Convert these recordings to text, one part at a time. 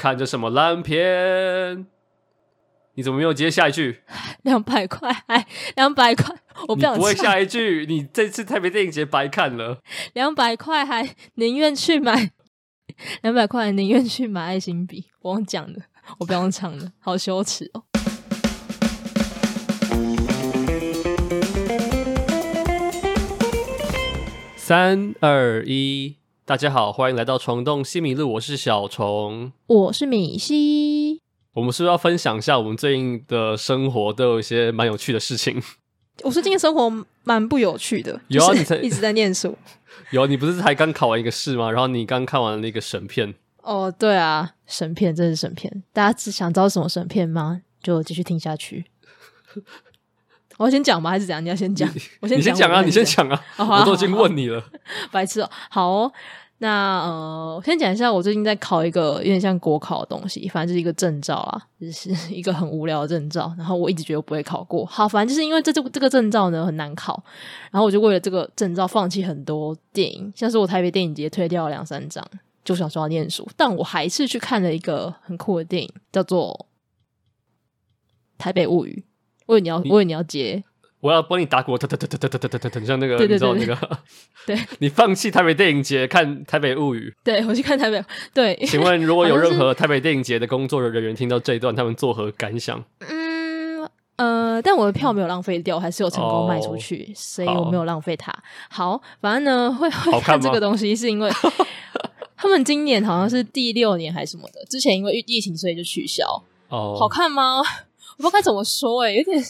看着什么烂片？你怎么没有接下一句？两百块，哎，两百块，我不想。不会下一句，你这次台北电影节白看了。两百块还宁愿去买，两百块宁愿去买爱心笔。我用讲了，我不用唱了，好羞耻哦。三二一，大家好，欢迎来到虫洞西米露，我是小虫，我是米西。我们是不是要分享一下我们最近的生活都有一些蛮有趣的事情？我说今天生活蛮不有趣的，有啊，就是、你才 一直在念书。有，你不是才刚考完一个试吗？然后你刚看完了那个审片。哦，对啊，审片真是审片。大家只想知道什么审片吗？就继续听下去。我要先讲吗？还是怎样？你要先讲，我先讲。你先讲啊！你先讲啊！哦、我都已经问你了，白痴哦。好哦，那呃，我先讲一下，我最近在考一个有点像国考的东西，反正就是一个证照啊，就是 一个很无聊的证照。然后我一直觉得我不会考过。好，反正就是因为这这这个证照呢很难考，然后我就为了这个证照放弃很多电影，像是我台北电影节推掉了两三张，就想说要念书，但我还是去看了一个很酷的电影，叫做《台北物语》。我以为你要，我以为你要接，我要帮你打鼓，腾腾腾腾腾腾腾腾，像那个，你知道那个，对，你放弃台北电影节看《台北物语》，对我去看台北，对，请问如果有任何台北电影节的工作人员听到这一段，他们作何感想？嗯呃，但我的票没有浪费掉，还是有成功卖出去，哦、所以我没有浪费它。好，反正呢，会会看这个东西，是因为他们今年好像是第六年还是什么的，之前因为疫情所以就取消。哦，好看吗？我不知道该怎么说哎、欸，有点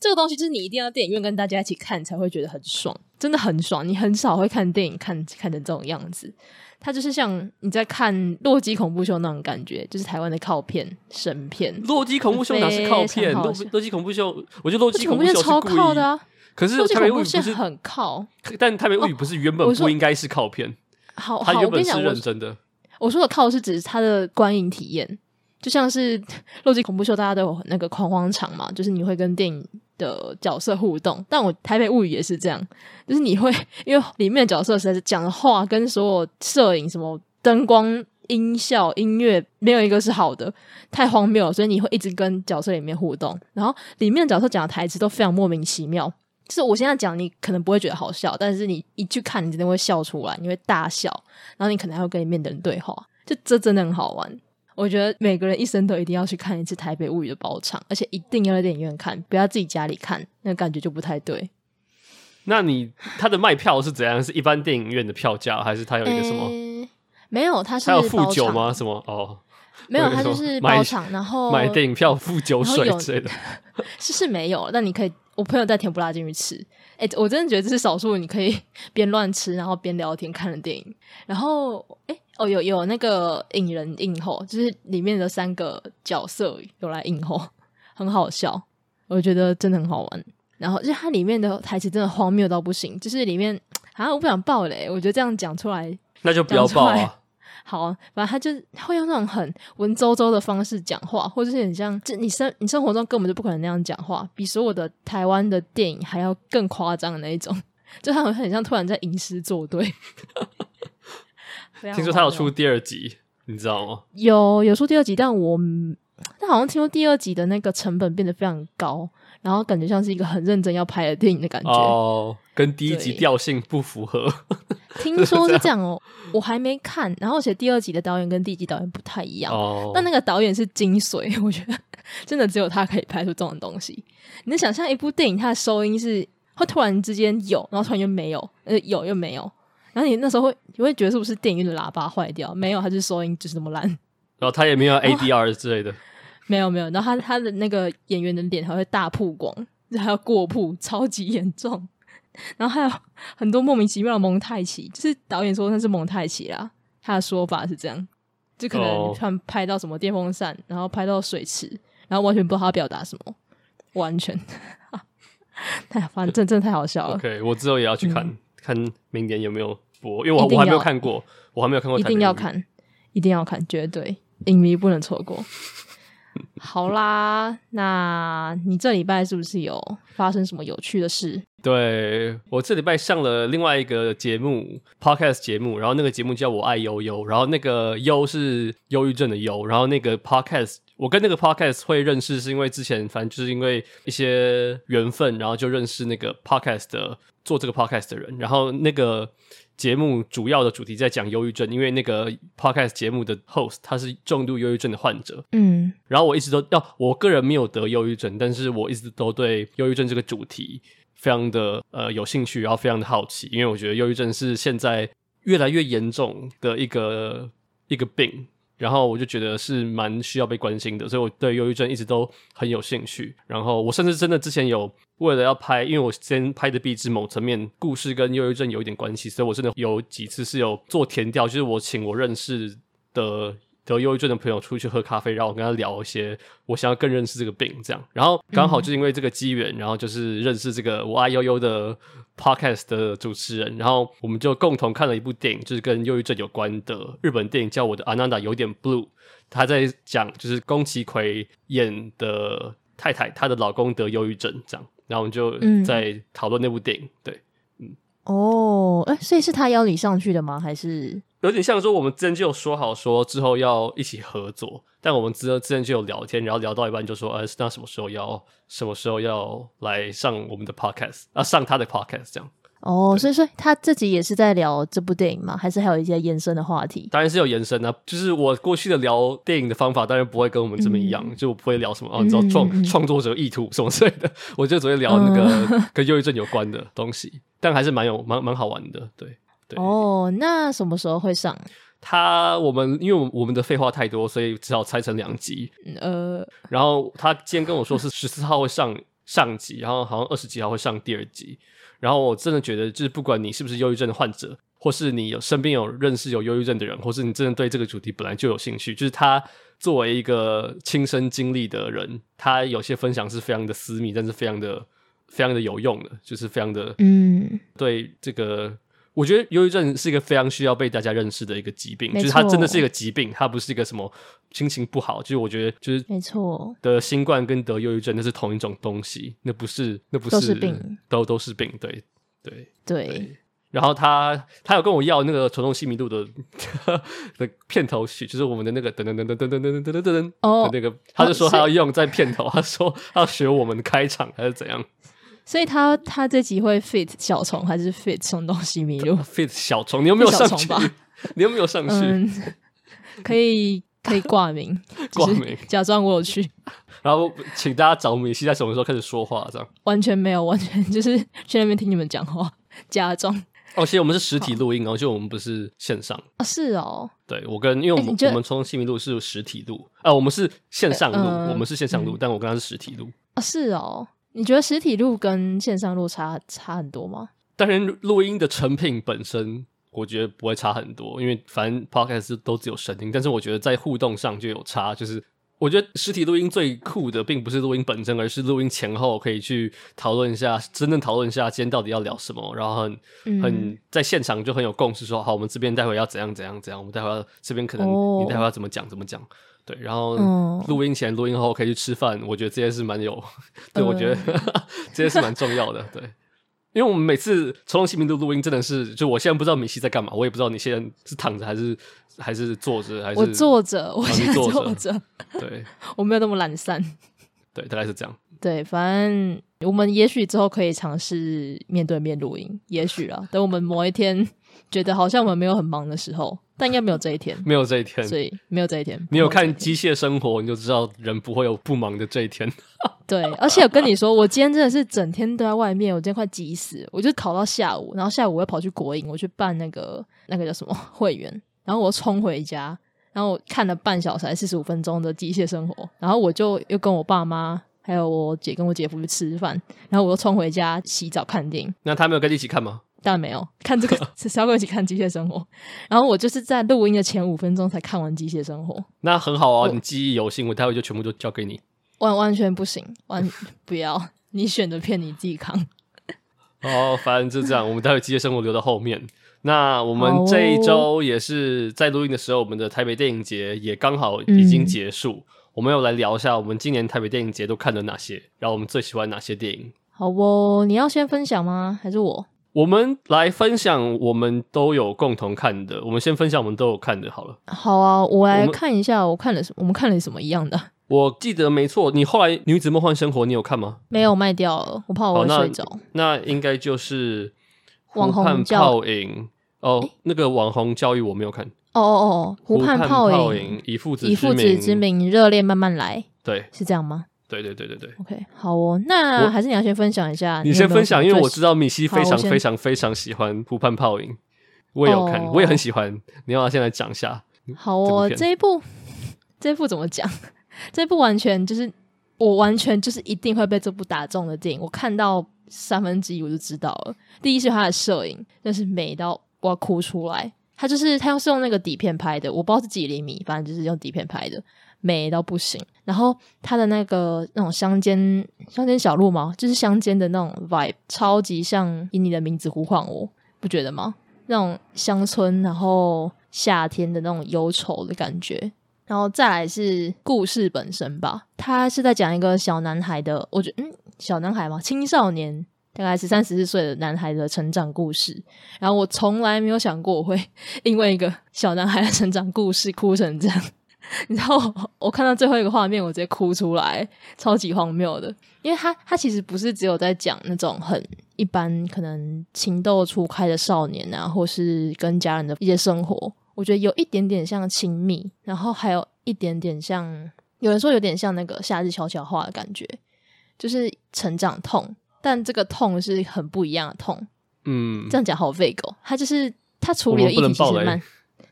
这个东西就是你一定要电影院跟大家一起看才会觉得很爽，真的很爽。你很少会看电影看看成这种样子，它就是像你在看《洛基恐怖秀》那种感觉，就是台湾的靠片神片。《洛基恐怖秀》哪是靠片？洛洛基恐怖秀，我觉得《洛基恐怖秀》超靠的啊。可是《台北物语》不是很靠，但《台北物语》不是原本不应该是靠片。好、哦，它原本是认真的。我说的靠是指它的观影体验。就像是《洛基恐怖秀》，大家都有那个狂欢场嘛，就是你会跟电影的角色互动。但我《台北物语》也是这样，就是你会因为里面的角色实在是讲的话跟所有摄影、什么灯光、音效、音乐没有一个是好的，太荒谬了，所以你会一直跟角色里面互动。然后里面的角色讲的台词都非常莫名其妙，就是我现在讲你可能不会觉得好笑，但是你一去看，你真的会笑出来，你会大笑，然后你可能还会跟里面的人对话，就这真的很好玩。我觉得每个人一生都一定要去看一次《台北物语》的包场，而且一定要在电影院看，不要自己家里看，那感觉就不太对。那你他的卖票是怎样？是一般电影院的票价，还是他有一个什么？欸、没有，他是他有付酒吗？什么？哦，没有，他就是包场，然后买电影票付酒水之类的。是是没有，那你可以，我朋友带甜不辣进去吃。哎、欸，我真的觉得这是少数你可以 边乱吃然后边聊天看的电影。然后，哎、欸。哦，有有那个影人映后，就是里面的三个角色有来映后，很好笑，我觉得真的很好玩。然后，就它里面的台词真的荒谬到不行，就是里面好像、啊、我不想爆嘞，我觉得这样讲出来，那就不要爆啊。好，反正他就会用那种很文绉绉的方式讲话，或者是很像，就你生你生活中根本就不可能那样讲话，比所有的台湾的电影还要更夸张的那一种，就他很很像突然在吟诗作对。听说他有出第二集，你知道吗？有有出第二集，但我但好像听说第二集的那个成本变得非常高，然后感觉像是一个很认真要拍的电影的感觉哦，跟第一集调性不符合。听说是这样哦，我还没看，然后而且第二集的导演跟第一集导演不太一样哦，但那个导演是精髓，我觉得真的只有他可以拍出这种东西。你能想象一部电影它的收音是会突然之间有，然后突然又没有，呃，有又没有。然后你那时候会，你会觉得是不是电影院的喇叭坏掉？没有，它是收音就是那么烂。然后他也没有 ADR 之类的，没有没有。然后他他的那个演员的脸还会大曝光，还要过曝，超级严重。然后还有很多莫名其妙的蒙太奇，就是导演说那是蒙太奇啦，他的说法是这样，就可能突然拍到什么电风扇，然后拍到水池，然后完全不知道他表达什么，完全，太反正真的太好笑了。OK，我之后也要去看。嗯看明年有没有播，因为我我还没有看过，我还没有看过。一定要看，一定要看，绝对影迷不能错过。好啦，那你这礼拜是不是有发生什么有趣的事？对，我这礼拜上了另外一个节目，podcast 节目，然后那个节目叫我爱悠悠，然后那个忧是忧郁症的忧，然后那个 podcast 我跟那个 podcast 会认识，是因为之前反正就是因为一些缘分，然后就认识那个 podcast 的做这个 podcast 的人，然后那个节目主要的主题在讲忧郁症，因为那个 podcast 节目的 host 他是重度忧郁症的患者，嗯，然后我一直都要，我个人没有得忧郁症，但是我一直都对忧郁症这个主题。非常的呃有兴趣，然后非常的好奇，因为我觉得忧郁症是现在越来越严重的一个一个病，然后我就觉得是蛮需要被关心的，所以我对忧郁症一直都很有兴趣。然后我甚至真的之前有为了要拍，因为我先拍的壁纸某层面故事跟忧郁症有一点关系，所以我真的有几次是有做田调，就是我请我认识的。得忧郁症的朋友出去喝咖啡，然后我跟他聊一些我想要更认识这个病，这样，然后刚好就因为这个机缘，然后就是认识这个我爱悠悠的 podcast 的主持人，然后我们就共同看了一部电影，就是跟忧郁症有关的日本电影，叫《我的阿娜达有点 blue》，他在讲就是宫崎葵演的太太，她的老公得忧郁症，这样，然后我们就在讨论那部电影，对，嗯，哦，哎，所以是他邀你上去的吗？还是？有点像说，我们之前就有说好说之后要一起合作，但我们之之前就有聊天，然后聊到一半就说，呃，那什么时候要什么时候要来上我们的 podcast 啊，上他的 podcast 这样。哦，所以说他自己也是在聊这部电影吗？还是还有一些延伸的话题？当然是有延伸啊，就是我过去的聊电影的方法，当然不会跟我们这么一样，嗯、就我不会聊什么，哦，你知道创创作者意图什么之类的，我就只会聊那个跟忧郁症有关的东西，嗯、但还是蛮有蛮蛮好玩的，对。哦，那什么时候会上？他我们因为我们的废话太多，所以只好拆成两集。呃，然后他今天跟我说是十四号会上上集，然后好像二十几号会上第二集。然后我真的觉得，就是不管你是不是忧郁症的患者，或是你有身边有认识有忧郁症的人，或是你真的对这个主题本来就有兴趣，就是他作为一个亲身经历的人，他有些分享是非常的私密，但是非常的非常的有用的，就是非常的嗯，对这个。我觉得忧郁症是一个非常需要被大家认识的一个疾病，就是它真的是一个疾病，它不是一个什么心情不好。就是我觉得，就是没错，得新冠跟得忧郁症那是同一种东西，那不是，那不是，都是病，都都是病，对对对。然后他他有跟我要那个《虫洞西迷路》的 的片头曲，就是我们的那个噔噔噔噔噔噔噔噔噔噔哦，那个他就说他要用在片头，他说 他要学我们的开场还是怎样。所以他他这集会 fit 小虫还是 fit 什么东西迷路？fit 小虫，你有没有上去？你有没有上去？嗯、可以可以挂名，挂名，假装我有去。然后请大家找米西在什么时候开始说话？这样完全没有，完全就是去那边听你们讲话，假装。哦，其实我们是实体录音哦，就我们不是线上啊、哦。是哦，对我跟因为我们、欸、我们从西迷路是实体录啊、呃，我们是线上录，呃、我们是线上录，嗯、但我跟他是实体录啊、哦。是哦。你觉得实体录跟线上录差差很多吗？当然，录音的成品本身，我觉得不会差很多，因为反正 podcast 都只有声音。但是我觉得在互动上就有差，就是我觉得实体录音最酷的，并不是录音本身，而是录音前后可以去讨论一下，真正讨论一下今天到底要聊什么，然后很、嗯、很在现场就很有共识说，说好，我们这边待会要怎样怎样怎样，我们待会要这边可能你待会要怎么讲怎么讲。对，然后录音前、录音后可以去吃饭，我觉得这些是蛮有，对，我觉得 这些是蛮重要的。对，因为我们每次虫洞西迷路录音真的是，就我现在不知道米西在干嘛，我也不知道你现在是躺着还是还是坐着，还是我坐着，我现在坐着。对，我没有那么懒散。对，大概是这样。对，反正我们也许之后可以尝试面对面录音，也许啦。等我们某一天觉得好像我们没有很忙的时候。但应该没有这一天，没有这一天，所以没有这一天。你有看《机械生活》，你就知道人不会有不忙的这一天。对，而且我跟你说，我今天真的是整天都在外面，我今天快急死。我就考到下午，然后下午我又跑去国营，我去办那个那个叫什么会员，然后我冲回家，然后我看了半小时还是四十五分钟的《机械生活》，然后我就又跟我爸妈还有我姐跟我姐夫去吃饭，然后我又冲回家洗澡看电影。那他没有跟你一起看吗？当然没有看这个，是 小狗一起看《机械生活》，然后我就是在录音的前五分钟才看完《机械生活》。那很好啊，你记忆犹新，我待会就全部都交给你。完完全不行，完不要，你选的片你自己扛。哦，反正就这样，我们待会《机械生活》留到后面。那我们这一周也是在录音的时候，我们的台北电影节也刚好已经结束。嗯、我们要来聊一下，我们今年台北电影节都看了哪些，然后我们最喜欢哪些电影。好哦，你要先分享吗？还是我？我们来分享我们都有共同看的。我们先分享我们都有看的，好了。好啊，我来看一下，我看了什么？我们看了什么一样的？我记得没错，你后来《女子梦幻生活》你有看吗？没有，卖掉了，我怕我会睡着。那应该就是湖畔泡影哦，那个网红教育我没有看。哦哦哦，湖畔泡影，以父子以父子之名，热恋慢慢来。对，是这样吗？对对对对对。OK，好哦，那还是你要先分享一下。你先分享，因为我知道米西非常非常非常喜欢湖畔泡影，我也有看，我也很喜欢。你要不要先来讲一下？好哦，这一部这一部怎么讲？这部完全就是我完全就是一定会被这部打中的电影，我看到三分之一我就知道了。第一是它的摄影，真是美到我要哭出来。它就是它要是用那个底片拍的，我不知道是几厘米，反正就是用底片拍的，美到不行。然后他的那个那种乡间乡间小路嘛，就是乡间的那种 vibe，超级像以你的名字呼唤我，不觉得吗？那种乡村，然后夏天的那种忧愁的感觉。然后再来是故事本身吧，他是在讲一个小男孩的，我觉得嗯，小男孩嘛，青少年，大概是三十四岁的男孩的成长故事。然后我从来没有想过我会 因为一个小男孩的成长故事哭成这样，你知道我，我看到最后一个画面，我直接哭出来，超级荒谬的，因为他他其实不是只有在讲那种很一般，可能情窦初开的少年啊，或是跟家人的一些生活。我觉得有一点点像亲密，然后还有一点点像，有人说有点像那个夏日悄悄话的感觉，就是成长痛，但这个痛是很不一样的痛。嗯，这样讲好废狗，他就是他处理的议题其实蛮，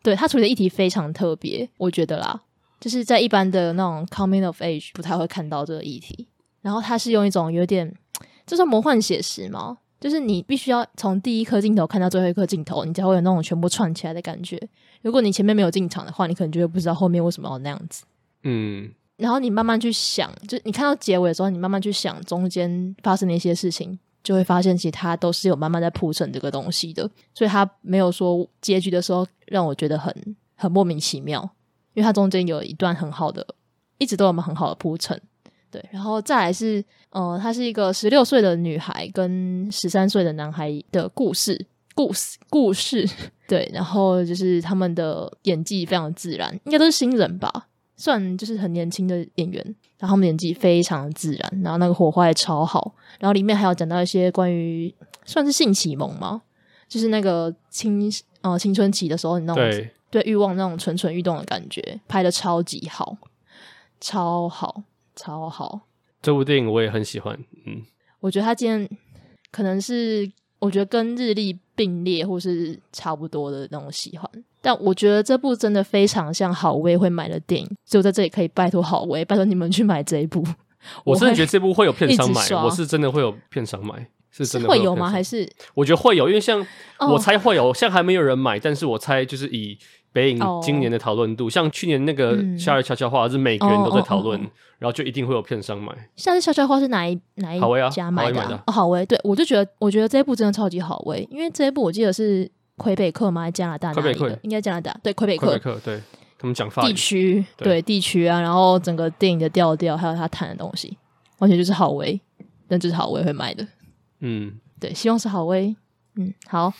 对，他处理的议题非常特别，我觉得啦，就是在一般的那种 coming of age 不太会看到这个议题，然后他是用一种有点，这算魔幻写实吗？就是你必须要从第一颗镜头看到最后一颗镜头，你才会有那种全部串起来的感觉。如果你前面没有进场的话，你可能就会不知道后面为什么要那样子。嗯，然后你慢慢去想，就你看到结尾的时候，你慢慢去想中间发生的一些事情，就会发现其实他都是有慢慢在铺陈这个东西的。所以他没有说结局的时候让我觉得很很莫名其妙，因为他中间有一段很好的，一直都有很好的铺陈。对，然后再来是，呃，她是一个十六岁的女孩跟十三岁的男孩的故事，故事，故事。对，然后就是他们的演技非常自然，应该都是新人吧，算就是很年轻的演员，然后他们演技非常自然，然后那个火花也超好，然后里面还有讲到一些关于算是性启蒙吗？就是那个青呃青春期的时候，你那种对对欲望那种蠢蠢欲动的感觉，拍的超级好，超好。超好，这部电影我也很喜欢。嗯，我觉得他今天可能是我觉得跟日历并列或是差不多的那种喜欢，但我觉得这部真的非常像好威会买的电影，所以我在这里可以拜托好威，拜托你们去买这一部。我真的觉得这部会有片商买，我是真的会有片商买，是真的会有，会有吗？还是我觉得会有，因为像我猜会有，像还没有人买，但是我猜就是以。北影今年的讨论度，oh, 像去年那个《夏日悄悄话》是每个人都在讨论，然后就一定会有片商买。《夏日悄悄话》是哪一哪一家买的？哦，好威，对，我就觉得，我觉得这一部真的超级好威，因为这一部我记得是魁北克吗？加拿大？魁北克，应该加拿大，对，魁北克。魁北克，对，他们讲法地区，对地区啊，然后整个电影的调调，还有他谈的东西，完全就是好威，那就是好威会卖的。嗯，对，希望是好威。嗯，好，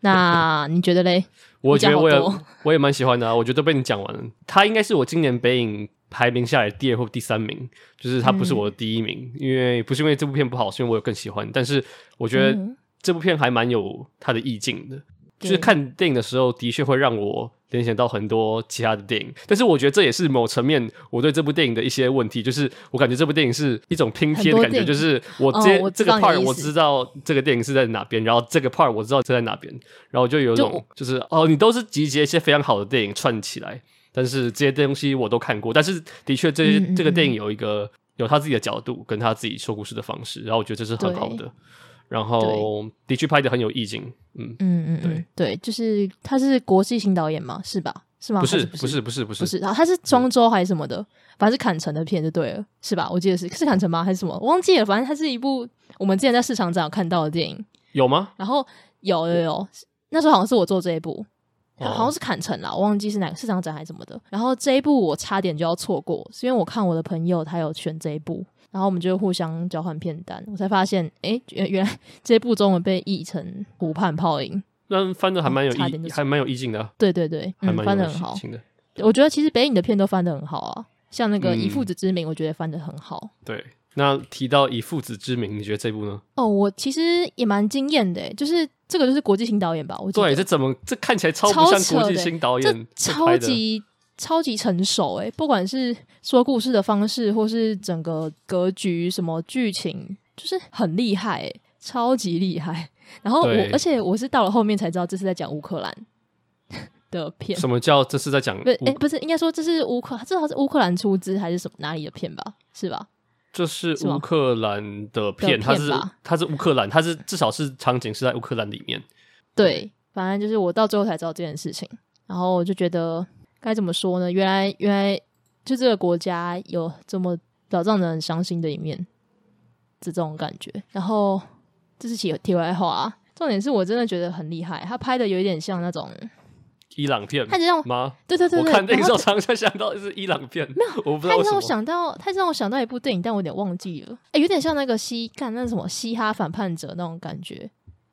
那 你觉得嘞？我觉得我也我也蛮喜欢的啊，我觉得被你讲完了。他应该是我今年北影排名下来第二或第三名，就是他不是我的第一名，嗯、因为不是因为这部片不好，是因为我有更喜欢。但是我觉得这部片还蛮有它的意境的，嗯、就是看电影的时候的确会让我。联想到很多其他的电影，但是我觉得这也是某层面我对这部电影的一些问题，就是我感觉这部电影是一种拼贴的感觉，就是我这、哦、我这个 part 我知道这个电影是在哪边，然后这个 part 我知道这在哪边，然后就有一种就是哦，你都是集结一些非常好的电影串起来，但是这些东西我都看过，但是的确这些嗯嗯嗯这个电影有一个有他自己的角度跟他自己说故事的方式，然后我觉得这是很好的。然后的确拍的很有意境，嗯嗯嗯，对对，就是他是国际型导演嘛？是吧？是吗？不是不是不是不是不是，然后他是庄周还是什么的？反正是坎城的片就对了，是吧？我记得是是坎城吗？还是什么？我忘记了。反正它是一部我们之前在市场展有看到的电影，有吗？然后有有有，那时候好像是我做这一部，好像是坎城啦，我忘记是哪个市场展还是什么的。然后这一部我差点就要错过，是因为我看我的朋友他有选这一部，然后我们就互相交换片单，我才发现，哎，原原来这部中文被译成《湖畔泡影》，那翻的还蛮有意，还蛮有意境的。对对对，嗯，翻的很好。我觉得其实北影的片都翻的很好啊，像那个《以父子之名》，我觉得翻的很好。对。那提到以父子之名，你觉得这部呢？哦，我其实也蛮惊艳的，就是这个就是国际型导演吧？我对，这怎么这看起来超不像国际型导演？超级超级成熟诶，不管是说故事的方式，或是整个格局，什么剧情，就是很厉害，超级厉害。然后我，而且我是到了后面才知道这是在讲乌克兰 的片。什么叫这是在讲？不，哎，不是，应该说这是乌克，至少是乌克兰出资还是什么哪里的片吧？是吧？这是乌克兰的片，它是它是乌克兰，它是至少是场景是在乌克兰里面。对，反正就是我到最后才知道这件事情，然后我就觉得该怎么说呢？原来原来就这个国家有这么老让人伤心的一面，这种感觉。然后这是题题外话啊，重点是我真的觉得很厉害，他拍的有一点像那种。伊朗片，他就让吗？对对对，我看那个时候常常想到的是伊朗片，没有，我不知道。他让我想到，他让我想到一部电影，但我有点忘记了。哎、欸，有点像那个西，干那什么嘻哈反叛者那种感觉，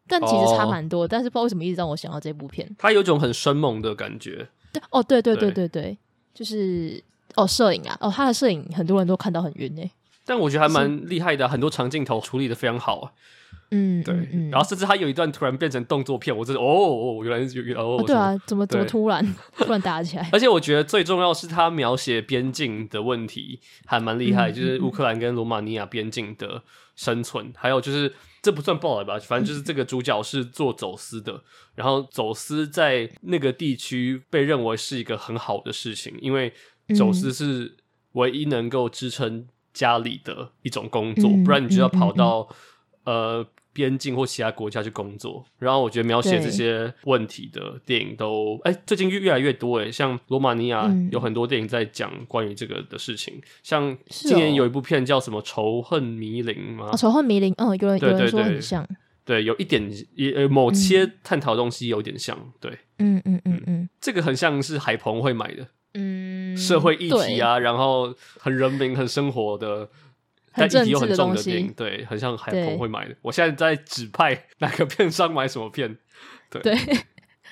但其实差蛮多。哦、但是不知道为什么一直让我想到这部片。他有种很生猛的感觉。对，哦，对对对对对，对就是哦，摄影啊，哦，他的摄影很多人都看到很晕诶。但我觉得还蛮厉害的，很多长镜头处理的非常好啊。嗯，对，嗯、然后甚至他有一段突然变成动作片，我真的哦哦，原来是哦，对啊，怎么怎么突然突然打起来？而且我觉得最重要是他描写边境的问题还蛮厉害，嗯、就是乌克兰跟罗马尼亚边境的生存，嗯、还有就是这不算暴雷吧，反正就是这个主角是做走私的，嗯、然后走私在那个地区被认为是一个很好的事情，因为走私是唯一能够支撑家里的一种工作，嗯、不然你就要跑到、嗯、呃。边境或其他国家去工作，然后我觉得描写这些问题的电影都哎对，最近越越来越多哎，像罗马尼亚有很多电影在讲关于这个的事情，嗯、像今年有一部片叫什么《仇恨迷林》吗？哦，仇恨迷林，嗯，有人有人说很像，对，有一点也呃某些探讨东西有点像，对，嗯嗯嗯嗯，这个很像是海鹏会买的，嗯，社会议题啊，然后很人民、很生活的。但议题又很重的电影，对，很像海鹏会买的。我现在在指派 哪个片商买什么片，对对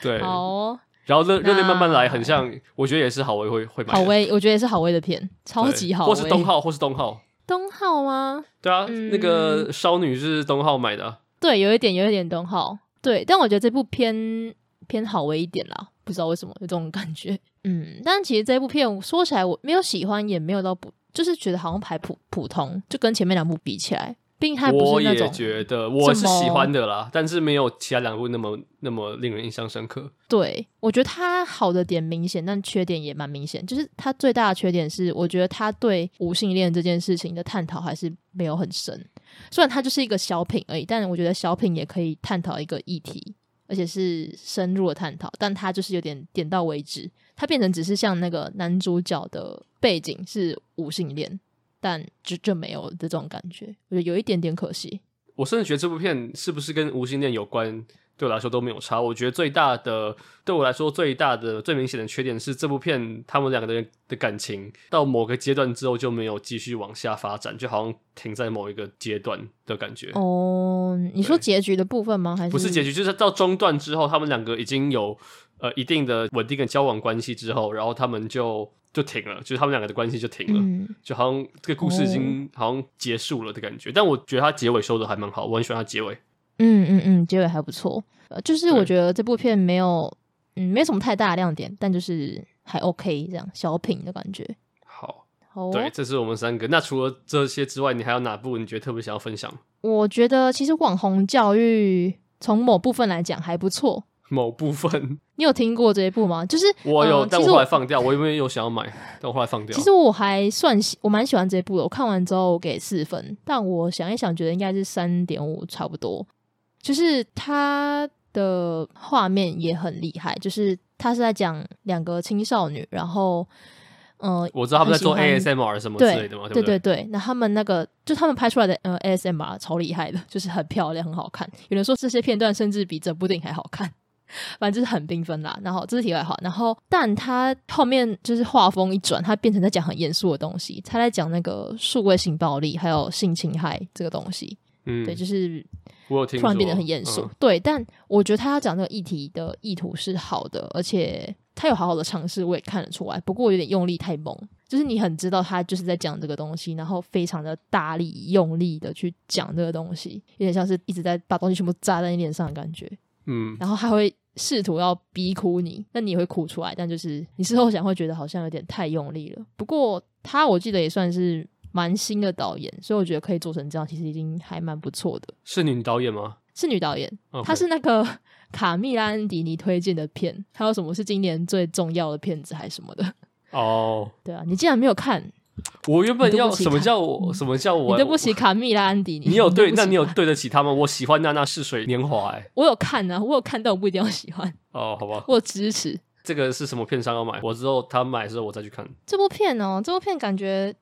对。好、哦，然后热热恋慢慢来，很像，我觉得也是好威会会买。好威，我觉得也是好威的片，超级好。或是东浩，或是东浩。东浩吗？对啊，嗯、那个少女是东浩买的、啊。对，有一点，有一点东浩。对，但我觉得这部偏偏好威一点啦，不知道为什么有这种感觉。嗯，但其实这部片说起来，我没有喜欢，也没有到不。就是觉得好像排普普通，就跟前面两部比起来，毕竟它不是那种。我也觉得我是喜欢的啦，但是没有其他两部那么那么令人印象深刻。对，我觉得它好的点明显，但缺点也蛮明显。就是它最大的缺点是，我觉得它对无性恋这件事情的探讨还是没有很深。虽然它就是一个小品而已，但我觉得小品也可以探讨一个议题。而且是深入的探讨，但他就是有点点到为止，他变成只是像那个男主角的背景是无性恋，但就就没有这种感觉，我觉得有一点点可惜。我甚至觉得这部片是不是跟无性恋有关？对我来说都没有差。我觉得最大的，对我来说最大的、最明显的缺点是，这部片他们两个人的感情到某个阶段之后就没有继续往下发展，就好像停在某一个阶段的感觉。哦，你说结局的部分吗？还是不是结局？就是到中段之后，他们两个已经有呃一定的稳定的交往关系之后，然后他们就就停了，就是他们两个的关系就停了，嗯、就好像这个故事已经好像结束了的感觉。哦、但我觉得他结尾收的还蛮好，我很喜欢他结尾。嗯嗯嗯，结尾还不错。呃，就是我觉得这部片没有，嗯，没什么太大的亮点，但就是还 OK 这样小品的感觉。好，好哦，对，这是我们三个。那除了这些之外，你还有哪部你觉得特别想要分享？我觉得其实网红教育从某部分来讲还不错。某部分，你有听过这一部吗？就是我有，呃、但我后来放掉。我有没有有想要买？但我后来放掉。其实我还算喜，我蛮喜欢这一部的。我看完之后我给四分，但我想一想，觉得应该是三点五差不多。就是他的画面也很厉害，就是他是在讲两个青少女，然后，嗯、呃，我知道他们在做 ASMR 什么之类的嘛，对，对，对，对对对。那他们那个就他们拍出来的呃 ASMR 超厉害的，就是很漂亮，很好看。有人说这些片段甚至比整部电影还好看。反正就是很缤纷啦。然后这是题外话。然后，但他后面就是画风一转，他变成在讲很严肃的东西，他在讲那个数位性暴力还有性侵害这个东西。嗯，对，就是突然变得很严肃。对，但我觉得他要讲这个议题的意图是好的，而且他有好好的尝试，我也看得出来。不过有点用力太猛。就是你很知道他就是在讲这个东西，然后非常的大力用力的去讲这个东西，有点像是一直在把东西全部扎在你脸上的感觉。嗯，然后还会试图要逼哭你，那你也会哭出来，但就是你事后想会觉得好像有点太用力了。不过他我记得也算是蛮新的导演，所以我觉得可以做成这样，其实已经还蛮不错的。是女导演吗？是女导演.她是那个 卡蜜拉安迪尼推荐的片，还有什么是今年最重要的片子还是什么的？哦，oh, 对啊，你竟然没有看？我原本要什么叫 我什么叫我？你对不起卡蜜拉安迪尼，你有对？那你有对得起他吗？我喜欢娜娜似水年华，哎，我有看啊，我有看，但我不一定要喜欢。哦，oh, 好吧，我支持。这个是什么片商要买？我之后他买的时候我再去看。这部片哦，这部片感觉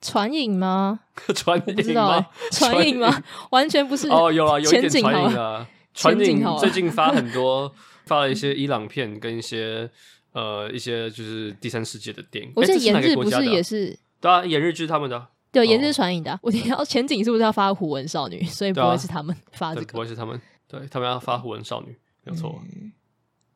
传影吗？传影不知道传影吗？完全不是哦，有啊，有一点传影啊，传影最近发很多，发了一些伊朗片跟一些。呃，一些就是第三世界的电影，我记得演日不是也是？对啊，演日剧他们的，对，演日传影的。我听到前景是不是要发《虎纹少女》，所以不会是他们发这个，不会是他们，对他们要发《虎纹少女》，没有错。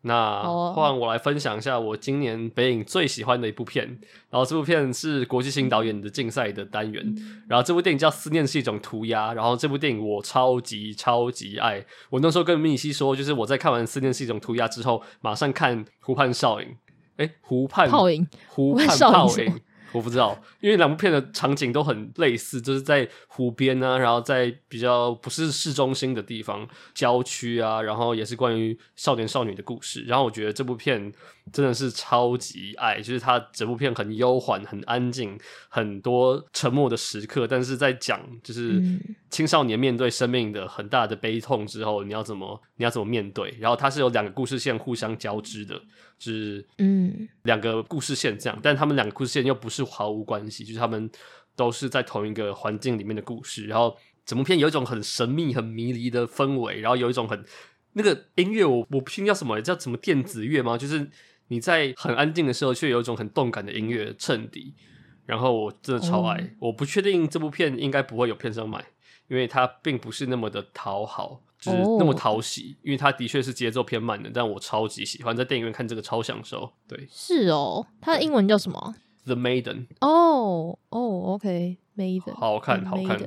那换我来分享一下我今年北影最喜欢的一部片，然后这部片是国际新导演的竞赛的单元，然后这部电影叫《思念是一种涂鸦》，然后这部电影我超级超级爱，我那时候跟米西说，就是我在看完《思念是一种涂鸦》之后，马上看《湖畔少影》，哎，湖畔泡影，湖畔少影。我不知道，因为两部片的场景都很类似，就是在湖边啊，然后在比较不是市中心的地方，郊区啊，然后也是关于少年少女的故事。然后我觉得这部片真的是超级爱，就是它整部片很悠缓、很安静，很多沉默的时刻，但是在讲就是青少年面对生命的很大的悲痛之后，你要怎么你要怎么面对？然后它是有两个故事线互相交织的。就是嗯，两个故事线这样，但他们两个故事线又不是毫无关系，就是他们都是在同一个环境里面的故事。然后整部片有一种很神秘、很迷离的氛围，然后有一种很那个音乐，我我不确定叫什么，叫什么电子乐吗？就是你在很安静的时候，却有一种很动感的音乐衬底。然后我真的超爱，嗯、我不确定这部片应该不会有片商买，因为它并不是那么的讨好。就是那么讨喜，因为它的确是节奏偏慢的，但我超级喜欢在电影院看这个，超享受。对，是哦，它的英文叫什么？The Maiden。哦哦，OK，Maiden，好看，好看。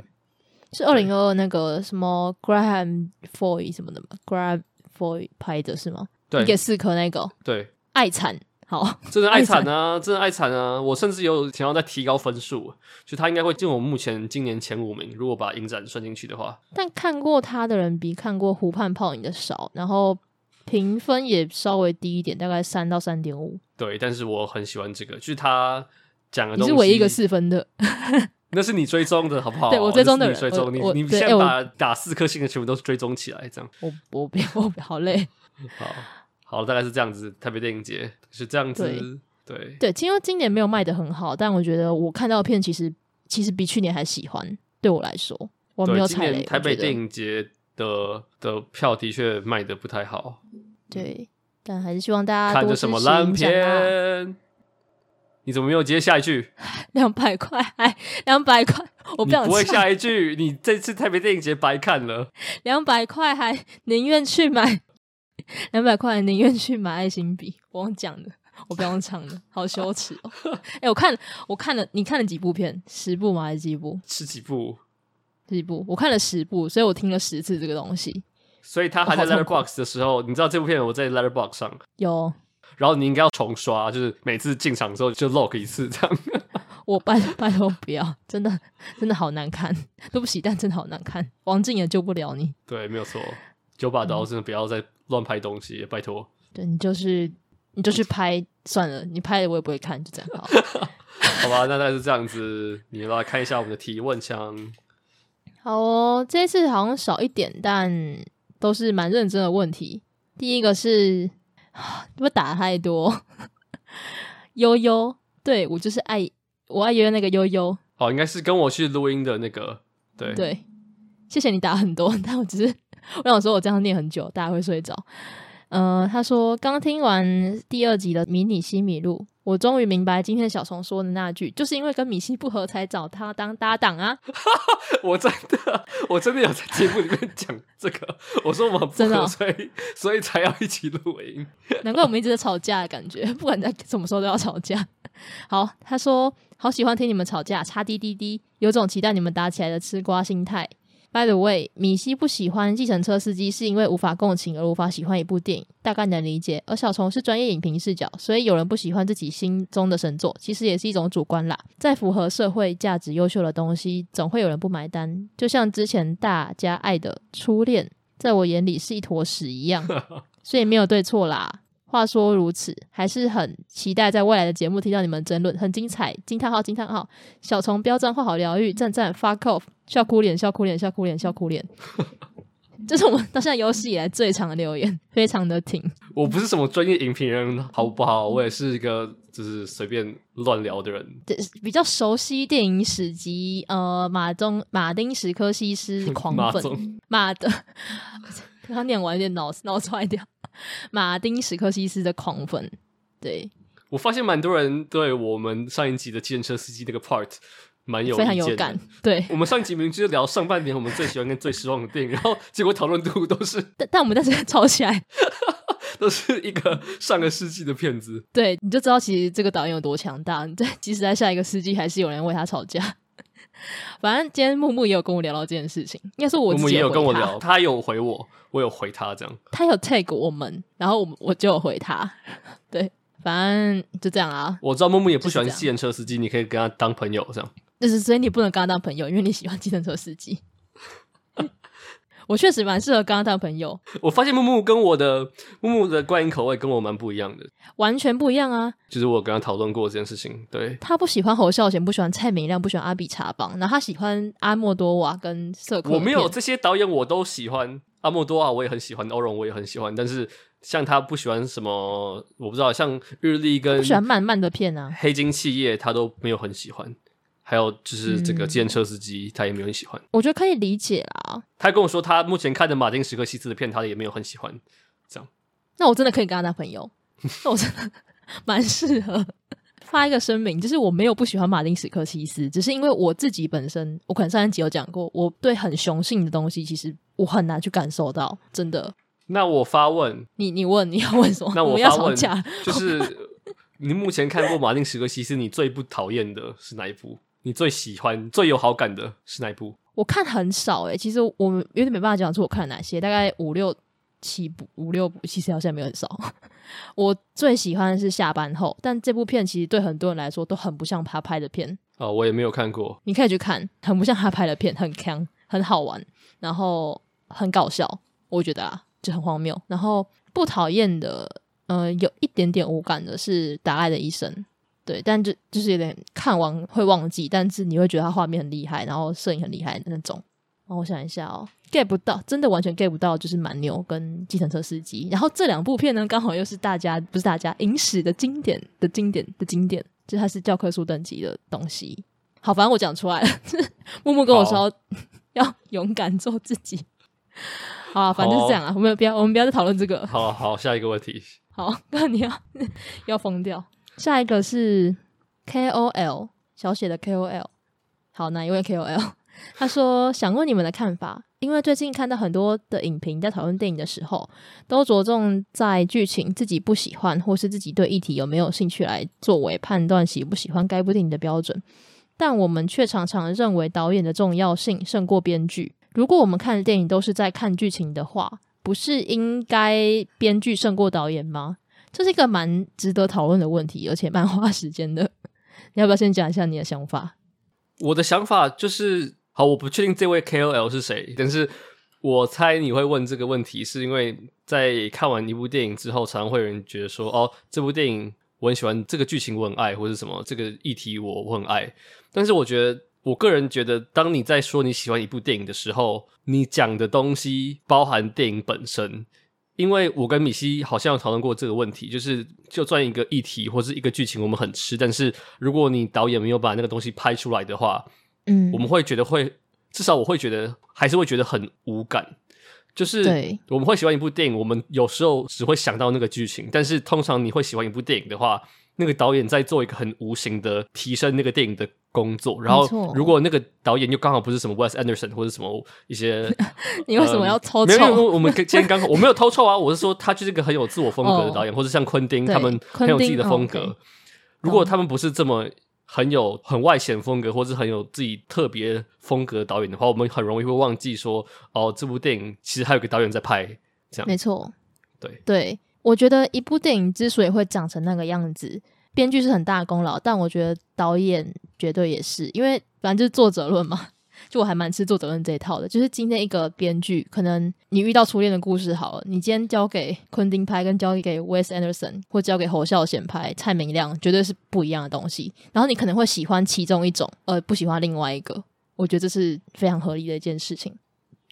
是二零二二那个什么 Graham Foy 什么的吗？Graham Foy 拍的是吗？对，一个四颗那个。对，爱惨。好，真的爱惨啊！真的爱惨啊！我甚至有想要再提高分数，就他应该会进我目前今年前五名。如果把影展算进去的话，但看过他的人比看过《湖畔泡影》的少，然后评分也稍微低一点，大概三到三点五。对，但是我很喜欢这个，就是他讲的东西。你是唯一一个四分的，那是你追踪的好不好？对我追踪的人，你追踪你，你现在把打四颗星的全部都追踪起来，这样。我我别我好累。好。好，大概是这样子。台北电影节是这样子，对对，听说今年没有卖的很好，但我觉得我看到的片其实其实比去年还喜欢。对我来说，我没有踩雷。台北电影节的的票的确卖的不太好。对，但还是希望大家看着什么烂片？你怎么没有接下一句？两百块，哎，两百块，我不想不会下一句。你这次台北电影节白看了。两百块，还宁愿去买。两百块宁愿去买爱心笔，我用讲的，我不用唱的，好羞耻哦！哎、欸，我看我看了，你看了几部片？十部吗？还是几部？十几部？几部？我看了十部，所以我听了十次这个东西。所以他还在 Letterbox 的时候，你知道这部片我在 Letterbox 上有，然后你应该要重刷，就是每次进场的时候就 log 一次这样。我拜拜托不要，真的真的好难看，对不起，但真的好难看，王静也救不了你。对，没有错，九把刀真的不要再。乱拍东西，拜托。对，你就是你就去拍算了，你拍的我也不会看，就这样好。好吧，那大概是这样子。你来看一下我们的提问箱。好哦，这次好像少一点，但都是蛮认真的问题。第一个是，不打太多。悠悠，对我就是爱我爱悠悠那个悠悠。哦，应该是跟我去录音的那个。对对，谢谢你打很多，但我只是。我想说，我这样念很久，大家会睡着。呃，他说刚听完第二集的迷你西米露，我终于明白今天小虫说的那句，就是因为跟米西不合才找他当搭档啊！我真的，我真的有在节目里面讲这个，我说我们不合，真的哦、所以所以才要一起录音。难怪我们一直在吵架的感觉，不管在什么时候都要吵架。好，他说好喜欢听你们吵架，擦滴滴滴，有种期待你们打起来的吃瓜心态。By the way，米西不喜欢计程车司机是因为无法共情而无法喜欢一部电影，大概能理解。而小虫是专业影评视角，所以有人不喜欢自己心中的神作，其实也是一种主观啦。再符合社会价值、优秀的东西，总会有人不买单。就像之前大家爱的初恋，在我眼里是一坨屎一样，所以没有对错啦。话说如此，还是很期待在未来的节目听到你们争论，很精彩！惊叹号惊叹号！小虫标账话好疗愈，赞赞 fuck off，笑哭脸笑哭脸笑哭脸笑哭脸，这是我们到现在有史以来最长的留言，非常的挺。我不是什么专业影评人，好不好？我也是一个就是随便乱聊的人。对，比较熟悉电影史及呃马中马丁史科西斯狂 粉马的，刚刚念完有点脑脑子坏掉。马丁·史克西斯的狂粉，对，我发现蛮多人对我们上一集的计程车司机那个 part 蛮有非常有感。对，我们上一集明明就是聊上半年我们最喜欢跟最失望的电影，然后结果讨论度都是，但但我们在这边吵起来，都是一个上个世纪的片子。对，你就知道其实这个导演有多强大。对，即使在下一个世纪，还是有人为他吵架。反正今天木木也有跟我聊到这件事情，应该是我木木也有跟我聊，他有回我，我有回他，这样。他有 tag 我们，然后我我就有回他。对，反正就这样啊。我知道木木也不喜欢计程车司机，你可以跟他当朋友，这样。就是所以你不能跟他当朋友，因为你喜欢计程车司机。我确实蛮适合跟他当朋友。我发现木木跟我的木木的观影口味跟我蛮不一样的，完全不一样啊！就是我跟他讨论过这件事情，对。他不喜欢侯孝贤，不喜欢蔡明亮，不喜欢阿比查邦，然后他喜欢阿莫多瓦跟色克。我没有这些导演，我都喜欢。阿莫多瓦我也很喜欢，欧容我也很喜欢，但是像他不喜欢什么，我不知道，像日历跟不喜欢慢慢的片啊，黑金企业他都没有很喜欢。还有就是这个计程车司机，他也没有很喜欢。我觉得可以理解啦。他跟我说，他目前看的马丁·史克西斯的片，他也没有很喜欢。这样，那我真的可以跟他当朋友。那我真的蛮适合发一个声明，就是我没有不喜欢马丁·史克西斯，只是因为我自己本身，我可能上一集有讲过，我对很雄性的东西，其实我很难去感受到。真的。那我发问，你你问你要问什么？那我发问，就是你目前看过马丁·史克西斯，你最不讨厌的是哪一部？你最喜欢、最有好感的是哪一部？我看很少诶、欸，其实我有点没办法讲出我看哪些，大概五六七部、五六部，其实好像没有很少。我最喜欢的是下班后，但这部片其实对很多人来说都很不像他拍的片。哦，我也没有看过。你可以去看，很不像他拍的片，很强，很好玩，然后很搞笑，我觉得啊，就很荒谬。然后不讨厌的，呃，有一点点无感的是《达爱的一生》。对，但就就是有点看完会忘记，但是你会觉得他画面很厉害，然后摄影很厉害的那种。然后我想一下哦，get 不到，真的完全 get 不到，就是蛮牛跟计程车司机。然后这两部片呢，刚好又是大家不是大家影史的经典的经典的经典，就它是教科书等级的东西。好，反正我讲出来了，木木跟我说 要勇敢做自己。好啊，反正是这样啊，我们不要我们不要再讨论这个。好好，下一个问题。好，那你要要疯掉。下一个是 K O L 小写的 K O L，好，哪一位 K O L？他说想问你们的看法，因为最近看到很多的影评在讨论电影的时候，都着重在剧情自己不喜欢，或是自己对议题有没有兴趣来作为判断喜不喜欢该部电影的标准，但我们却常常认为导演的重要性胜过编剧。如果我们看的电影都是在看剧情的话，不是应该编剧胜过导演吗？这是一个蛮值得讨论的问题，而且蛮花时间的。你要不要先讲一下你的想法？我的想法就是，好，我不确定这位 KOL 是谁，但是我猜你会问这个问题，是因为在看完一部电影之后，常常会有人觉得说，哦，这部电影我很喜欢，这个剧情我很爱，或者什么这个议题我我很爱。但是我觉得，我个人觉得，当你在说你喜欢一部电影的时候，你讲的东西包含电影本身。因为我跟米西好像有讨论过这个问题，就是就算一个议题或是一个剧情我们很吃，但是如果你导演没有把那个东西拍出来的话，嗯，我们会觉得会至少我会觉得还是会觉得很无感。就是我们会喜欢一部电影，我们有时候只会想到那个剧情，但是通常你会喜欢一部电影的话，那个导演在做一个很无形的提升那个电影的工作。然后，如果那个导演又刚好不是什么 Wes Anderson 或者什么一些，你为什么要偷臭？没有，我们今天刚好 我没有偷臭啊，我是说他就是一个很有自我风格的导演，或者像昆汀他们很有自己的风格。如果他们不是这么。很有很外显风格，或是很有自己特别风格的导演的话，我们很容易会忘记说，哦，这部电影其实还有个导演在拍。这样没错，对对，我觉得一部电影之所以会长成那个样子，编剧是很大的功劳，但我觉得导演绝对也是，因为反正就是作者论嘛。就我还蛮吃作者论这一套的，就是今天一个编剧，可能你遇到初恋的故事好了，你今天交给昆汀拍，跟交给 Wes Anderson 或交给侯孝贤拍，蔡明亮绝对是不一样的东西。然后你可能会喜欢其中一种，而不喜欢另外一个。我觉得这是非常合理的一件事情。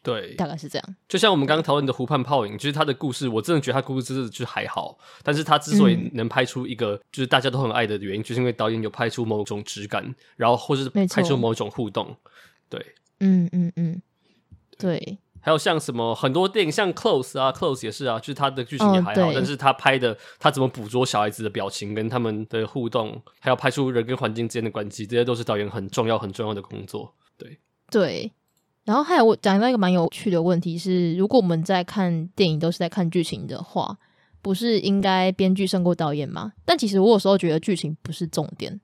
对，大概是这样。就像我们刚刚讨论的《湖畔泡影》，就是他的故事，我真的觉得他故事真的就还好。但是他之所以能拍出一个就是大家都很爱的原因，嗯、就是因为导演有拍出某种质感，然后或是拍出某种互动。对，嗯嗯嗯，对。还有像什么很多电影，像《Close》啊，《Close》也是啊，就是它的剧情也还好，哦、但是他拍的他怎么捕捉小孩子的表情跟他们的互动，还要拍出人跟环境之间的关系，这些都是导演很重要很重要的工作。对对。然后还有我讲到一个蛮有趣的问题是，如果我们在看电影都是在看剧情的话，不是应该编剧胜过导演吗？但其实我有时候觉得剧情不是重点。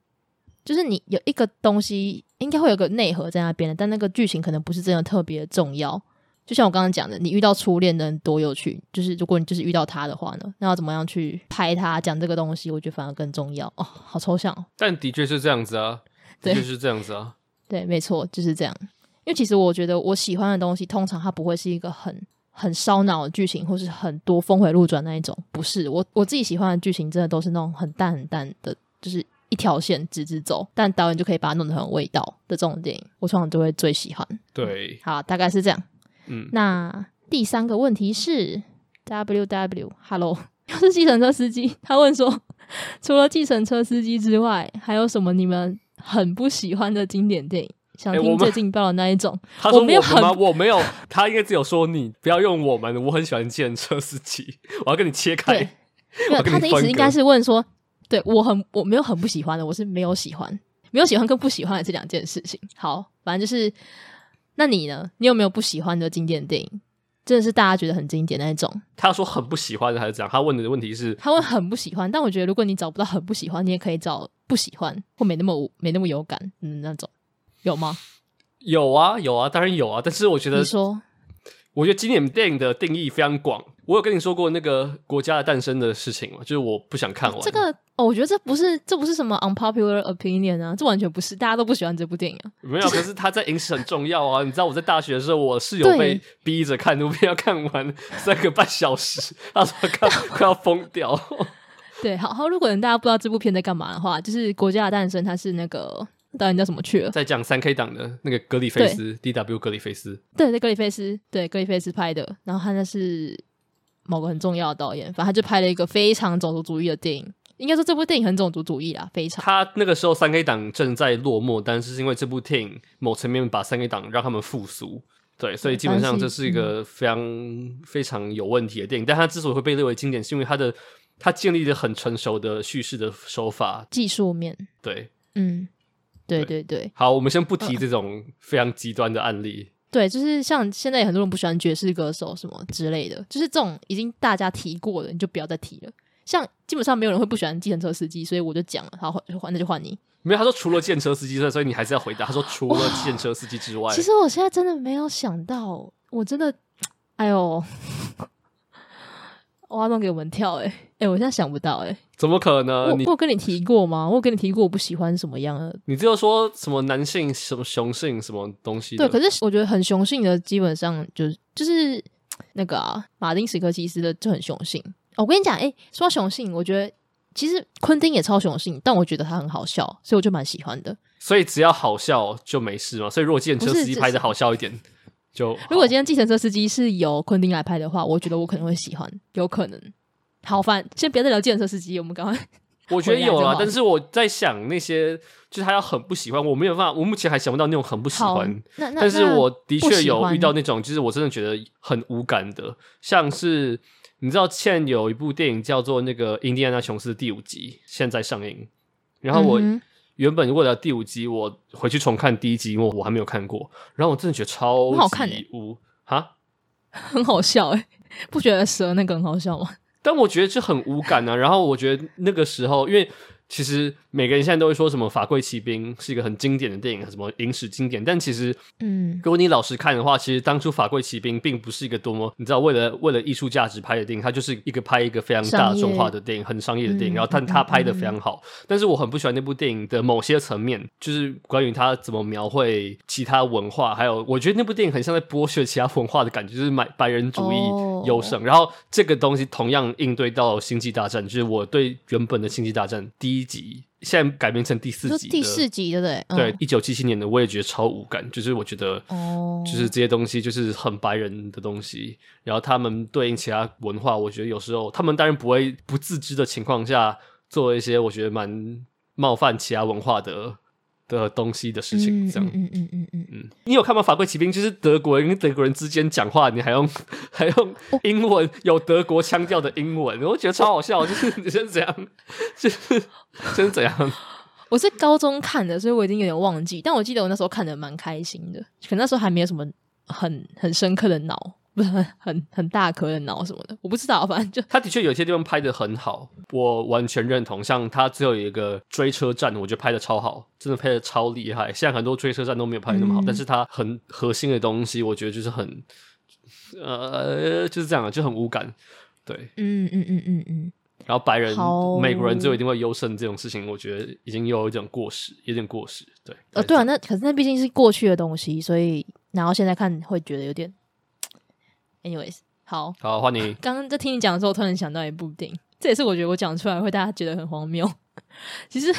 就是你有一个东西，应该会有个内核在那边的，但那个剧情可能不是真的特别重要。就像我刚刚讲的，你遇到初恋的人多有趣，就是如果你就是遇到他的话呢，那要怎么样去拍他讲这个东西？我觉得反而更重要哦，好抽象哦。但的确是这样子啊，的确是这样子啊，对，没错，就是这样。因为其实我觉得我喜欢的东西，通常它不会是一个很很烧脑的剧情，或是很多峰回路转那一种。不是我我自己喜欢的剧情，真的都是那种很淡很淡的，就是。一条线直直走，但导演就可以把它弄得很有味道的这种电影，我通常都会最喜欢。对，好，大概是这样。嗯，那第三个问题是，W W，Hello，又是计程车司机。他问说，除了计程车司机之外，还有什么你们很不喜欢的经典电影？想听最近爆的那一种。他说我没有吗？我没有，他应该只有说你不要用我们。我很喜欢计程车司机，我要跟你切开。没有，他的意思应该是问说。对，我很我没有很不喜欢的，我是没有喜欢，没有喜欢跟不喜欢的这两件事情。好，反正就是，那你呢？你有没有不喜欢的经典电影？真的是大家觉得很经典那一种？他说很不喜欢的还是怎样？他问的问题是，他问很不喜欢，但我觉得如果你找不到很不喜欢，你也可以找不喜欢或没那么没那么有感嗯那种，有吗？有啊有啊，当然有啊。但是我觉得你说，我觉得经典电影的定义非常广。我有跟你说过那个国家的诞生的事情吗？就是我不想看完这个哦，我觉得这不是这不是什么 unpopular opinion 啊，这完全不是，大家都不喜欢这部电影啊。没有，可是它在影史很重要啊。你知道我在大学的时候，我室友被逼着看，那部片要看完三个半小时，他说看 快要疯掉。对，好好，如果大家不知道这部片在干嘛的话，就是国家的诞生，它是那个导演叫什么去了？在讲三 K 党的那个格里菲斯，D.W. 格里菲斯，对，对，格里菲斯，对，格里菲斯拍的，然后他那是。某个很重要的导演，反正他就拍了一个非常种族主义的电影。应该说这部电影很种族主义啦，非常。他那个时候三 K 党正在落寞，但是因为这部电影某层面把三 K 党让他们复苏，对，所以基本上这是一个非常、嗯、非常有问题的电影。但他之所以会被列为经典，是因为他的他建立了很成熟的叙事的手法，技术面。对，嗯，对对对，好，我们先不提这种非常极端的案例。对，就是像现在有很多人不喜欢爵士歌手什么之类的，就是这种已经大家提过了，你就不要再提了。像基本上没有人会不喜欢计程车司机，所以我就讲了，好，换那就换你。没有，他说除了计程车司机之外，所以你还是要回答。他说除了计程车司机之外，其实我现在真的没有想到，我真的，哎呦。挖洞给我们跳，欸，哎、欸、哎，我现在想不到，欸，哎，怎么可能？我我有跟你提过吗？我有跟你提过我不喜欢什么样的？你只有说什么男性什么雄性什么东西？对，可是我觉得很雄性的，基本上就是就是那个啊，马丁·史柯西斯的就很雄性。哦，我跟你讲，哎、欸，说到雄性，我觉得其实昆汀也超雄性，但我觉得他很好笑，所以我就蛮喜欢的。所以只要好笑就没事嘛。所以如果计程车司机拍的好笑一点。就如果今天计程车司机是由昆汀来拍的话，我觉得我可能会喜欢，有可能。好，烦先别再聊计程车司机，我们赶快我觉得有啊，但是我在想那些，就是他要很不喜欢，我没有办法，我目前还想不到那种很不喜欢。但是我的确有遇到那种，就是我真的觉得很无感的，像是你知道，现在有一部电影叫做那个《印第安纳琼斯》第五集，现在上映。然后我原本为了第五集，我回去重看第一集，因为我还没有看过。然后我真的觉得超级好看无哈，很好笑哎，不觉得蛇那个很好笑吗？但我觉得这很无感啊，然后我觉得那个时候，因为。其实每个人现在都会说什么《法柜奇兵》是一个很经典的电影，什么影史经典。但其实，嗯，如果你老实看的话，其实当初《法柜奇兵》并不是一个多么你知道为了为了艺术价值拍的电影，它就是一个拍一个非常大众化的电影，很商业的电影。然后，但它拍的非常好。但是我很不喜欢那部电影的某些层面，就是关于它怎么描绘其他文化，还有我觉得那部电影很像在剥削其他文化的感觉，就是买白人主义优胜。然后这个东西同样应对到《星际大战》，就是我对原本的《星际大战》第一。一集现在改编成第四集，第四集对不对？对，一九七七年的我也觉得超无感，就是我觉得，哦，就是这些东西就是很白人的东西，然后他们对应其他文化，我觉得有时候他们当然不会不自知的情况下做一些我觉得蛮冒犯其他文化的。的东西的事情，这样，嗯嗯嗯嗯嗯，你有看吗？法贵骑兵就是德国人跟德国人之间讲话，你还用 还用英文，有德国腔调的英文，我觉得超好笑。就是你是怎样，就是真 是怎样。我是高中看的，所以我已经有点忘记，但我记得我那时候看的蛮开心的，可能那时候还没有什么很很深刻的脑。不是很很很大颗的脑什么的，我不知道，反正就 他的确有些地方拍的很好，我完全认同。像他最后有一个追车站，我觉得拍的超好，真的拍的超厉害。现在很多追车站都没有拍得那么好，嗯、但是他很核心的东西，我觉得就是很呃，就是这样，就很无感。对，嗯嗯嗯嗯嗯。然后白人、好美国人最后一定会优胜这种事情，我觉得已经有一点过时，有点过时。对，呃，对啊，那可是那毕竟是过去的东西，所以然后现在看会觉得有点。Anyways，好，好，换你。刚刚在听你讲的时候，突然想到一部电影，这也是我觉得我讲出来会大家觉得很荒谬。其实，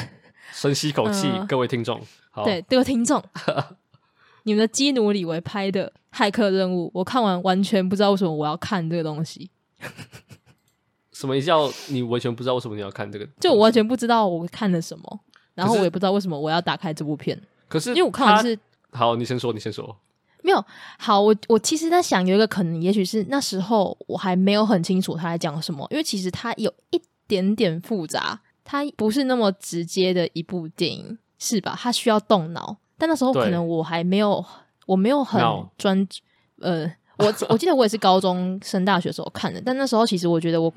深吸口气，呃、各位听众，好，对，各位听众，你们的基努李维拍的《骇客任务》，我看完完全不知道为什么我要看这个东西。什么叫你完全不知道为什么你要看这个？就我完全不知道我看了什么，然后我也不知道为什么我要打开这部片。可是，因为我看完是好，你先说，你先说。没有好，我我其实在想有一个可能，也许是那时候我还没有很清楚他在讲什么，因为其实它有一点点复杂，它不是那么直接的一部电影，是吧？它需要动脑，但那时候可能我还没有，我没有很专注。呃，我我记得我也是高中升大学的时候看的，但那时候其实我觉得我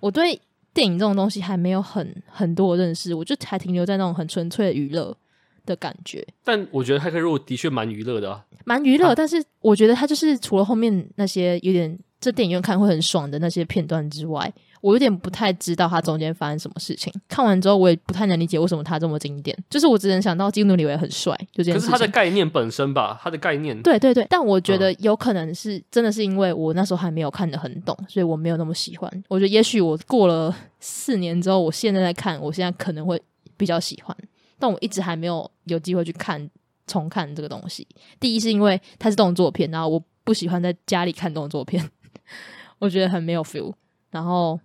我对电影这种东西还没有很很多的认识，我就还停留在那种很纯粹的娱乐。的感觉，但我觉得《骇客任务》的确蛮娱乐的啊，蛮娱乐。但是我觉得它就是除了后面那些有点在电影院看会很爽的那些片段之外，我有点不太知道它中间发生什么事情。看完之后，我也不太能理解为什么它这么经典。就是我只能想到基努里维很帅，就这样。可是它的概念本身吧，它的概念，对对对。但我觉得有可能是真的是因为我那时候还没有看得很懂，所以我没有那么喜欢。我觉得也许我过了四年之后，我现在在看，我现在可能会比较喜欢。但我一直还没有有机会去看重看这个东西。第一是因为它是动作片，然后我不喜欢在家里看动作片，我觉得很没有 feel。然后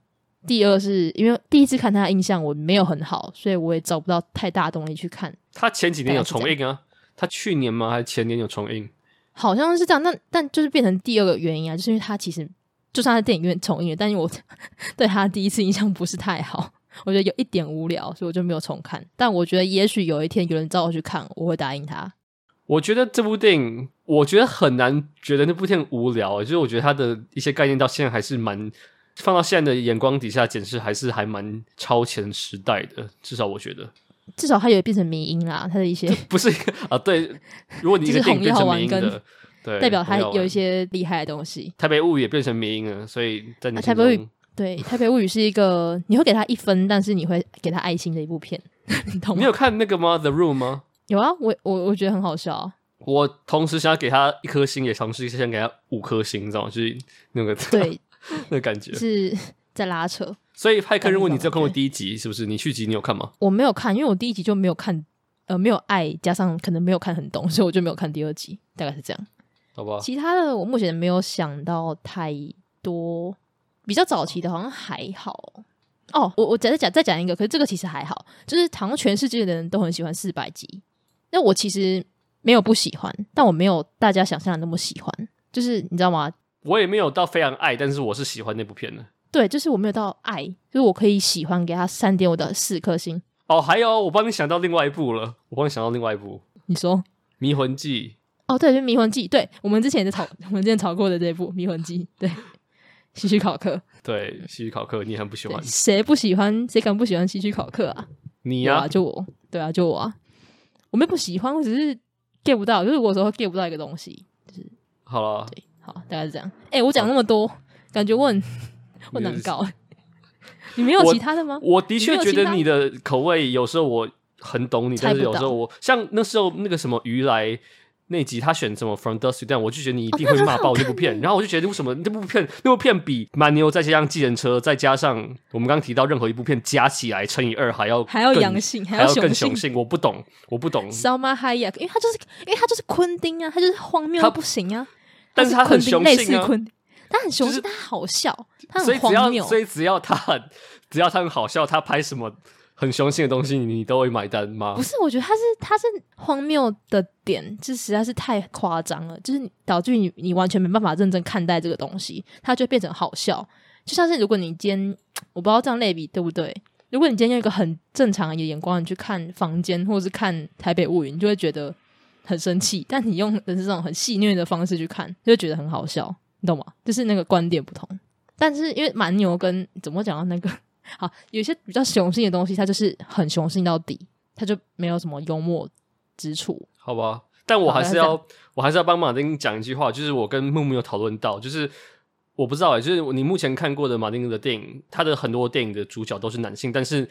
第二是因为第一次看它的印象我没有很好，所以我也找不到太大动力去看。他前几年有重映啊？他去年吗？还是前年有重映？好像是这样。但但就是变成第二个原因啊，就是因为他其实就算在电影院重映了，但是我 对他第一次印象不是太好。我觉得有一点无聊，所以我就没有重看。但我觉得，也许有一天有人找我去看，我会答应他。我觉得这部电影，我觉得很难觉得那部电影无聊。就是我觉得它的一些概念到现在还是蛮放到现在的眼光底下检视，还是还蛮超前时代的。至少我觉得，至少它也变成迷音啦。它的一些不是一个啊，对。如果你一个电影变成迷音的，对，代表它有一些厉害的东西。台北物语也变成迷音了，所以在你、啊、台北物语。对，《台北物语》是一个你会给他一分，但是你会给他爱心的一部片，你懂吗？你有看那个吗？《The Room》吗？有啊，我我我觉得很好笑啊。我同时想要给他一颗星，也尝试先给他五颗星，你知道吗？就是那个对 那个感觉是 在拉扯。所以《派克任务》你只有看过第一集，是不是？你续集你有看吗？我没有看，因为我第一集就没有看，呃，没有爱，加上可能没有看很懂，所以我就没有看第二集，大概是这样。好吧。其他的我目前没有想到太多。比较早期的好像还好，哦，我我再再讲再讲一个，可是这个其实还好，就是好像全世界的人都很喜欢四百集，那我其实没有不喜欢，但我没有大家想象的那么喜欢，就是你知道吗？我也没有到非常爱，但是我是喜欢那部片的。对，就是我没有到爱，就是我可以喜欢，给他三点五的四颗星。哦，还有我帮你想到另外一部了，我帮你想到另外一部，你说《迷魂记》。哦，对，就《迷魂记》。对，我们之前在吵，我们之前吵过的这一部《迷魂记》。对，希区考克。对，希区考克，你很不喜欢？谁不喜欢？谁敢不喜欢希区考克啊？你呀、啊，就我。对啊，就我啊。我没不喜欢，我只是 get 不到，就是我有时候 get 不到一个东西。就是好了，对，好，大概是这样。哎、欸，我讲那么多，感觉我很 我难搞。你没有其他的吗？我，我的确觉得你的口味有时候我很懂你，但是有时候我像那时候那个什么鱼来那集，他选什么 From Dusk to Dawn，我就觉得你一定会骂爆这部片。然后我就觉得为什么那部片那部片比蛮牛，再加上计程车，再加上我们刚刚提到任何一部片加起来乘以二还要还要阳性，还要更雄性。我不懂，我不懂。Salma Hayek，因为他就是因为他就是昆汀啊，他就是荒谬到不行啊。但是他很雄性啊。他很雄性，他好笑，他很荒谬。所以只要他很，只要他很好笑，他拍什么很雄性的东西，你都会买单吗？不是，我觉得他是他是荒谬的点，就实在是太夸张了，就是导致你你完全没办法认真看待这个东西，它就变成好笑。就像是如果你今天我不知道这样类比对不对？如果你今天用一个很正常的眼光你去看《房间》或者是看《台北物语》，你就会觉得很生气；但你用的是这种很戏谑的方式去看，就会觉得很好笑。你懂吗？就是那个观点不同，但是因为蛮牛跟怎么讲到那个好，有些比较雄性的东西，它就是很雄性到底，它就没有什么幽默之处，好吧？但我还是要，我还是要帮马丁讲一句话，就是我跟木木有讨论到，就是我不知道哎、欸，就是你目前看过的马丁的电影，他的很多电影的主角都是男性，但是。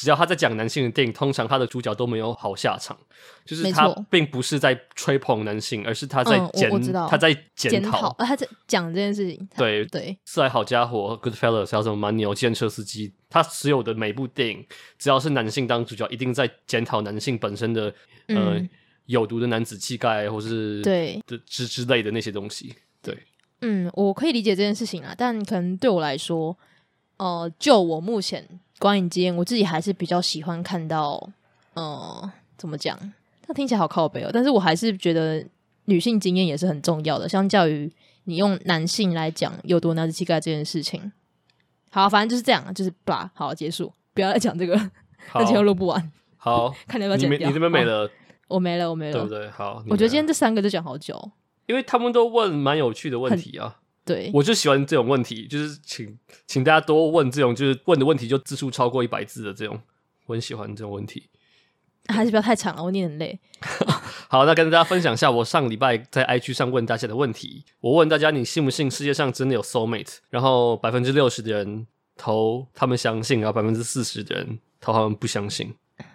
只要他在讲男性的电影，通常他的主角都没有好下场。就是他并不是在吹捧男性，而是他在检、嗯，他在检讨，他在讲这件事情。对对，四海好家伙，Goodfellas，还有什么蛮牛，计程车司机，他持有的每部电影，只要是男性当主角，一定在检讨男性本身的、嗯、呃有毒的男子气概，或是对的之之类的那些东西。对，嗯，我可以理解这件事情啊，但可能对我来说，呃，就我目前。观影经验，我自己还是比较喜欢看到，呃，怎么讲？那听起来好靠北哦，但是我还是觉得女性经验也是很重要的。相较于你用男性来讲有多男子气概这件事情，好，反正就是这样，就是吧，好结束，不要再讲这个，那今天录不完。好，看你要不要剪掉？你这边没了，我没了，我没了，对不对？好，我觉得今天这三个就讲好久，因为他们都问蛮有趣的问题啊。对，我就喜欢这种问题，就是请请大家多问这种，就是问的问题就字数超过一百字的这种，我很喜欢这种问题。还是不要太长了，我念很累。好，那跟大家分享一下我上礼拜在 IG 上问大家的问题。我问大家，你信不信世界上真的有 soul mate？然后百分之六十的人投他们相信，然后百分之四十的人投他们不相信。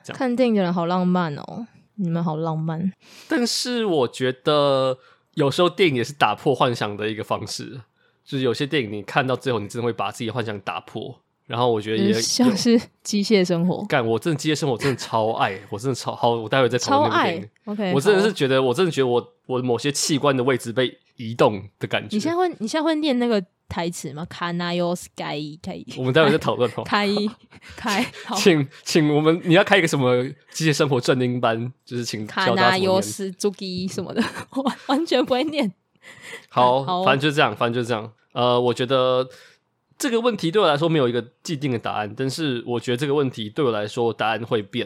看电影的人好浪漫哦，你们好浪漫。但是我觉得。有时候电影也是打破幻想的一个方式，就是有些电影你看到最后，你真的会把自己的幻想打破。然后我觉得也像是机械生活，干我真的机械生活真的超爱，我真的超好，我待会再讨论那部电影。OK，我真的是觉得，我真的觉得我我某些器官的位置被移动的感觉。你现在会你现在会念那个台词吗？Kanayo Sky 开，我们待会再讨论哦。开 开，请请我们你要开一个什么机械生活正音班，就是请卡纳尤斯朱基什么的，我 完全不会念。好，反正就是这样，反正就是这样。呃，我觉得。这个问题对我来说没有一个既定的答案，但是我觉得这个问题对我来说答案会变。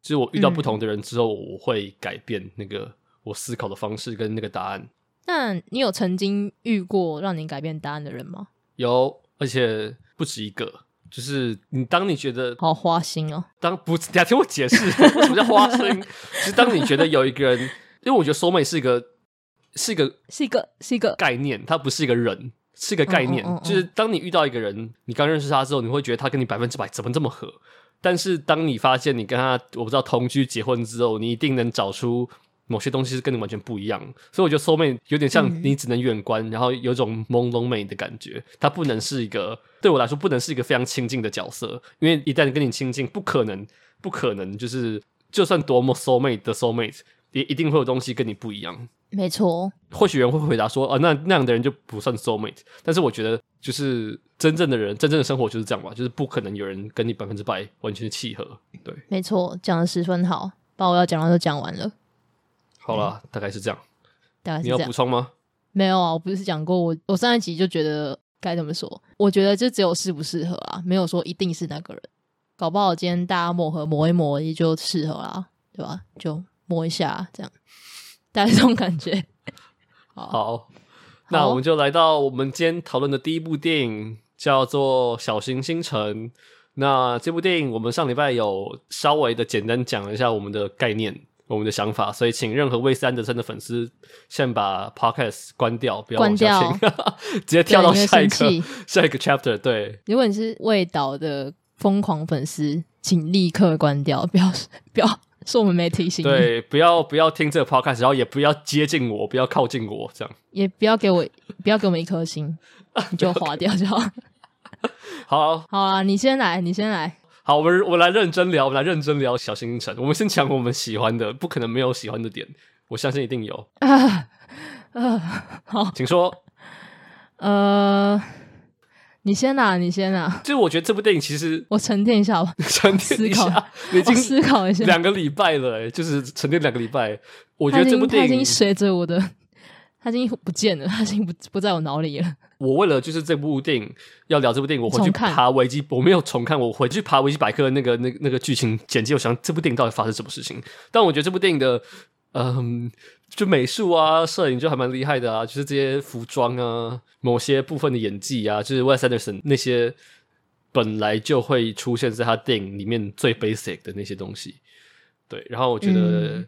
就是我遇到不同的人之后，我会改变那个我思考的方式跟那个答案。那你有曾经遇过让你改变答案的人吗？有，而且不止一个。就是你当你觉得好花心哦，当不，你要听我解释 什么叫花心？就是当你觉得有一个人，因为我觉得 soul mate 是一个是一个是一个是一个概念，它不是一个人。是一个概念，嗯嗯嗯、就是当你遇到一个人，你刚认识他之后，你会觉得他跟你百分之百怎么这么合？但是当你发现你跟他我不知道同居结婚之后，你一定能找出某些东西是跟你完全不一样。所以我觉得 soul mate 有点像你只能远观，嗯、然后有种朦胧美的感觉。它不能是一个对我来说不能是一个非常亲近的角色，因为一旦跟你亲近，不可能不可能就是就算多么 soul mate 的 soul mate，也一定会有东西跟你不一样。没错，或许人会回答说：“哦，那那样的人就不算 soul mate。”但是我觉得就是真正的人，真正的生活就是这样吧，就是不可能有人跟你百分之百完全契合。对，没错，讲的十分好，把我要讲的都讲完了。好了，大概是这样。大概是你要补充吗？没有啊，我不是讲过我我上一集就觉得该怎么说？我觉得就只有适不适合啊，没有说一定是那个人。搞不好今天大家磨合磨一磨也就适合啦，对吧？就磨一下这样，大概这种感觉。好，好，那我们就来到我们今天讨论的第一部电影，叫做《小行星城》。那这部电影我们上礼拜有稍微的简单讲了一下我们的概念。我们的想法，所以请任何韦斯安德森的粉丝先把 podcast 关掉，不要往下听，直接跳到下一个下一个 chapter。对，如果你是魏导的疯狂粉丝，请立刻关掉，不要 不要说我们没提醒。对，不要不要听这个 podcast，然后也不要接近我，不要靠近我，这样也不要给我不要给我们一颗星，你 就划掉就好。好，好啊，你先来，你先来。好，我们我们来认真聊，我们来认真聊小星辰。我们先讲我们喜欢的，不可能没有喜欢的点，我相信一定有。啊 啊，好，请说。呃，你先拿，你先拿。就是我觉得这部电影其实，我沉淀一下吧，沉淀一下，已经思考一下，两个礼拜了，欸，就是沉淀两个礼拜。我觉得这部电影已经随着我的。它已经不见了，它已经不不在我脑里了。我为了就是这部电影要聊这部电影，我回去爬维基，我没有重看，我回去爬维基百科那个那个、那个剧情简介，我想这部电影到底发生什么事情。但我觉得这部电影的嗯，就美术啊、摄影就还蛮厉害的啊，就是这些服装啊、某些部分的演技啊，就是 Wes Anderson 那些本来就会出现在他电影里面最 basic 的那些东西。对，然后我觉得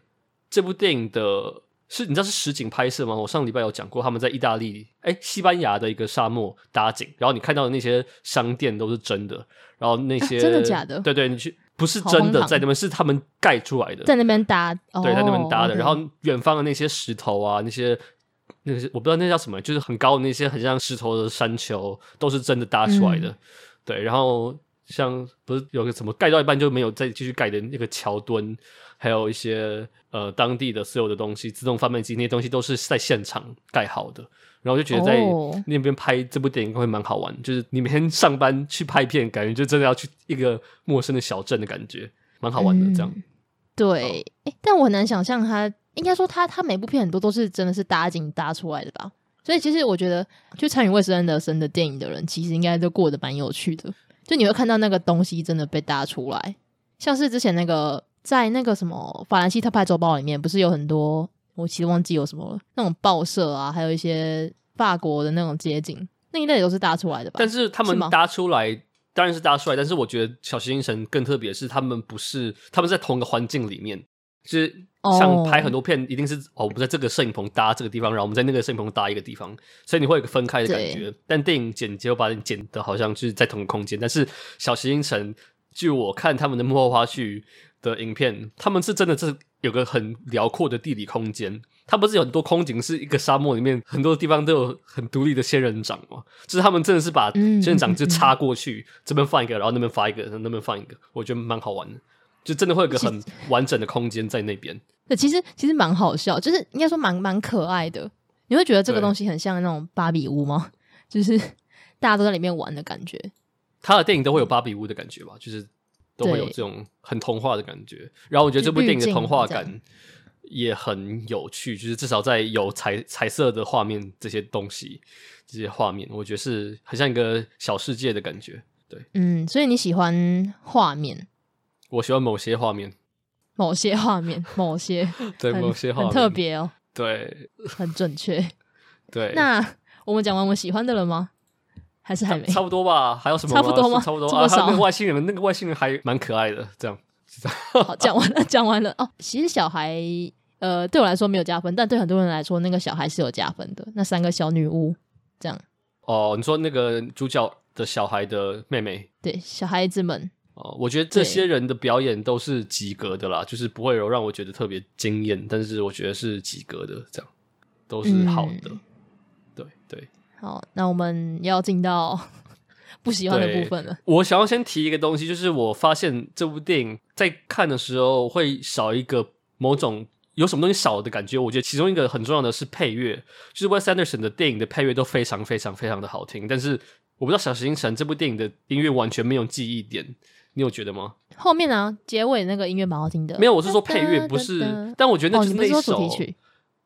这部电影的。是，你知道是实景拍摄吗？我上礼拜有讲过，他们在意大利，哎、欸，西班牙的一个沙漠搭景，然后你看到的那些商店都是真的，然后那些、啊、真的假的？对对，你去不是真的在那边，是他们盖出来的，在那边搭，对，在那边搭的。哦、然后远方的那些石头啊，那些那些我不知道那叫什么，就是很高的那些很像石头的山丘，都是真的搭出来的。嗯、对，然后像不是有个什么盖到一半就没有再继续盖的那个桥墩。还有一些呃当地的所有的东西，自动贩卖机那些东西都是在现场盖好的，然后就觉得在那边拍这部电影会蛮好玩，就是你每天上班去拍片，感觉就真的要去一个陌生的小镇的感觉，蛮好玩的。这样、嗯、对、哦，但我很难想象他，应该说他他每部片很多都是真的是搭景搭出来的吧？所以其实我觉得，就参与韦斯安德森的电影的人，其实应该都过得蛮有趣的。就你会看到那个东西真的被搭出来，像是之前那个。在那个什么法兰西特派周报里面，不是有很多我其实忘记有什么了，那种报社啊，还有一些法国的那种街景，那一类也都是搭出来的吧？但是他们搭出来当然是搭出来，但是我觉得小行星城更特别的是，他们不是他们在同一个环境里面，就是像拍很多片，一定是哦，我们在这个摄影棚搭这个地方，然后我们在那个摄影棚搭一个地方，所以你会有个分开的感觉。但电影剪辑又把你剪的好像就是在同一个空间，但是小行星城，据我看他们的幕后花絮。的影片，他们是真的是有个很辽阔的地理空间，它不是有很多空景，是一个沙漠里面很多地方都有很独立的仙人掌嘛，就是他们真的是把仙人掌就插过去，嗯嗯嗯、这边放一个，然后那边放一个，那边放一个，我觉得蛮好玩的，就真的会有个很完整的空间在那边。对，其实其实蛮好笑，就是应该说蛮蛮可爱的。你会觉得这个东西很像那种芭比屋吗？就是大家都在里面玩的感觉。他的电影都会有芭比屋的感觉吧，就是。都会有这种很童话的感觉，然后我觉得这部电影的童话感也很有趣，就是至少在有彩彩色的画面这些东西，这些画面，我觉得是很像一个小世界的感觉。对，嗯，所以你喜欢画面？我喜欢某些画面，某些画面，某些 对某些画面很特别哦，对，很准确。对，那我们讲完我们喜欢的了吗？还是还没差不多吧？还有什么？差不多吗？差不多啊。那个外星人，那个外星人还蛮可爱的。这样，好，讲完了，讲完了。哦，其实小孩，呃，对我来说没有加分，但对很多人来说，那个小孩是有加分的。那三个小女巫，这样。哦，你说那个主角的小孩的妹妹，对，小孩子们。哦，我觉得这些人的表演都是及格的啦，就是不会有让我觉得特别惊艳，但是我觉得是及格的，这样都是好的。好，那我们要进到 不喜欢的部分了。我想要先提一个东西，就是我发现这部电影在看的时候会少一个某种有什么东西少的感觉？我觉得其中一个很重要的是配乐，就是 Wes Anderson 的电影的配乐都非常非常非常的好听。但是我不知道《小行星》这部电影的音乐完全没有记忆点，你有觉得吗？后面啊，结尾那个音乐蛮好听的。没有，我是说配乐，不是。但我觉得那就是那首，哦、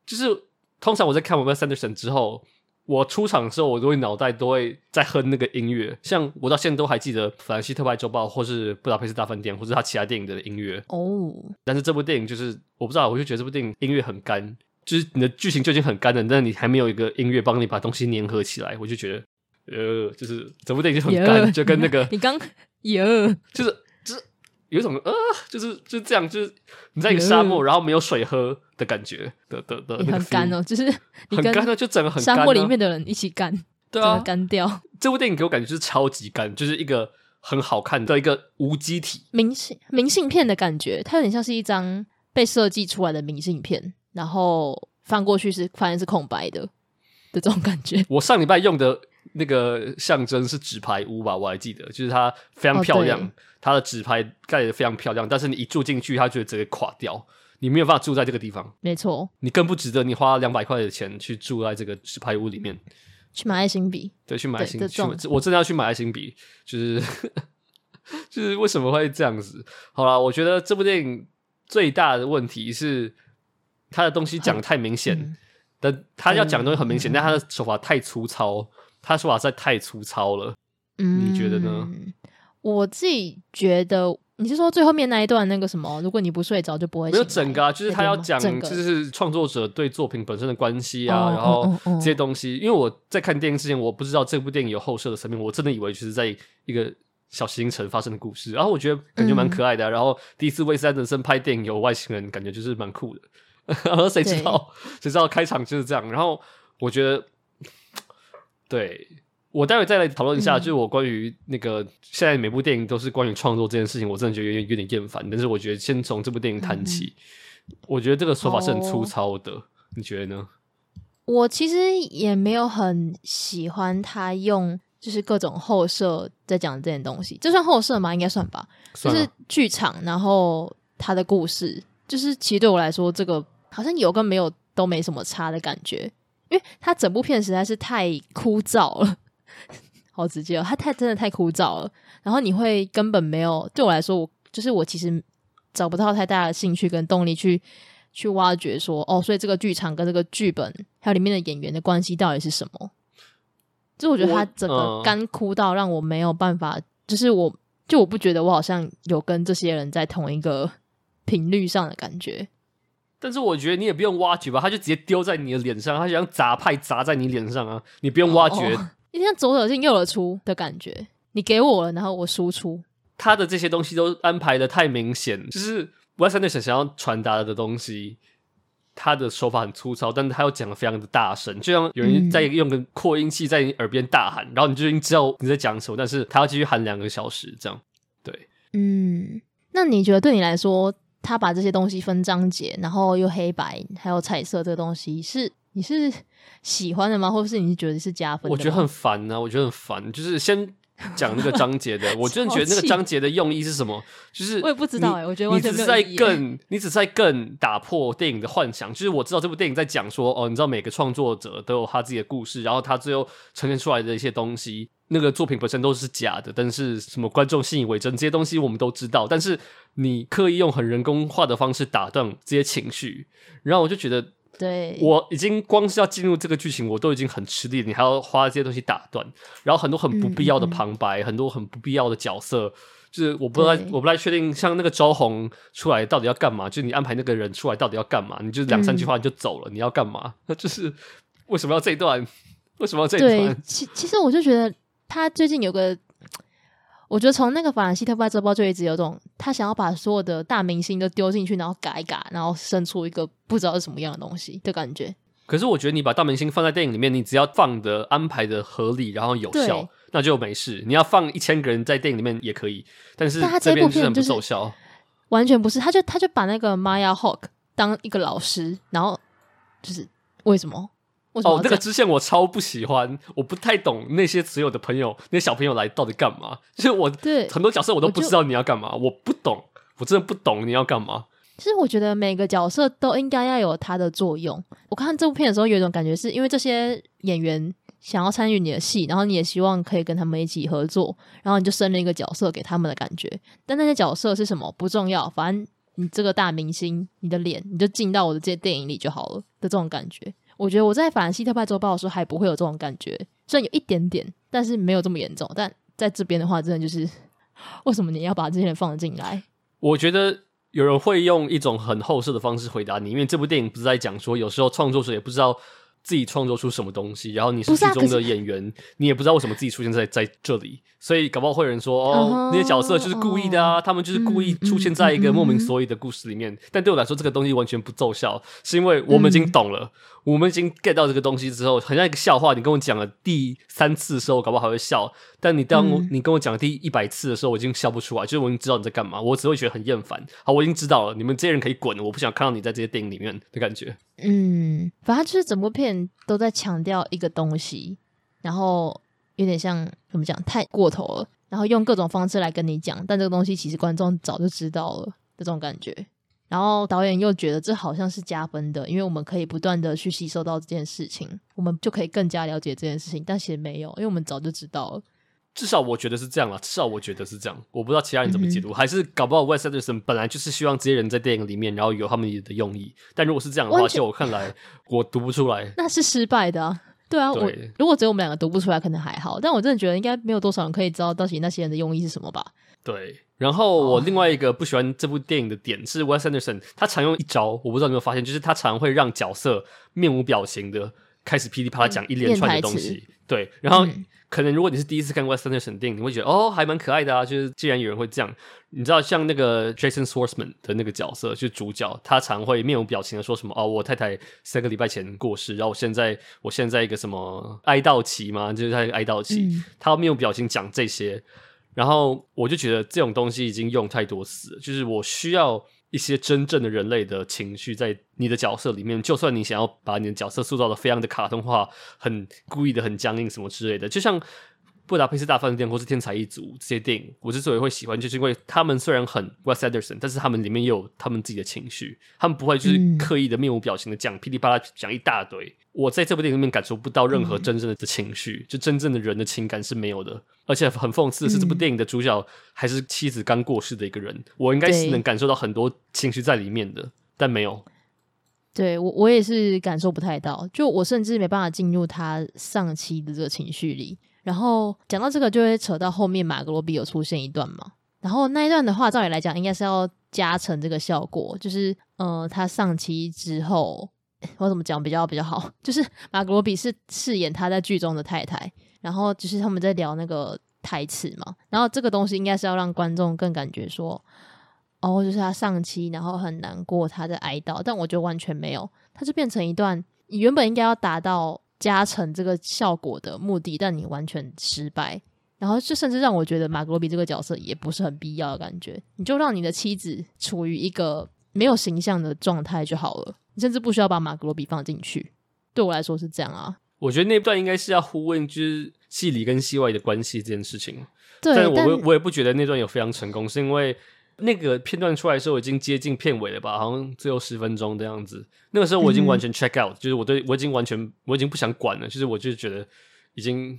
就是通常我在看完 Wes Anderson 之后。我出场的时候，我都会脑袋都会在哼那个音乐，像我到现在都还记得《法兰西特派周报》或是《布达佩斯大饭店》或是他其他电影的音乐哦。但是这部电影就是我不知道，我就觉得这部电影音乐很干，就是你的剧情就已经很干了，但是你还没有一个音乐帮你把东西粘合起来，我就觉得呃，就是整部电影就很干，就跟那个 你刚有就是。有一种呃，就是就这样，就是你在一个沙漠，然后没有水喝的感觉的的的，很干哦，就是很干的，就整个很干，沙漠里面的人一起干，对啊，干掉。这部电影给我感觉就是超级干，就是一个很好看的一个无机体。明信明信片的感觉，它有点像是一张被设计出来的明信片，然后翻过去是发现是空白的的这种感觉。我上礼拜用的那个象征是纸牌屋吧，我还记得，就是它非常漂亮。哦它的纸牌盖得非常漂亮，但是你一住进去，它就直接垮掉。你没有办法住在这个地方，没错。你更不值得你花两百块的钱去住在这个纸牌屋里面。去买爱心笔，对，去买爱心笔。我真的要去买爱心笔，就是 就是为什么会这样子？好了，我觉得这部电影最大的问题是他的东西讲得太明显，嗯、但他要讲的东西很明显，嗯、但他的手法太粗糙，他的手法实在太粗糙了。嗯，你觉得呢？我自己觉得，你是说最后面那一段那个什么？如果你不睡着就不会。没有整个啊，就是他要讲，就是创作者对作品本身的关系啊，然后这些东西。因为我在看电影之前，我不知道这部电影有后设的层面，我真的以为就是在一个小行程发生的故事。然后我觉得感觉蛮可爱的。然后第一次韦斯安德森拍电影有外星人，感觉就是蛮酷的。然后谁知道谁知道开场就是这样。然后我觉得对。我待会再来讨论一下，就是我关于那个现在每部电影都是关于创作这件事情，我真的觉得有点有点厌烦。但是我觉得先从这部电影谈起，我觉得这个说法是很粗糙的，你觉得呢？我其实也没有很喜欢他用就是各种后设在讲这件东西，这算后设吗？应该算吧。就是剧场，然后他的故事，就是其实对我来说，这个好像有跟没有都没什么差的感觉，因为他整部片实在是太枯燥了。好直接哦，它太真的太枯燥了，然后你会根本没有，对我来说，我就是我其实找不到太大的兴趣跟动力去去挖掘说哦，所以这个剧场跟这个剧本还有里面的演员的关系到底是什么？就我觉得它整个干枯到让我没有办法，就是我就我不觉得我好像有跟这些人在同一个频率上的感觉。但是我觉得你也不用挖掘吧，他就直接丢在你的脸上，他想砸派砸在你脸上啊，你不用挖掘。哦一天左耳进右耳出的感觉，你给我了，然后我输出。他的这些东西都安排的太明显，就是 Wes Anderson 想要传达的东西，他的手法很粗糙，但是他又讲的非常的大声，就像有人在用个扩音器在你耳边大喊，嗯、然后你就已经知道你在讲什么，但是他要继续喊两个小时，这样。对，嗯，那你觉得对你来说，他把这些东西分章节，然后又黑白，还有彩色这个东西是？你是喜欢的吗？或者是你是觉得是加分的？我觉得很烦啊！我觉得很烦。就是先讲那个章节的，我真的觉得那个章节的用意是什么？就是我也不知道哎、欸。我觉得你只是在更，你只是在更打破电影的幻想。就是我知道这部电影在讲说，哦，你知道每个创作者都有他自己的故事，然后他最后呈现出来的一些东西，那个作品本身都是假的，但是什么观众信以为真，这些东西我们都知道。但是你刻意用很人工化的方式打断这些情绪，然后我就觉得。对，我已经光是要进入这个剧情，我都已经很吃力，你还要花这些东西打断，然后很多很不必要的旁白，嗯嗯、很多很不必要的角色，就是我不太我不太确定，像那个周红出来到底要干嘛？就是你安排那个人出来到底要干嘛？你就两三句话你就走了，嗯、你要干嘛？那 就是为什么要这一段？为什么要这一段？对，其其实我就觉得他最近有个。我觉得从那个法兰西特派周报就一直有种他想要把所有的大明星都丢进去，然后改一改，然后生出一个不知道是什么样的东西的感觉。可是我觉得你把大明星放在电影里面，你只要放的安排的合理，然后有效，那就没事。你要放一千个人在电影里面也可以，但是他这边就是很不奏效，完全不是。他就他就把那个 Maya Hawke 当一个老师，然后就是为什么？哦，那个支线我超不喜欢，我不太懂那些持有的朋友，那些小朋友来到底干嘛？就是我对很多角色我都不知道你要干嘛，我，我不懂，我真的不懂你要干嘛。其实我觉得每个角色都应该要有它的作用。我看这部片的时候，有一种感觉是因为这些演员想要参与你的戏，然后你也希望可以跟他们一起合作，然后你就生了一个角色给他们的感觉。但那些角色是什么不重要，反正你这个大明星，你的脸你就进到我的这些电影里就好了的这种感觉。我觉得我在法兰西特派周报的时候还不会有这种感觉，虽然有一点点，但是没有这么严重。但在这边的话，真的就是 为什么你要把这些人放进来？我觉得。有人会用一种很后设的方式回答你，因为这部电影不是在讲说，有时候创作者也不知道自己创作出什么东西，然后你是剧中的演员，你也不知道为什么自己出现在在这里。所以搞不好会有人说哦，uh 那些角色就是故意的啊，uh. 他们就是故意出现在一个莫名所以的故事里面。Uh. 但对我来说，这个东西完全不奏效，是因为我们已经懂了，uh. 我们已经 get 到这个东西之后，很像一个笑话。你跟我讲了第三次的时候，搞不好还会笑。但你当我你跟我讲第一百次的时候，我已经笑不出来，就是我已经知道你在干嘛，我只会觉得很厌烦。好，我已经知道了，你们这些人可以滚，我不想看到你在这些电影里面的感觉。嗯，反正就是整部片都在强调一个东西，然后有点像怎么讲，太过头了。然后用各种方式来跟你讲，但这个东西其实观众早就知道了这种感觉。然后导演又觉得这好像是加分的，因为我们可以不断的去吸收到这件事情，我们就可以更加了解这件事情。但其实没有，因为我们早就知道了。至少我觉得是这样啦，至少我觉得是这样。我不知道其他人怎么解读，嗯、还是搞不好 Wes Anderson 本来就是希望这些人在电影里面，然后有他们的用意。但如果是这样的话，就我看来，我读不出来，那是失败的啊。对啊，对我如果只有我们两个读不出来，可能还好。但我真的觉得应该没有多少人可以知道到底那些人的用意是什么吧？对。然后我另外一个不喜欢这部电影的点是 Wes Anderson，他常用一招，我不知道你有没有发现，就是他常会让角色面无表情的开始噼里啪啦讲一连串的东西。对，然后。嗯可能如果你是第一次看 Wes Anderson 电影，你会觉得哦，还蛮可爱的啊。就是既然有人会这样，你知道像那个 Jason Schwartzman 的那个角色，就是主角，他常会面无表情的说什么哦，我太太三个礼拜前过世，然后我现在我现在一个什么哀悼期嘛，就是他一个哀悼期，嗯，他要面无表情讲这些，然后我就觉得这种东西已经用太多次了，就是我需要。一些真正的人类的情绪在你的角色里面，就算你想要把你的角色塑造的非常的卡通化，很故意的很僵硬什么之类的，就像《布达佩斯大饭店》或是《天才一族》这些电影，我之所以会喜欢，就是因为他们虽然很 Wes Anderson，但是他们里面也有他们自己的情绪，他们不会就是刻意的面无表情的讲噼里啪啦讲一大堆。我在这部电影里面感受不到任何真正的情绪，嗯，就真正的人的情感是没有的。而且很讽刺的是，这部电影的主角还是妻子刚过世的一个人。我应该是能感受到很多情绪在里面的，但没有。对，我，我也是感受不太到。就我甚至没办法进入他丧妻的这个情绪里。然后讲到这个，就会扯到后面马格罗比有出现一段嘛。然后那一段的话，照理来讲，应该是要加成这个效果，就是呃，他丧妻之后。我怎么讲比较比较好？就是马格罗比是饰演他在剧中的太太，然后就是他们在聊那个台词嘛。然后这个东西应该是要让观众更感觉说，哦，就是他丧妻，然后很难过，他在哀悼。但我觉得完全没有，他就变成一段你原本应该要达到加成这个效果的目的，但你完全失败。然后就甚至让我觉得马格罗比这个角色也不是很必要的感觉。你就让你的妻子处于一个没有形象的状态就好了。你甚至不需要把马格罗比放进去，对我来说是这样啊。我觉得那段应该是要呼应，就是戏里跟戏外的关系这件事情。对，但我我也不觉得那段有非常成功，是因为那个片段出来的时候已经接近片尾了吧？好像最后十分钟的样子。那个时候我已经完全 check out，、嗯、就是我对我已经完全我已经不想管了，就是我就觉得已经。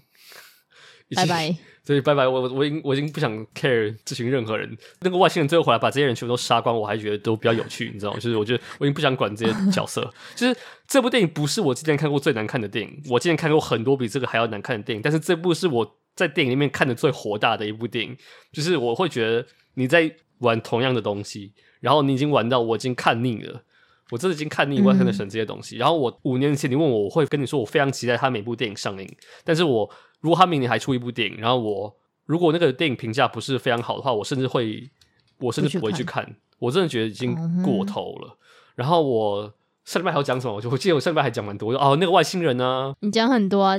拜拜，所以拜拜，我我我已经我已经不想 care 这群任何人。那个外星人最后回来把这些人全部都杀光，我还觉得都比较有趣，你知道吗？就是我觉得我已经不想管这些角色。就是这部电影不是我之前看过最难看的电影，我之前看过很多比这个还要难看的电影，但是这部是我在电影里面看的最火大的一部电影。就是我会觉得你在玩同样的东西，然后你已经玩到我已经看腻了，我真的已经看腻万圣的神这些东西。然后我五年前你问我，我会跟你说我非常期待他每部电影上映，但是我。如果他明年还出一部电影，然后我如果那个电影评价不是非常好的话，我甚至会，我甚至不会去看。去我真的觉得已经过头了。嗯、然后我上礼拜还要讲什么？我就我记得我上礼拜还讲蛮多。哦，那个外星人呢、啊？你讲很多啊。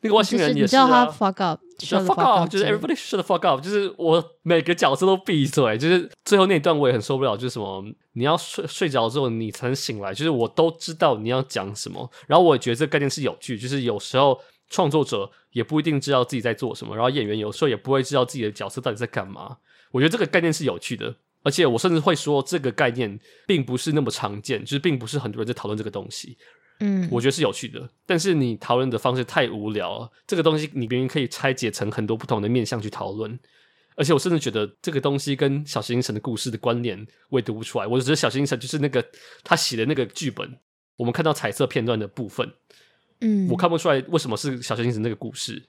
那个外星人也是、啊、你叫他 fuck up，shut fuck up，就是 everybody shut the fuck up，就是我每个角色都闭嘴。就是最后那一段我也很受不了，就是什么你要睡睡着之后你才能醒来，就是我都知道你要讲什么。然后我也觉得这个概念是有趣，就是有时候。创作者也不一定知道自己在做什么，然后演员有时候也不会知道自己的角色到底在干嘛。我觉得这个概念是有趣的，而且我甚至会说，这个概念并不是那么常见，就是并不是很多人在讨论这个东西。嗯，我觉得是有趣的，但是你讨论的方式太无聊了。这个东西你明明可以拆解成很多不同的面向去讨论，而且我甚至觉得这个东西跟小行星的故事的关联我也读不出来。我只觉得小行星就是那个他写的那个剧本，我们看到彩色片段的部分，嗯，我看不出来为什么是小行星那个故事。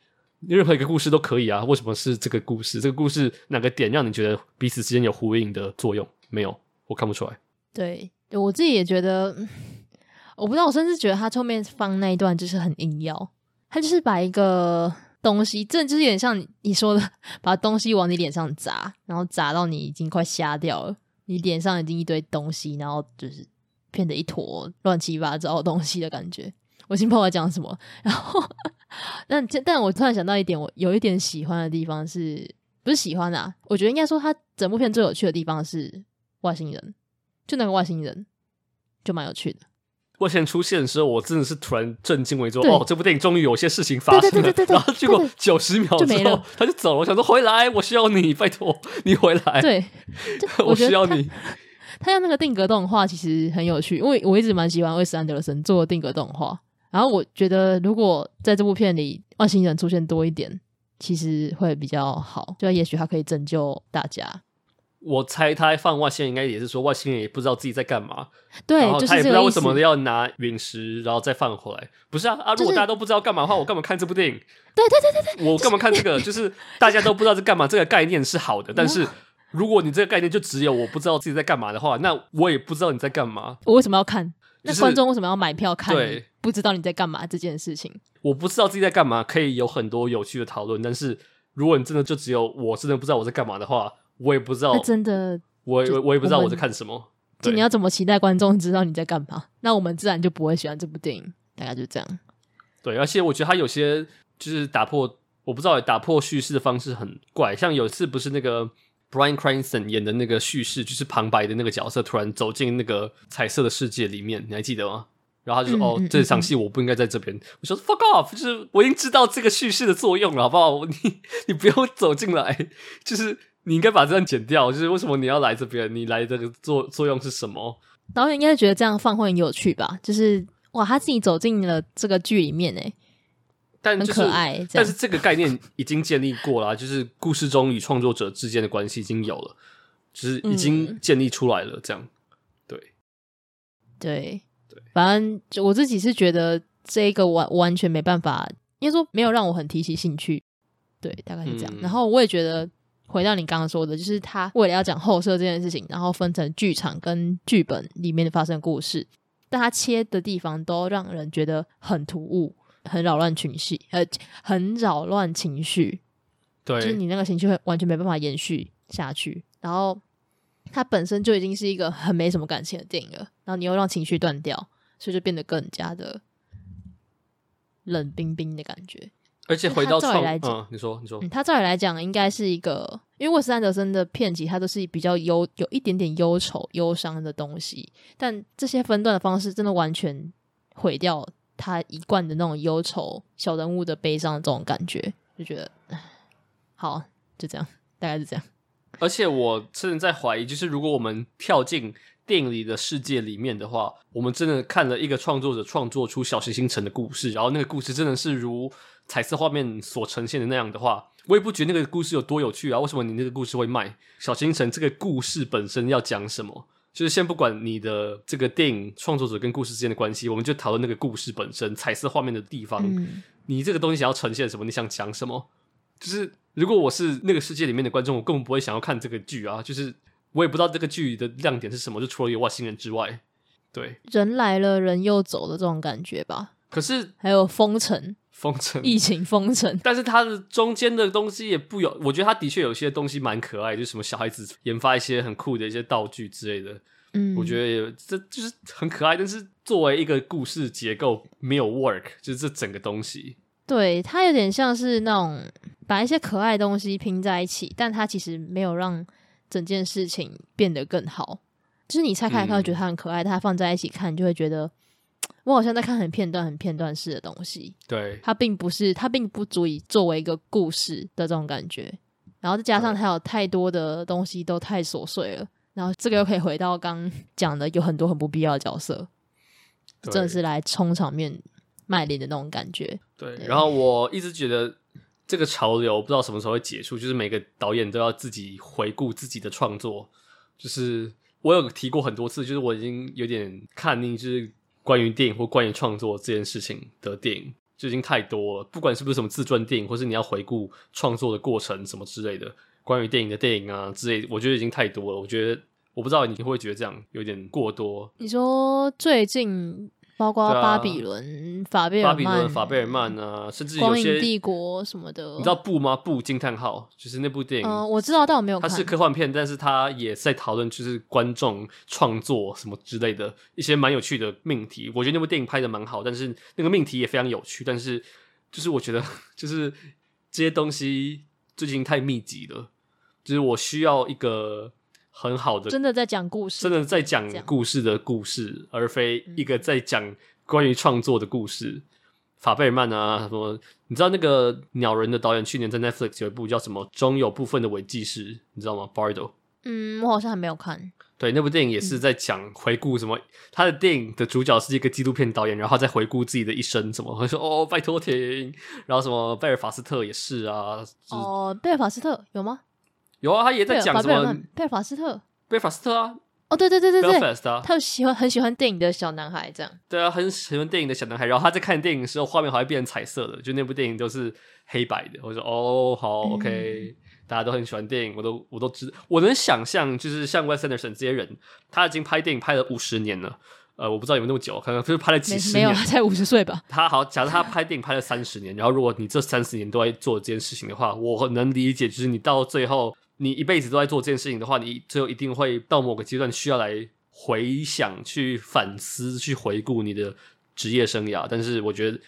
任何一个故事都可以啊，为什么是这个故事？这个故事哪个点让你觉得彼此之间有呼应的作用？没有，我看不出来。对，我自己也觉得，我不知道，我甚至觉得他后面放那一段就是很硬要，他就是把一个东西，这就是有点像你说的，把东西往你脸上砸，然后砸到你已经快瞎掉了，你脸上已经一堆东西，然后就是变得一坨乱七八糟的东西的感觉。我先不知道我讲什么，然后。但但我突然想到一点，我有一点喜欢的地方是不是喜欢啊？我觉得应该说，他整部片最有趣的地方是外星人，就那个外星人就蛮有趣的。外星人出现的时候，我真的是突然震惊，为说哦，这部电影终于有些事情发生了。对对对对对，然后结果九十秒之后就，他就走了。我想说回来，我需要你，拜托你回来。对，我需要你。他用那个定格动画其实很有趣，因为我一直蛮喜欢魏斯安德森做的定格动画。然后我觉得，如果在这部片里外星人出现多一点，其实会比较好。就也许他可以拯救大家。我猜他放外星人，应该也是说外星人也不知道自己在干嘛。对，然后他也不知道为什么要拿陨石，然后再放回来。不是啊啊！如果大家都不知道干嘛的话，我干嘛看这部电影？对对对对对，我干嘛看这个？就是大家都不知道在干嘛，这个概念是好的。但是如果你这个概念就只有我不知道自己在干嘛的话，那我也不知道你在干嘛。我为什么要看？那观众为什么要买票看？对。不知道你在干嘛这件事情，我不知道自己在干嘛，可以有很多有趣的讨论。但是如果你真的就只有我真的不知道我在干嘛的话，我也不知道。真的，我我也不知道我在看什么。就你要怎么期待观众知道你在干嘛？那我们自然就不会喜欢这部电影。大概就这样。对，而且我觉得他有些就是打破，我不知道打破叙事的方式很怪。像有一次不是那个 Bryan Cranston 演的那个叙事，就是旁白的那个角色突然走进那个彩色的世界里面，你还记得吗？然后他就说：“嗯、哦，这场戏我不应该在这边。嗯嗯”我说：“fuck off！” 就是我已经知道这个叙事的作用了，好不好？你你不用走进来，就是你应该把这段剪掉。就是为什么你要来这边？你来这个作作用是什么？导演应该觉得这样放会很有趣吧？就是哇，他自己走进了这个剧里面，哎，但、就是、很可爱。但是这个概念已经建立过了，就是故事中与创作者之间的关系已经有了，就是已经建立出来了。这样，对，对。对反正就我自己是觉得这个完完全没办法，应该说没有让我很提起兴趣，对，大概是这样。嗯、然后我也觉得，回到你刚刚说的，就是他为了要讲后设这件事情，然后分成剧场跟剧本里面的发生的故事，但他切的地方都让人觉得很突兀，很扰乱情绪，呃，很扰乱情绪，对，就是你那个情绪会完全没办法延续下去，然后。它本身就已经是一个很没什么感情的电影了，然后你又让情绪断掉，所以就变得更加的冷冰冰的感觉。而且回到照理来讲，嗯，你说，你说，嗯，他照理来讲应该是一个，因为沃斯安德森的片集，它都是比较忧，有一点点忧愁、忧伤的东西，但这些分段的方式真的完全毁掉他一贯的那种忧愁、小人物的悲伤这种感觉，就觉得，好，就这样，大概是这样。而且我甚至在怀疑，就是如果我们跳进电影里的世界里面的话，我们真的看了一个创作者创作出小行星城的故事，然后那个故事真的是如彩色画面所呈现的那样的话，我也不觉得那个故事有多有趣啊！为什么你那个故事会卖？小行星城这个故事本身要讲什么？就是先不管你的这个电影创作者跟故事之间的关系，我们就讨论那个故事本身，彩色画面的地方，嗯、你这个东西想要呈现什么？你想讲什么？就是。如果我是那个世界里面的观众，我根本不会想要看这个剧啊！就是我也不知道这个剧的亮点是什么，就除了有外星人之外，对，人来了人又走的这种感觉吧。可是还有封城，封城，疫情封城，但是它的中间的东西也不有，我觉得它的确有些东西蛮可爱，就是什么小孩子研发一些很酷的一些道具之类的，嗯，我觉得也这就是很可爱。但是作为一个故事结构没有 work，就是这整个东西。对，它有点像是那种把一些可爱的东西拼在一起，但它其实没有让整件事情变得更好。就是你拆开来看，觉得它很可爱，但它放在一起看，就会觉得我好像在看很片段、很片段式的东西。对，它并不是，它并不足以作为一个故事的这种感觉。然后再加上它有太多的东西都太琐碎了，然后这个又可以回到刚讲的，有很多很不必要的角色，真的是来充场面卖力的那种感觉。对，对，然后我一直觉得这个潮流不知道什么时候会结束，就是每个导演都要自己回顾自己的创作。就是我有提过很多次，就是我已经有点看腻，就是关于电影或关于创作这件事情的电影就已经太多了。不管是不是什么自传电影，或是你要回顾创作的过程什么之类的。关于电影的电影啊之类，我觉得已经太多了。我觉得我不知道你会不会觉得这样有点过多。你说最近包括巴比伦、法贝尔曼、巴比伦、法贝尔曼啊，甚至有些帝国什么的，你知道布吗？布惊叹号就是那部电影。嗯，我知道，但我没有看。它是科幻片，但是它也在讨论就是观众创作什么之类的一些蛮有趣的命题。我觉得那部电影拍的蛮好，但是那个命题也非常有趣。但是就是我觉得 就是这些东西。最近太密集了，就是我需要一个很好的，真的在讲故事，真的在讲故事的故事，而非一个在讲关于创作的故事。嗯、法贝尔曼啊，什么？你知道那个鸟人的导演去年在 Netflix 有一部叫什么《终有部分的伪纪实》，你知道吗？Bardo。嗯，我好像还没有看。对，那部电影也是在讲回顾什么、嗯。他的电影的主角是一个纪录片导演，然后他在回顾自己的一生，什么会说哦，拜托停。然后什么贝尔法斯特也是啊。哦，贝尔法斯特有吗？有啊，他也在讲什么贝尔法斯特。贝尔法斯特啊。哦，对对对对对。啊、他喜欢很喜欢电影的小男孩，这样。对啊，很喜欢电影的小男孩。然后他在看电影的时候，画面好像变成彩色的，就那部电影都是黑白的。我说哦，好、嗯、，OK。大家都很喜欢电影，我都我都知，我能想象，就是像 Wes Anderson 这些人，他已经拍电影拍了五十年了，呃，我不知道有没有那么久，可能就是拍了几十年，没有，才五十岁吧。他好，假设他拍电影拍了三十年，然后如果你这三十年都在做这件事情的话，我能理解，就是你到最后，你一辈子都在做这件事情的话，你最后一定会到某个阶段需要来回想、去反思、去回顾你的职业生涯，但是我觉得。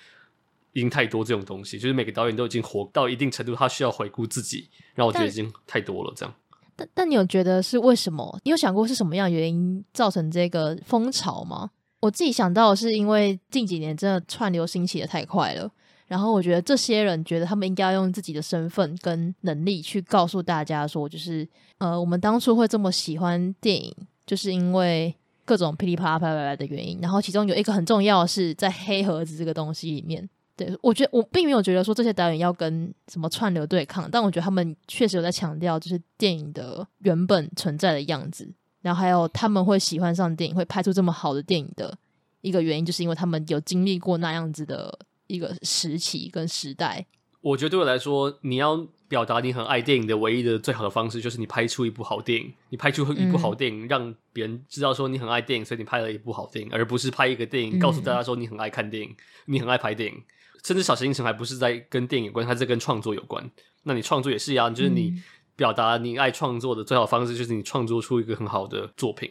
已经太多这种东西，就是每个导演都已经活到一定程度，他需要回顾自己，然后我觉得已经太多了。这样，但但你有觉得是为什么？你有想过是什么样的原因造成这个风潮吗？我自己想到的是因为近几年真的串流兴起的太快了，然后我觉得这些人觉得他们应该要用自己的身份跟能力去告诉大家说，就是呃，我们当初会这么喜欢电影，就是因为各种噼里啪啦啪啪啪的原因。然后其中有一个很重要的是在黑盒子这个东西里面。对，我觉得我并没有觉得说这些导演要跟什么串流对抗，但我觉得他们确实有在强调，就是电影的原本存在的样子，然后还有他们会喜欢上电影，会拍出这么好的电影的一个原因，就是因为他们有经历过那样子的一个时期跟时代。我觉得对我来说，你要表达你很爱电影的唯一的最好的方式，就是你拍出一部好电影，你拍出一部好电影，嗯、让别人知道说你很爱电影，所以你拍了一部好电影，而不是拍一个电影告诉大家说你很爱看电影，嗯、你很爱拍电影。甚至小行星还不是在跟电影有关，它是跟创作有关。那你创作也是一样，就是你表达你爱创作的最好方式，就是你创作出一个很好的作品。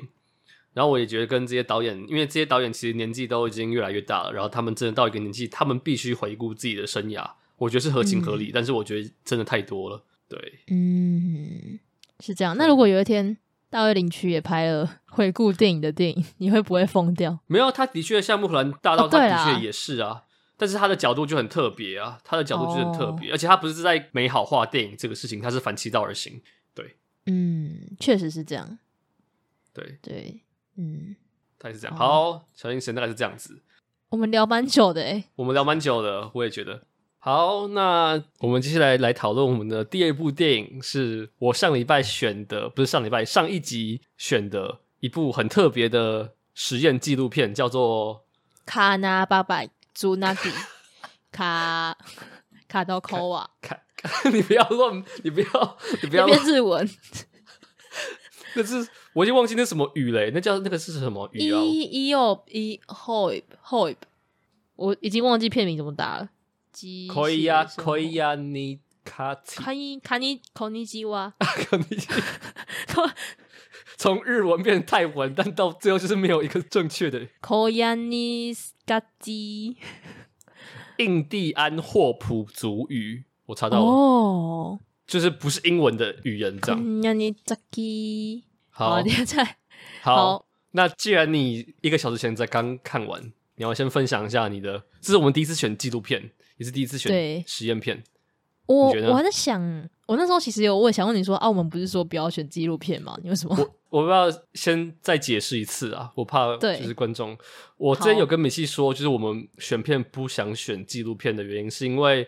然后我也觉得跟这些导演，因为这些导演其实年纪都已经越来越大了，然后他们真的到一个年纪，他们必须回顾自己的生涯。我觉得是合情合理，嗯，但是我觉得真的太多了。对，嗯，是这样。那如果有一天大卫林区也拍了回顾电影的电影，你会不会疯掉？没有，他的确像穆赫兰大道，他的确也是啊。哦但是他的角度就很特别啊，他的角度就很特别，oh. 而且他不是在美好化电影这个事情，他是反其道而行。对，嗯，确实是这样。对对，嗯，大概是这样。好，小星神大概是这样子。我们聊蛮久的诶，我们聊蛮久的，我也觉得。好，那我们接下来来讨论我们的第二部电影，是我上礼拜选的，不是上礼拜上一集选的一部很特别的实验纪录片，叫做《卡纳巴拜》。朱纳吉 卡卡多科瓦，卡，你不要乱，你不要，你不要变日文。那是我已经忘记那什么语嘞，那叫那个是什么语啊？伊伊奥伊 hoib hoib，我已经忘记片名怎么打了。可以呀，可以呀，你卡卡尼卡尼卡尼基哇，卡尼基。从日文变成泰文，但到最后就是没有一个正确的。科亚尼斯卡基，印第安霍普族语，我查到了，哦，就是不是英文的语言，这样。好，你在。好，那既然你一个小时前才刚看完，你要先分享一下你的，这是我们第一次选纪录片，也是第一次选实验片。我我还在想，我那时候其实有我也想问你说，澳、啊、门不是说不要选纪录片吗？你为什么？我 我不要先再解释一次啊，我怕就是观众。我之前有跟美西说，就是我们选片不想选纪录片的原因，是因为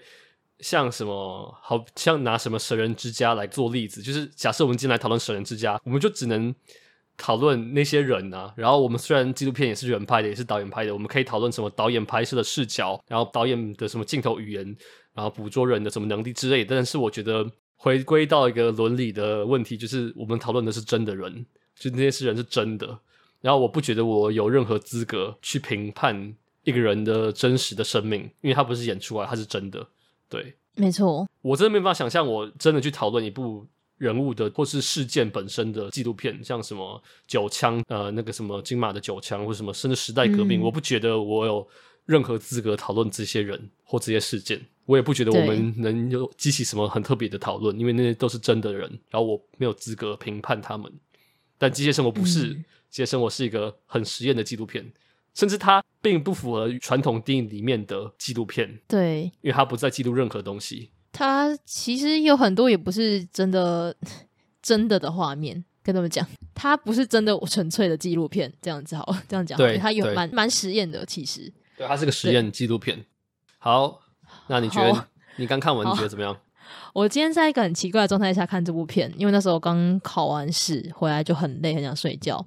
像什么，好像拿什么《神人之家》来做例子，就是假设我们今天来讨论《神人之家》，我们就只能。讨论那些人啊，然后我们虽然纪录片也是人拍的，也是导演拍的，我们可以讨论什么导演拍摄的视角，然后导演的什么镜头语言，然后捕捉人的什么能力之类的。但是我觉得回归到一个伦理的问题，就是我们讨论的是真的人，就那些人是真的。然后我不觉得我有任何资格去评判一个人的真实的生命，因为他不是演出来，他是真的。对，没错，我真的没办法想象，我真的去讨论一部。人物的或是事件本身的纪录片，像什么九枪，呃，那个什么金马的九枪，或什么甚至时代革命，嗯，我不觉得我有任何资格讨论这些人或这些事件，我也不觉得我们能有激起什么很特别的讨论，因为那些都是真的人，然后我没有资格评判他们。但《机械生活》不是，嗯，《机械生活》是一个很实验的纪录片，甚至它并不符合传统电影里面的纪录片，对，因为它不再记录任何东西。它其实有很多也不是真的 真的的画面，跟他们讲，它不是真的纯粹的纪录片，这样子好，这样讲，对，它有蛮蛮实验的，其实，对，它是个实验纪录片。好，那你觉得你刚看完你觉得怎么样？我今天在一个很奇怪的状态下看这部片，因为那时候刚考完试回来就很累，很想睡觉，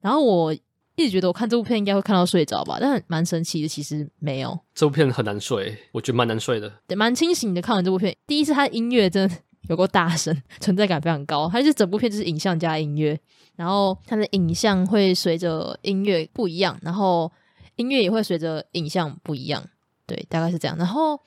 然后我。一直觉得我看这部片应该会看到睡着吧，但蛮神奇的，其实没有。这部片很难睡，我觉得蛮难睡的。对，蛮清醒的。看完这部片，第一次它的音乐真的有够大声，存在感非常高。它就是整部片就是影像加音乐，然后它的影像会随着音乐不一样，然后音乐也会随着影像不一样。对，大概是这样。然后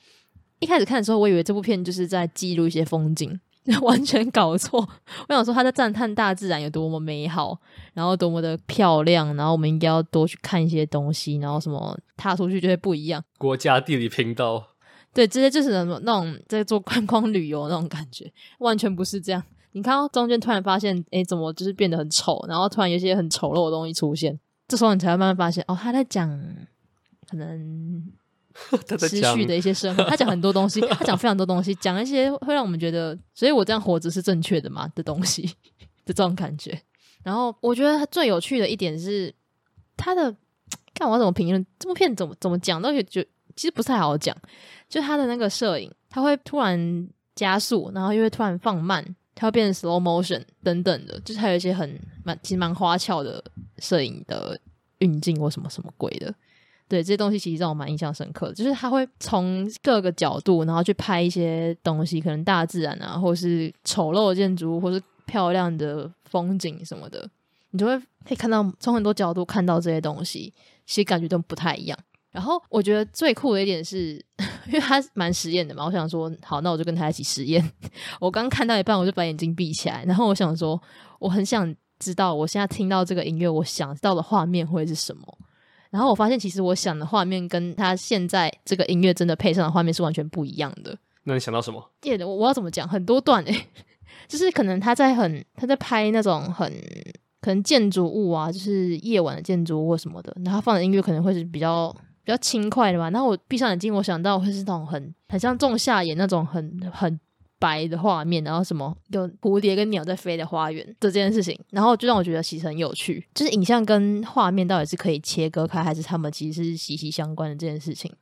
一开始看的时候，我以为这部片就是在记录一些风景。完全搞错！我想说他在赞叹大自然有多么美好，然后多么的漂亮，然后我们应该要多去看一些东西，然后什么踏出去就会不一样。国家地理频道，对，这些就是什么那种在做观光旅游那种感觉，完全不是这样。你看到中间突然发现，诶，怎么就是变得很丑，然后突然有些很丑陋的东西出现，这时候你才会慢慢发现，哦，他在讲可能。失去的一些生活，他讲很多东西，他讲非常多东西，讲一些会让我们觉得，所以我这样活着是正确的嘛的东西的这种感觉。然后我觉得他最有趣的一点是他的，看我怎么评论这部片怎么怎么讲都觉其实不太好讲。就他的那个摄影，他会突然加速，然后又会突然放慢，他会变成 slow motion 等等的，就是还有一些很蛮其实蛮花俏的摄影的运镜或什么什么鬼的。对，这些东西其实让我蛮印象深刻的，就是他会从各个角度，然后去拍一些东西，可能大自然啊，或是丑陋的建筑物，或是漂亮的风景什么的，你就会可以看到从很多角度看到这些东西，其实感觉都不太一样。然后我觉得最酷的一点是，因为他蛮实验的嘛，我想说，好，那我就跟他一起实验。我刚看到一半，我就把眼睛闭起来，然后我想说，我很想知道，我现在听到这个音乐，我想到的画面会是什么。然后我发现，其实我想的画面跟他现在这个音乐真的配上的画面是完全不一样的。那你想到什么？耶，我我要怎么讲？很多段诶，就是可能他在很他在拍那种很可能建筑物啊，就是夜晚的建筑物或什么的，然后放的音乐可能会是比较比较轻快的吧。然后我闭上眼睛，我想到会是那种很很像仲夏夜那种很很。白的画面，然后什么有蝴蝶跟鸟在飞的花园这件事情，然后就让我觉得其实很有趣，就是影像跟画面到底是可以切割开，还是他们其实是息息相关的这件事情，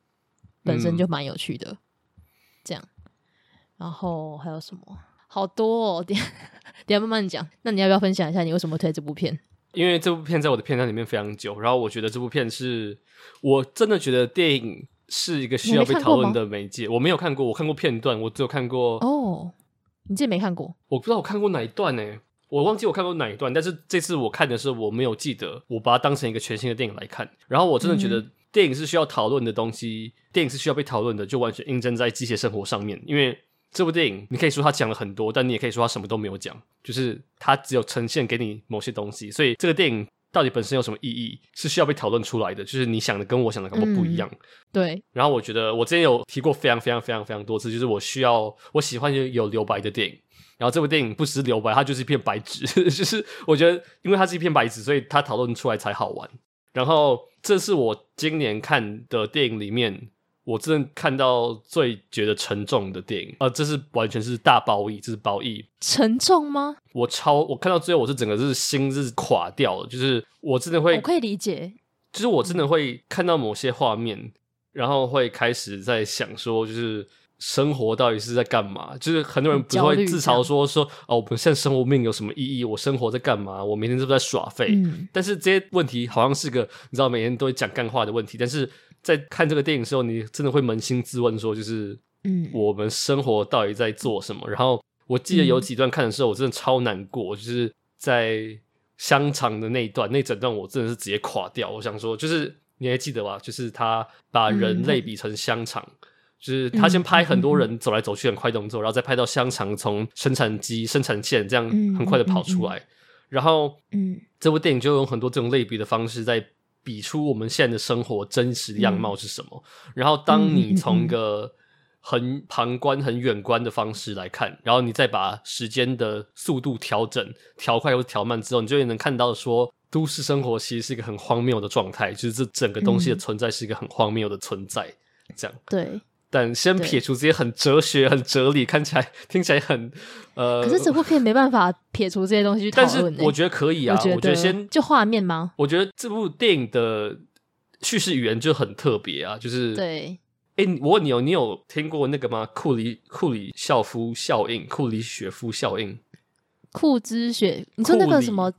本身就蛮有趣的。嗯、这样，然后还有什么？好多哦，等下等下慢慢讲。那你要不要分享一下你为什么推这部片？因为这部片在我的片单里面非常久，然后我觉得这部片是我真的觉得电影。是一个需要被讨论的媒介。我没有看过，我看过片段，我只有看过。哦，你自己没看过？我不知道我看过哪一段呢？我忘记我看过哪一段。但是这次我看的时候，我没有记得，我把它当成一个全新的电影来看。然后我真的觉得电影是需要讨论的东西，嗯、电影是需要被讨论的，就完全印证在机械生活上面。因为这部电影，你可以说它讲了很多，但你也可以说它什么都没有讲，就是它只有呈现给你某些东西。所以这个电影。到底本身有什么意义，是需要被讨论出来的。就是你想的跟我想的根本不一样。嗯，对。然后我觉得我之前有提过非常非常非常非常多次，就是我需要我喜欢有有留白的电影。然后这部电影不只是留白，它就是一片白纸。就是我觉得，因为它是一片白纸，所以它讨论出来才好玩。然后这是我今年看的电影里面，我真的看到最觉得沉重的电影，呃，这是完全是大褒义，这是褒义。沉重吗？我超，我看到最后，我是整个是心是垮掉了，就是我真的会，我可以理解，就是我真的会看到某些画面，然后会开始在想说，就是生活到底是在干嘛？就是很多人不会自嘲说说哦，我们现在生活命有什么意义？我生活在干嘛？我每天是不是在耍废？嗯，但是这些问题好像是个你知道，每天都会讲干话的问题，但是。在看这个电影的时候，你真的会扪心自问，说就是，嗯，我们生活到底在做什么？嗯、然后我记得有几段看的时候，我真的超难过，就是在香肠的那一段，那整段我真的是直接垮掉。我想说，就是你还记得吧？就是他把人类比成香肠，嗯、就是他先拍很多人走来走去很快动作，嗯、然后再拍到香肠从生产机、生产线这样很快的跑出来，然后，嗯，这部电影就用很多这种类比的方式在。比出我们现在的生活真实的样貌是什么？嗯、然后，当你从一个很旁观、很远观的方式来看，然后你再把时间的速度调整、调快或调慢之后，你就会能看到说，都市生活其实是一个很荒谬的状态，就是这整个东西的存在是一个很荒谬的存在。嗯、这样对。但先撇除这些很哲学、很哲理，看起来 听起来很呃，可是这部片没办法撇除这些东西去讨论。但是我觉得可以啊，我觉得，先就画面吗？我觉得这部电影的叙事语言就很特别啊，就是对。哎、欸，我问你哦，你有听过那个吗？库里库里肖夫效应，库里雪夫效应，库兹雪？你说那个什么？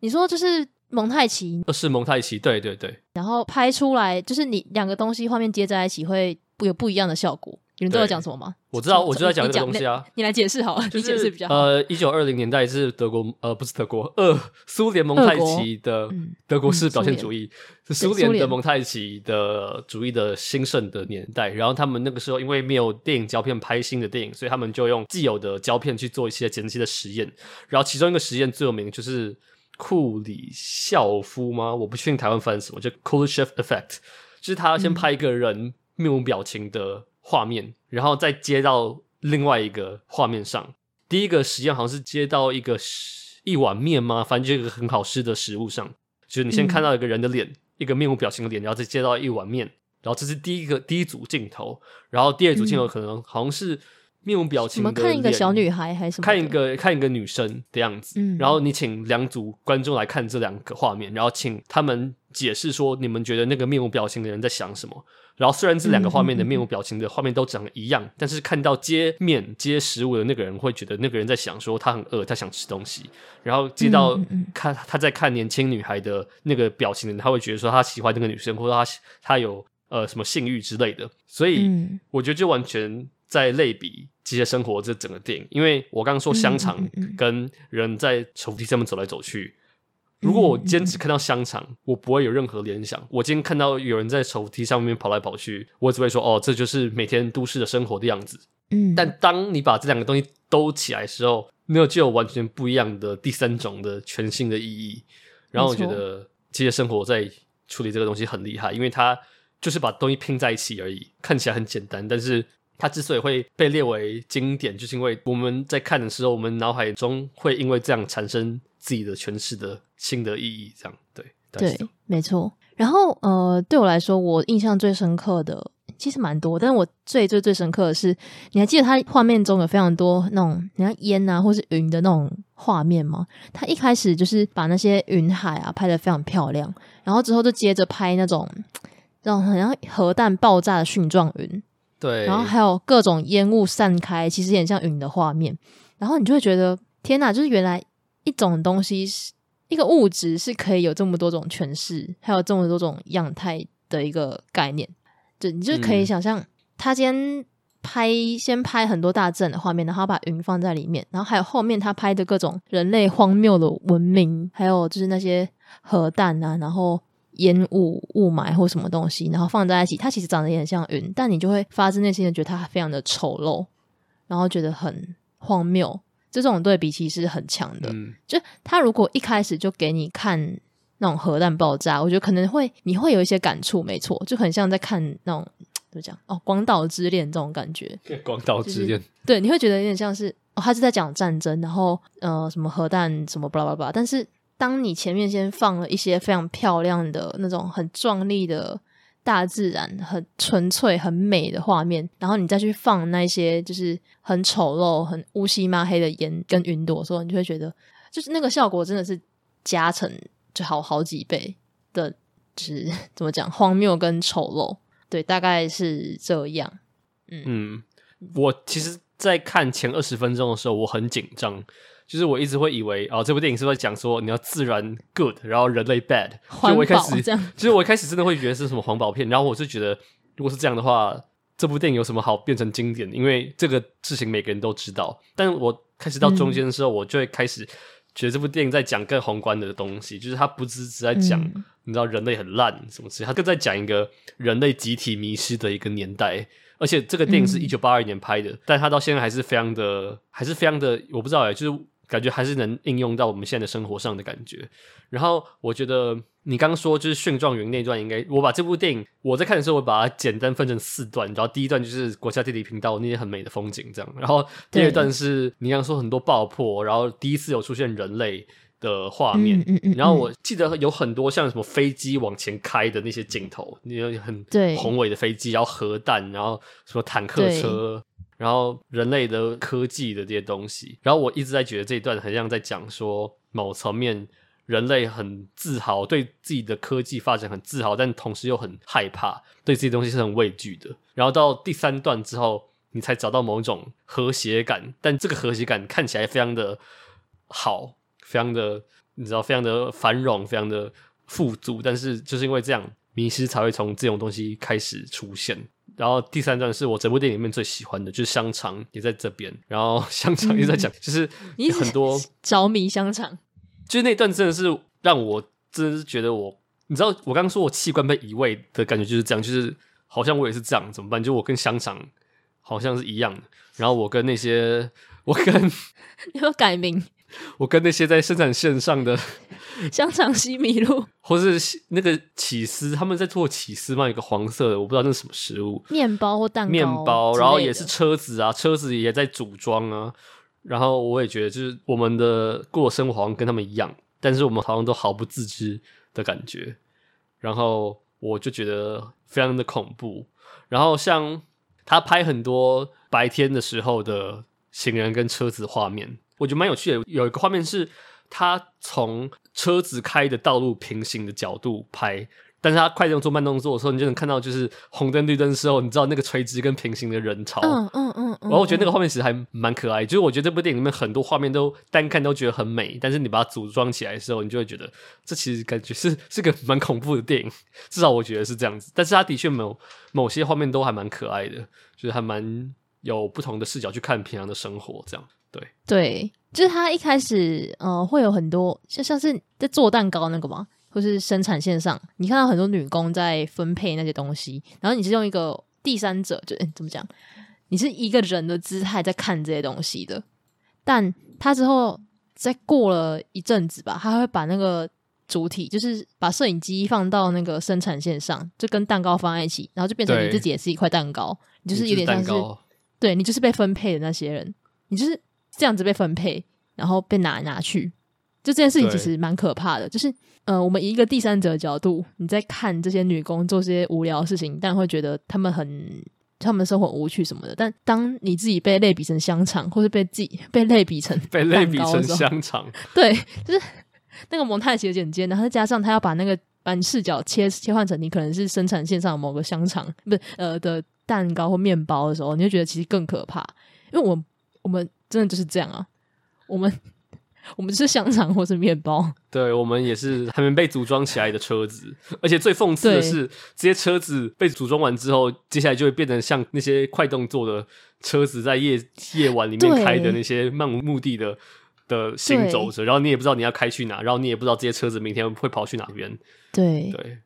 你说就是蒙太奇？是蒙太奇，对对对。然后拍出来就是你两个东西画面接在一起会。不有不一样的效果，你们都在讲什么吗？我知道，我就在讲这个东西啊。你来解释好了，就是、你解释比较好。呃，一九二零年代是德国，呃，不是德国，呃，苏联蒙太奇的德国式表现主义，是苏联的蒙太奇的主义的兴盛的年代。然后他们那个时候因为没有电影胶片拍新的电影，所以他们就用既有的胶片去做一些剪辑的实验。然后其中一个实验最有名就是库里肖夫吗？我不确定台湾翻什么，就 Kuleshov Effect，就是他先拍一个人。嗯面无表情的画面，然后再接到另外一个画面上。第一个实验好像是接到一个一碗面吗？反正就一个很好吃的食物上，就是你先看到一个人的脸，嗯、一个面无表情的脸，然后再接到一碗面，然后这是第一个第一组镜头，然后第二组镜头可能好像是面无表情的，我们看一个小女孩还是什么？看一个看一个女生的样子，嗯、然后你请两组观众来看这两个画面，然后请他们解释说你们觉得那个面无表情的人在想什么。然后虽然这两个画面的面无表情的画面都长得一样，但是看到接面接食物的那个人会觉得那个人在想说他很饿，他想吃东西。然后接到看他在看年轻女孩的那个表情的人，他会觉得说他喜欢那个女生，或者他他有呃什么性欲之类的。所以我觉得就完全在类比机械生活这整个电影，因为我刚刚说香肠跟人在手扶梯上面走来走去。如果我今天只看到香肠，我不会有任何联想。我今天看到有人在手扶梯上面跑来跑去，我只会说：“哦，这就是每天都市的生活的样子。”嗯。但当你把这两个东西兜起来的时候，那就有完全不一样的第三种的全新的意义。然后我觉得机械生活在处理这个东西很厉害，因为它就是把东西拼在一起而已，看起来很简单，但是它之所以会被列为经典，就是因为我们在看的时候，我们脑海中会因为这样产生。自己的诠释的新的意义，这样对对，没错。然后呃，对我来说，我印象最深刻的其实蛮多，但是我最最最深刻的是，你还记得他画面中有非常多那种你看烟啊，或是云的那种画面吗？他一开始就是把那些云海啊拍的非常漂亮，然后之后就接着拍那种那种好像核弹爆炸的蕈状云，对，然后还有各种烟雾散开，其实也很像云的画面，然后你就会觉得天哪，就是原来。一种东西是一个物质，是可以有这么多种诠释，还有这么多种样态的一个概念。就你就可以想象，他先拍先拍很多大自然的画面，然后把云放在里面，然后还有后面他拍的各种人类荒谬的文明，还有就是那些核弹啊，然后烟雾雾霾或什么东西，然后放在一起，它其实长得也很像云，但你就会发自内心的觉得它非常的丑陋，然后觉得很荒谬。这种对比其实是很强的，嗯、就他如果一开始就给你看那种核弹爆炸，我觉得可能会你会有一些感触，没错，就很像在看那种怎么讲哦，《广岛之恋》这种感觉，《广岛之恋》就是、对，你会觉得有点像是哦，他是在讲战争，然后呃，什么核弹什么巴拉巴拉，但是当你前面先放了一些非常漂亮的那种很壮丽的大自然很纯粹、很美的画面，然后你再去放那些就是很丑陋、很乌漆抹黑的烟跟云朵的时候，你就会觉得，就是那个效果真的是加成就好好几倍的，就是怎么讲荒谬跟丑陋，对，大概是这样。嗯嗯，我其实，在看前二十分钟的时候，我很紧张。就是我一直会以为哦，这部电影是在讲说你要自然 good，然后人类 bad。就我一开始，其实我一开始真的会觉得是什么环保片。然后我是觉得，如果是这样的话，这部电影有什么好变成经典的？因为这个事情每个人都知道。但我开始到中间的时候，嗯、我就会开始觉得这部电影在讲更宏观的东西，就是它不只是在讲、嗯、你知道人类很烂什么之类，它更在讲一个人类集体迷失的一个年代。而且这个电影是一九八二年拍的，嗯、但它到现在还是非常的，还是非常的，我不知道哎，就是。感觉还是能应用到我们现在的生活上的感觉。然后我觉得你刚刚说就是蕈状元那段，应该我把这部电影我在看的时候，我把它简单分成四段。然后第一段就是国家地理频道那些很美的风景，这样。然后第二段是你刚刚说很多爆破，然后第一次有出现人类的画面。嗯嗯嗯。然后我记得有很多像什么飞机往前开的那些镜头，你有很宏伟的飞机，然后核弹，然后什么坦克车。然后人类的科技的这些东西，然后我一直在觉得这一段很像在讲说某层面人类很自豪，对自己的科技发展很自豪，但同时又很害怕，对这些东西是很畏惧的。然后到第三段之后，你才找到某种和谐感，但这个和谐感看起来非常的好，非常的你知道，非常的繁荣，非常的富足，但是就是因为这样，迷失才会从这种东西开始出现。然后第三段是我整部电影里面最喜欢的，就是香肠也在这边。然后 香肠也在讲，嗯、就是很多着迷香肠，就是那段真的是让我真的是觉得我，你知道我刚刚说我器官被移位的感觉就是这样，就是好像我也是这样，怎么办？就我跟香肠好像是一样的。然后我跟那些我跟 你要改名，我跟那些在生产线上的。香肠西米露，或是那个起司，他们在做起司嘛？一个黄色的，我不知道那是什么食物，面包或蛋糕，面包，然后也是车子啊，车子也在组装啊。然后我也觉得，就是我们的过生活好像跟他们一样，但是我们好像都毫不自知的感觉。然后我就觉得非常的恐怖。然后像他拍很多白天的时候的行人跟车子画面，我觉得蛮有趣的。有一个画面是。他从车子开的道路平行的角度拍，但是他快动作慢动作的时候，你就能看到就是红灯绿灯的时候，你知道那个垂直跟平行的人潮。嗯嗯嗯。然后我觉得那个画面其实还蛮可爱，就是我觉得这部电影里面很多画面都单看都觉得很美，但是你把它组装起来的时候，你就会觉得这其实感觉是是个蛮恐怖的电影，至少我觉得是这样子。但是它的确某某些画面都还蛮可爱的，就是还蛮有不同的视角去看平常的生活，这样。对对。就是他一开始，呃，会有很多，就像是在做蛋糕那个嘛，或是生产线上，你看到很多女工在分配那些东西，然后你是用一个第三者，就诶怎么讲？你是一个人的姿态在看这些东西的。但他之后再过了一阵子吧，他会把那个主体，就是把摄影机放到那个生产线上，就跟蛋糕放在一起，然后就变成你自己也是一块蛋糕，你就是有点像是，是对你就是被分配的那些人，你就是。这样子被分配，然后被拿来拿去，就这件事情其实蛮可怕的。就是呃，我们以一个第三者的角度，你在看这些女工做这些无聊的事情，但会觉得他们很，他们的生活无趣什么的。但当你自己被类比成香肠，或是被自己被类比成被类比成香肠，对，就是那个蒙太奇的剪接，然后再加上他要把那个把你视角切切换成你可能是生产线上的某个香肠，不是呃的蛋糕或面包的时候，你就觉得其实更可怕，因为我我们。真的就是这样啊！我们 我们吃香肠或是面包，对，我们也是还没被组装起来的车子。而且最讽刺的是，这些车子被组装完之后，接下来就会变成像那些快动作的车子，在夜夜晚里面开的那些漫无目的的的行走着。然后你也不知道你要开去哪，然后你也不知道这些车子明天会跑去哪边。对对。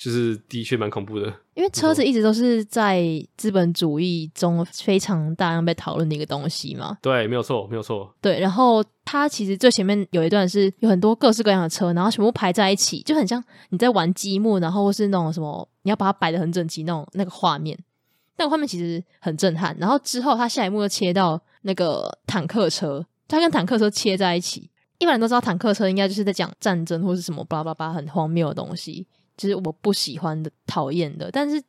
就是的确蛮恐怖的，因为车子一直都是在资本主义中非常大量被讨论的一个东西嘛。对，没有错，没有错。对，然后它其实最前面有一段是有很多各式各样的车，然后全部排在一起，就很像你在玩积木，然后或是那种什么你要把它摆的很整齐那种那个画面。那个画面其实很震撼。然后之后他下一幕又切到那个坦克车，他跟坦克车切在一起。一般人都知道坦克车应该就是在讲战争或是什么巴拉巴拉很荒谬的东西。就是我不喜欢的、讨厌的。但是，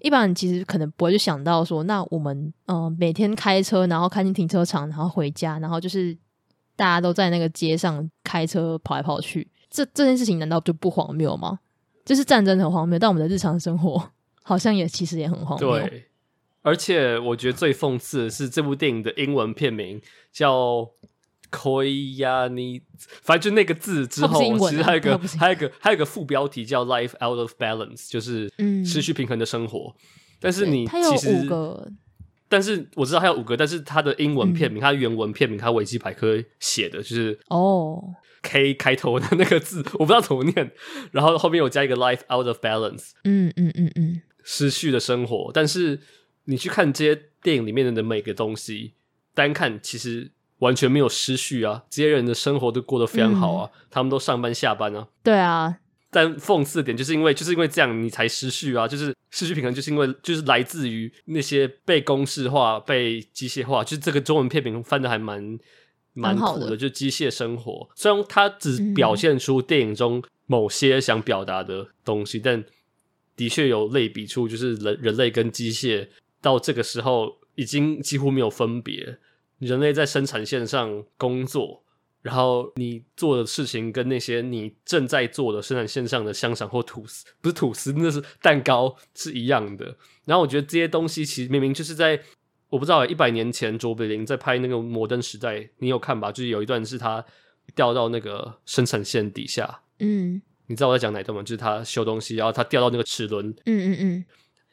一般人其实可能不会去想到说，那我们嗯、呃、每天开车，然后开进停车场，然后回家，然后就是大家都在那个街上开车跑来跑去，这这件事情难道就不荒谬吗？就是战争很荒谬，但我们的日常生活 好像也其实也很荒谬。对，而且我觉得最讽刺的是这部电影的英文片名叫。Koyani，反正就那个字之后，啊、其实还有一个，还有一个，还有一个副标题叫 “Life Out of Balance”，就是失去平衡的生活。嗯、但是你其实，但是我知道它有五个，但是它的英文片名，嗯、它原文片名，它维基百科写的就是哦，K 开头的那个字，我不知道怎么念。然后后面有加一个 “Life Out of Balance”，嗯嗯嗯嗯，失去的生活。但是你去看这些电影里面的每个东西，单看其实。完全没有失序啊！这些人的生活都过得非常好啊，嗯、他们都上班下班啊。对啊，但讽刺的点就是因为就是因为这样，你才失序啊！就是失去平衡，就是因为就是来自于那些被公式化、被机械化。就是这个中文片名翻的还蛮蛮苦的，就机械生活。虽然它只表现出电影中某些想表达的东西，嗯、但的确有类比出，就是人人类跟机械到这个时候已经几乎没有分别。人类在生产线上工作，然后你做的事情跟那些你正在做的生产线上的香肠或吐司，不是吐司，那是蛋糕，是一样的。然后我觉得这些东西其实明明就是在，我不知道一百年前卓别林在拍那个《摩登时代》，你有看吧？就是有一段是他掉到那个生产线底下，嗯，你知道我在讲哪段吗？就是他修东西，然后他掉到那个齿轮，嗯嗯嗯，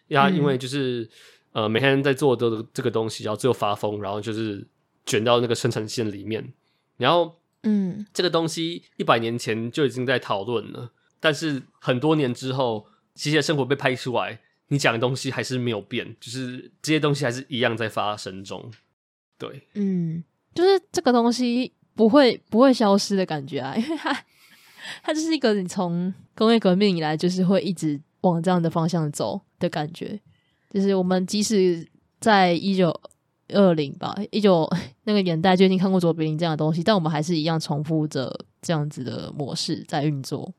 呀，因为就是呃每天在做的这个东西，然后最后发疯，然后就是。卷到那个生产线里面，然后，嗯，这个东西一百年前就已经在讨论了，但是很多年之后，机械生活被拍出来，你讲的东西还是没有变，就是这些东西还是一样在发生中。对，嗯，就是这个东西不会不会消失的感觉啊，因为它它就是一个你从工业革命以来就是会一直往这样的方向走的感觉，就是我们即使在一九。二零吧，一九那个年代就已经看过卓别林这样的东西，但我们还是一样重复着这样子的模式在运作。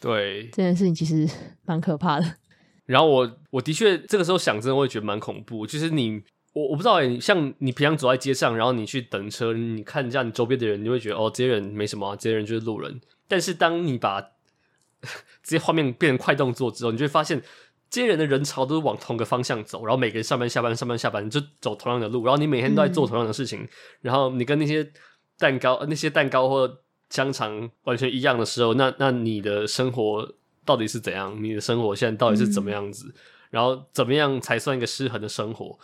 对，这件事情其实蛮可怕的。然后我我的确这个时候想，真的会觉得蛮恐怖。就是你，我我不知道诶，像你平常走在街上，然后你去等车，你看一下你周边的人，你会觉得哦，这些人没什么啊，这些人就是路人。但是当你把 这些画面变成快动作之后，你就会发现。这些人的人潮都是往同个方向走，然后每个人上班下班上班下班就走同样的路，然后你每天都在做同样的事情，嗯、然后你跟那些蛋糕、那些蛋糕或香肠完全一样的时候，那那你的生活到底是怎样？你的生活现在到底是怎么样子？嗯、然后怎么样才算一个失衡的生活？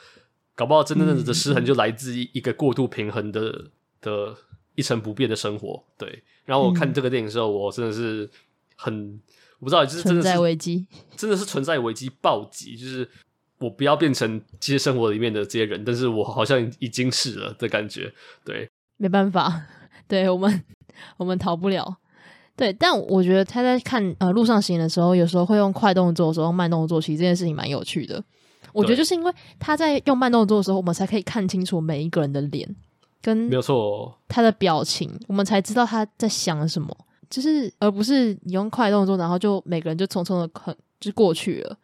搞不好真正的失衡就来自于一个过度平衡的的一成不变的生活。对，然后我看这个电影的时候，我真的是很。我不知道，就是真的是存在危机，真的是存在危机暴击。就是我不要变成这些生活里面的这些人，但是我好像已经是了的感觉。对，没办法，对我们我们逃不了。对，但我觉得他在看呃路上行的时候，有时候会用快动作的时候用慢动作，其实这件事情蛮有趣的。我觉得就是因为他在用慢动作的时候，我们才可以看清楚每一个人的脸跟没有错他的表情，我们才知道他在想什么。就是，而不是你用快动作，然后就每个人就匆匆的很就过去了，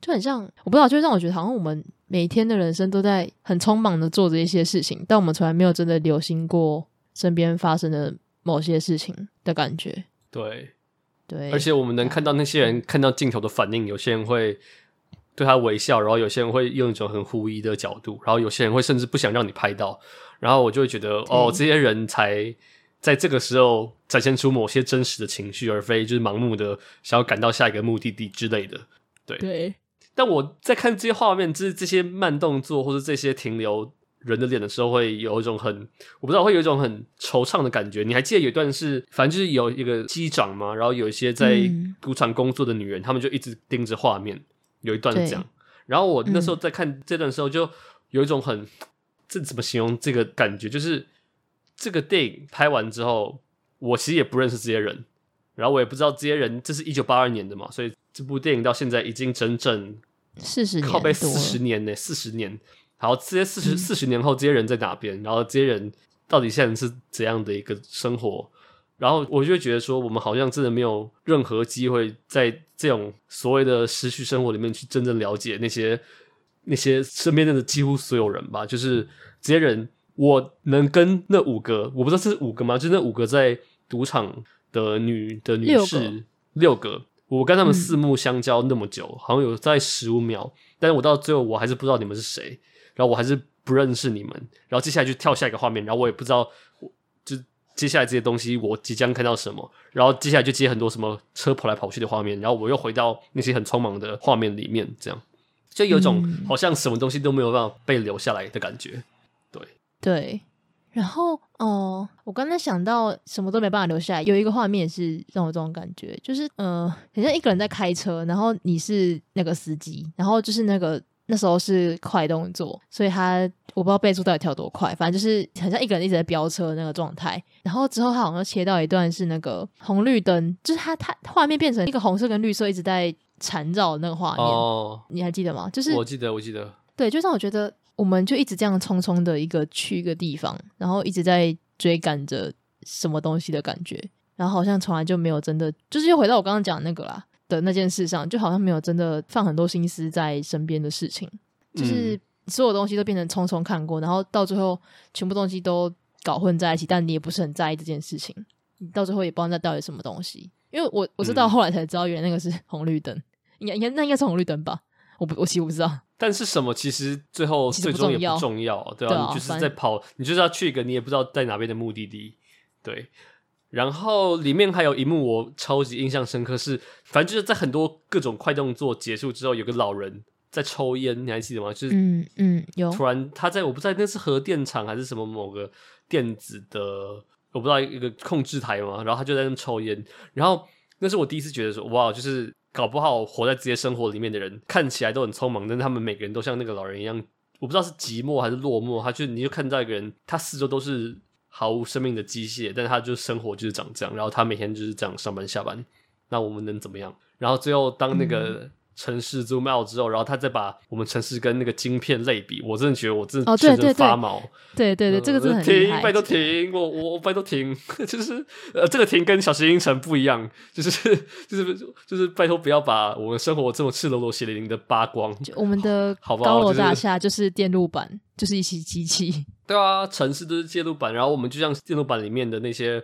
就很像我不知道，就让我觉得好像我们每天的人生都在很匆忙的做着一些事情，但我们从来没有真的留心过身边发生的某些事情的感觉。对，对，而且我们能看到那些人看到镜头的反应，有些人会对他微笑，然后有些人会用一种很狐疑的角度，然后有些人会甚至不想让你拍到，然后我就会觉得哦，这些人才。在这个时候展现出某些真实的情绪，而非就是盲目的想要赶到下一个目的地之类的。对，对。但我在看这些画面，就是这些慢动作或者这些停留人的脸的时候，会有一种很我不知道，会有一种很惆怅的感觉。你还记得有一段是，反正就是有一个机长嘛，然后有一些在赌场工作的女人，她、嗯、们就一直盯着画面。有一段是这样，然后我那时候在看这段的时候，就有一种很这怎么形容这个感觉，就是。这个电影拍完之后，我其实也不认识这些人，然后我也不知道这些人，这是一九八二年的嘛，所以这部电影到现在已经整整四十年，靠背四十年呢，四十年。好，这些四十四十年后，这些人在哪边？然后这些人到底现在是怎样的一个生活？然然后我就会觉得说，我们好像真的没有任何机会在这种所谓的失去生活里面去真正了解那些那些身边的几乎所有人吧。就是这些人，我能跟那五个，我不知道这是五个吗？就是那五个在赌场的女的女士六个，六个，我跟他们四目相交那么久，嗯、好像有在十五秒，但是我到最后我还是不知道你们是谁，然后我还是不认识你们，然后接下来就跳下一个画面，然后我也不知道就。接下来这些东西，我即将看到什么？然后接下来就接很多什么车跑来跑去的画面，然后我又回到那些很匆忙的画面里面，这样就有种好像什么东西都没有办法被留下来的感觉。对对，然后哦，我刚才想到什么都没办法留下来，有一个画面是让我这种感觉，就是呃，很像一个人在开车，然后你是那个司机，然后就是那个。那时候是快动作，所以他我不知道倍速到底跳多快，反正就是很像一个人一直在飙车那个状态。然后之后他好像切到一段是那个红绿灯，就是他他画面变成一个红色跟绿色一直在缠绕那个画面。哦，你还记得吗？就是我记得，我记得。对，就让我觉得我们就一直这样匆匆的一个去一个地方，然后一直在追赶着什么东西的感觉，然后好像从来就没有真的，就是又回到我刚刚讲的那个啦。的那件事上，就好像没有真的放很多心思在身边的事情，就是所有东西都变成匆匆看过，然后到最后全部东西都搞混在一起，但你也不是很在意这件事情，你到最后也不知道那到底什么东西。因为我我是到后来才知道，原来那个是红绿灯，应该应该那应该是红绿灯吧？我不我其实我不知道，但是什么其实最后最终也不重要，对吧？你就是在跑，你就是要去一个你也不知道在哪边的目的地，对。然后里面还有一幕我超级印象深刻是，是反正就是在很多各种快动作结束之后，有个老人在抽烟，你还记得吗？就是嗯嗯，有突然他在我不知道那是核电厂还是什么某个电子的，我不知道一个控制台嘛，然后他就在那抽烟，然后那是我第一次觉得说哇，就是搞不好活在这些生活里面的人看起来都很匆忙，但他们每个人都像那个老人一样，我不知道是寂寞还是落寞，他就你就看到一个人，他四周都是。毫无生命的机械，但他就生活就是长这样，然后他每天就是这样上班下班，那我们能怎么样？然后最后当那个城市 zoom out 之后，然后他再把我们城市跟那个晶片类比，我真的觉得我真的全身发毛。对对对，这个真的很停，拜托停，我我拜托停，就是呃，这个停跟小行星城不一样，就是就是就是拜托不要把我们生活这么赤裸裸血淋淋的扒光。就我们的高楼大厦就是电路板，就是一些机器。对啊，城市都是电路板，然后我们就像电路板里面的那些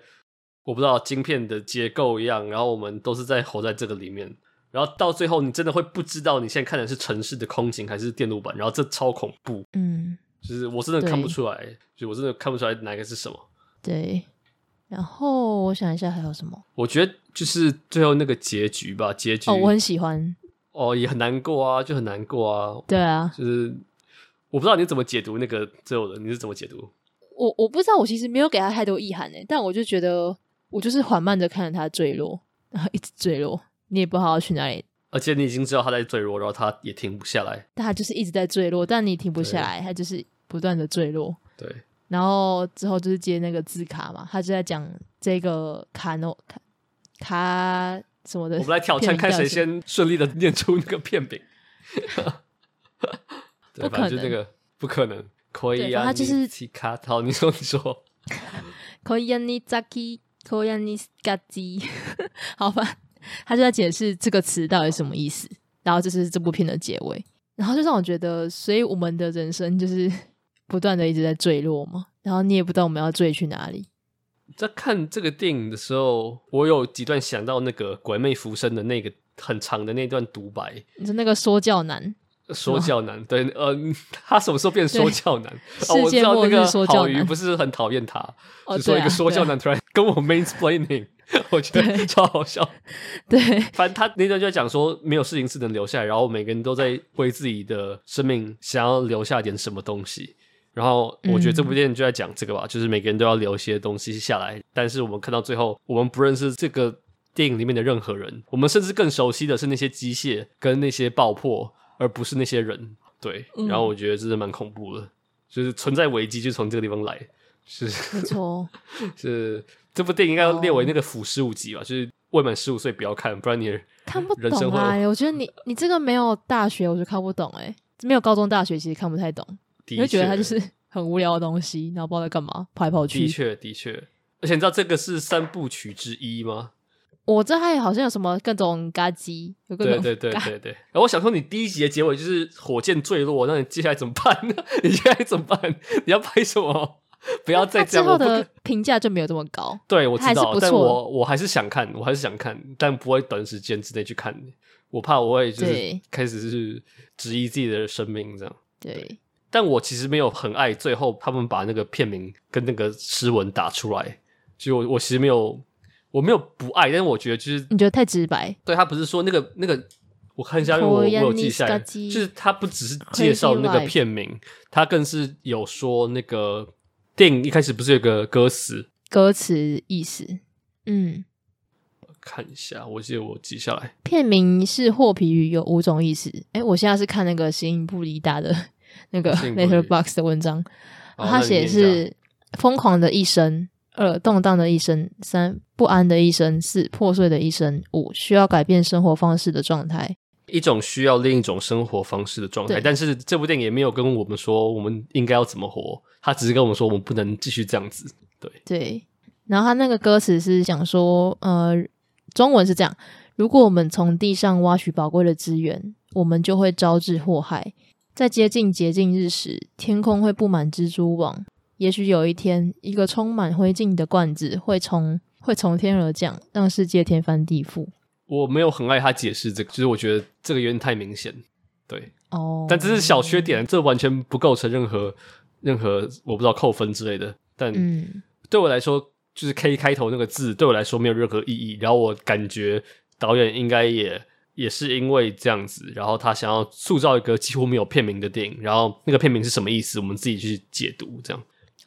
我不知道晶片的结构一样，然后我们都是在活在这个里面，然后到最后你真的会不知道你现在看的是城市的空景还是电路板，然后这超恐怖，嗯，就是我真的看不出来，就我真的看不出来哪个是什么。对，然后我想一下还有什么？我觉得就是最后那个结局吧，结局哦，我很喜欢，哦，也很难过啊，就很难过啊，对啊，就是。我不知道你怎么解读那个最后的，你是怎么解读？我我不知道，我其实没有给他太多意涵诶，但我就觉得我就是缓慢的看着他坠落，然后一直坠落，你也不知道要去哪里。而且你已经知道他在坠落，然后他也停不下来。但他就是一直在坠落，但你停不下来，他就是不断的坠落。对。然后之后就是接那个字卡嘛，他就在讲这个卡诺卡卡什么的。我们来挑战，看谁先顺利的念出那个片饼。对，反正就那个不可能，可以啊。他就是提卡套，你说你说，可以啊，你扎基，可以啊，你嘎基，好吧。他就在解释这个词到底什么意思，然后这是这部片的结尾，然后就让我觉得，所以我们的人生就是 不断的一直在坠落嘛，然后你也不知道我们要坠去哪里。在看这个电影的时候，我有几段想到那个鬼魅浮生的那个很长的那段独白，你说那个说教男。说教男，对，呃，他什么时候变说教男？哦，我知道那个郝瑜不是很讨厌他，哦、就说一个说教男突然跟我 mansplaining，我觉得超好笑。对，反正他那段就在讲说，没有事情是能留下来，然后每个人都在为自己的生命想要留下点什么东西。然后我觉得这部电影就在讲这个吧，嗯、就是每个人都要留一些东西下来。但是我们看到最后，我们不认识这个电影里面的任何人，我们甚至更熟悉的是那些机械跟那些爆破。而不是那些人，对，嗯、然后我觉得这是蛮恐怖的，就是存在危机就从这个地方来，是没错，是这部电影应该要列为那个腐十五级吧，哦、就是未满十五岁不要看，不然你看不懂啊。我觉得你你这个没有大学，我就看不懂哎，没有高中大学其实看不太懂，你会觉得它就是很无聊的东西，然后不知道在干嘛，跑来跑去。的确，的确，而且你知道这个是三部曲之一吗？我这还好像有什么各种嘎机，有各种对对对对对。然后我想说，你第一集的结尾就是火箭坠落，那你接下来怎么办呢？你接下来怎么办？你要拍什么？不要再这样。之后的评价就没有这么高。对，我知道，但我我还是想看，我还是想看，但不会短时间之内去看。我怕我会就是开始是质疑自己的生命这样。对。但我其实没有很爱最后他们把那个片名跟那个诗文打出来，就我我其实没有。我没有不爱，但是我觉得就是你觉得太直白。对，他不是说那个那个，我看一下，我我有记下来，就是他不只是介绍那个片名，他更是有说那个电影一开始不是有个歌词，歌词意思，嗯，看一下，我记得我记下来，片名是霍皮语有五种意思。哎，我现在是看那个形影不离达的 那个 Letterboxd 的文章，他写是疯狂的一生。二动荡的一生，三不安的一生，四破碎的一生，五需要改变生活方式的状态。一种需要另一种生活方式的状态，但是这部电影也没有跟我们说我们应该要怎么活，他只是跟我们说我们不能继续这样子。对对，然后他那个歌词是讲说，呃，中文是这样：如果我们从地上挖取宝贵的资源，我们就会招致祸害。在接近洁净日时，天空会布满蜘蛛网。也许有一天，一个充满灰烬的罐子会从会从天而降，让世界天翻地覆。我没有很爱他解释这个，就是我觉得这个有点太明显。对，哦，但这是小缺点，这完全不构成任何任何我不知道扣分之类的。但对我来说，就是 K 开头那个字对我来说没有任何意义。然后我感觉导演应该也也是因为这样子，然后他想要塑造一个几乎没有片名的电影，然后那个片名是什么意思，我们自己去解读这样。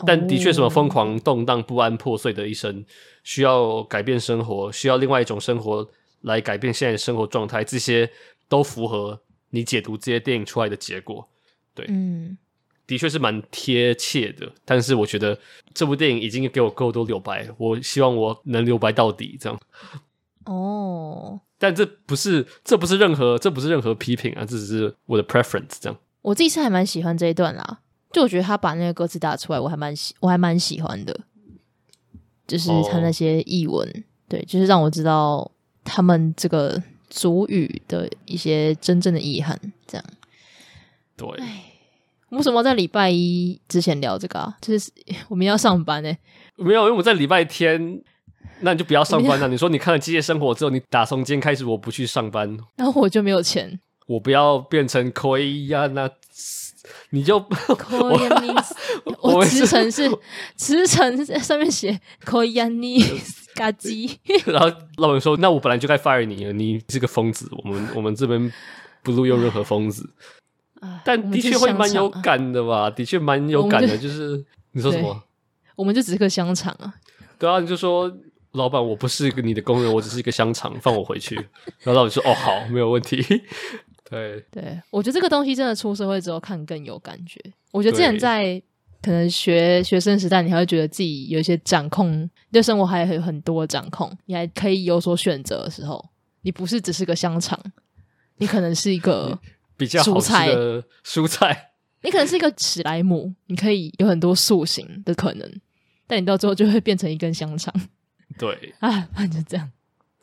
但的确，什么疯狂、动荡、不安、破碎的一生，需要改变生活，需要另外一种生活来改变现在的生活状态，这些都符合你解读这些电影出来的结果。对，嗯，的确是蛮贴切的。但是我觉得这部电影已经给我够多留白，我希望我能留白到底，这样。哦，但这不是，这不是任何，这不是任何批评啊，这只是我的 preference，这样。我自己是还蛮喜欢这一段啦。就我觉得他把那个歌词打出来，我还蛮喜，我还蛮喜欢的。就是他那些译文，oh. 对，就是让我知道他们这个族语的一些真正的意涵。这样，对。为什么在礼拜一之前聊这个啊？就是 我们要上班呢、欸。没有，因为我在礼拜天，那你就不要上班了。你说你看了《机械生活》之后，你打从今天开始我不去上班，然后我就没有钱。我不要变成可以呀那。你就 我 我辞呈是辞呈上面写可以啊，你嘎叽。然后老板说：“那我本来就该 fire 你了，你是个疯子。我们我们这边不录用任何疯子。”但的确会蛮有感的吧？的确蛮有感的，就是你说什么？我们就只是个香肠啊。对啊，你就说老板，我不是个你的工人，我只是一个香肠，放我回去。然后老板说：“哦，好，没有问题。”对对，我觉得这个东西真的出社会之后看更有感觉。我觉得之前在可能学学生时代，你还会觉得自己有一些掌控，对生活还有很多掌控，你还可以有所选择的时候，你不是只是个香肠，你可能是一个比较蔬菜的蔬菜，你可能是一个史莱姆，你可以有很多塑形的可能，但你到最后就会变成一根香肠。对 啊，就这样。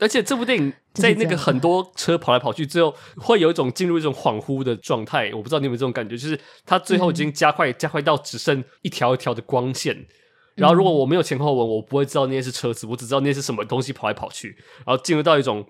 而且这部电影在那个很多车跑来跑去之后，会有一种进入一种恍惚的状态。我不知道你有没有这种感觉，就是它最后已经加快、嗯、加快到只剩一条一条的光线。然后如果我没有前后文，我不会知道那些是车子，我只知道那些是什么东西跑来跑去。然后进入到一种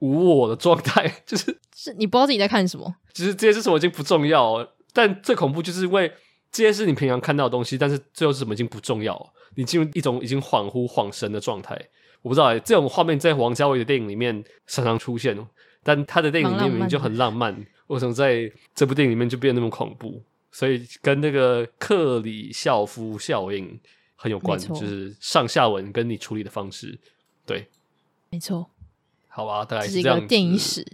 无我的状态，就是是你不知道自己在看什么。其实这些是什么已经不重要，但最恐怖就是因为这些是你平常看到的东西，但是最后是什么已经不重要，你进入一种已经恍惚恍神的状态。我不知道哎，这种画面在王家卫的电影里面常常出现，但他的电影里面明明就很浪漫，为什么在这部电影里面就变得那么恐怖？所以跟那个克里肖夫效应很有关，就是上下文跟你处理的方式。对，没错。好吧，大概是这样。电影史，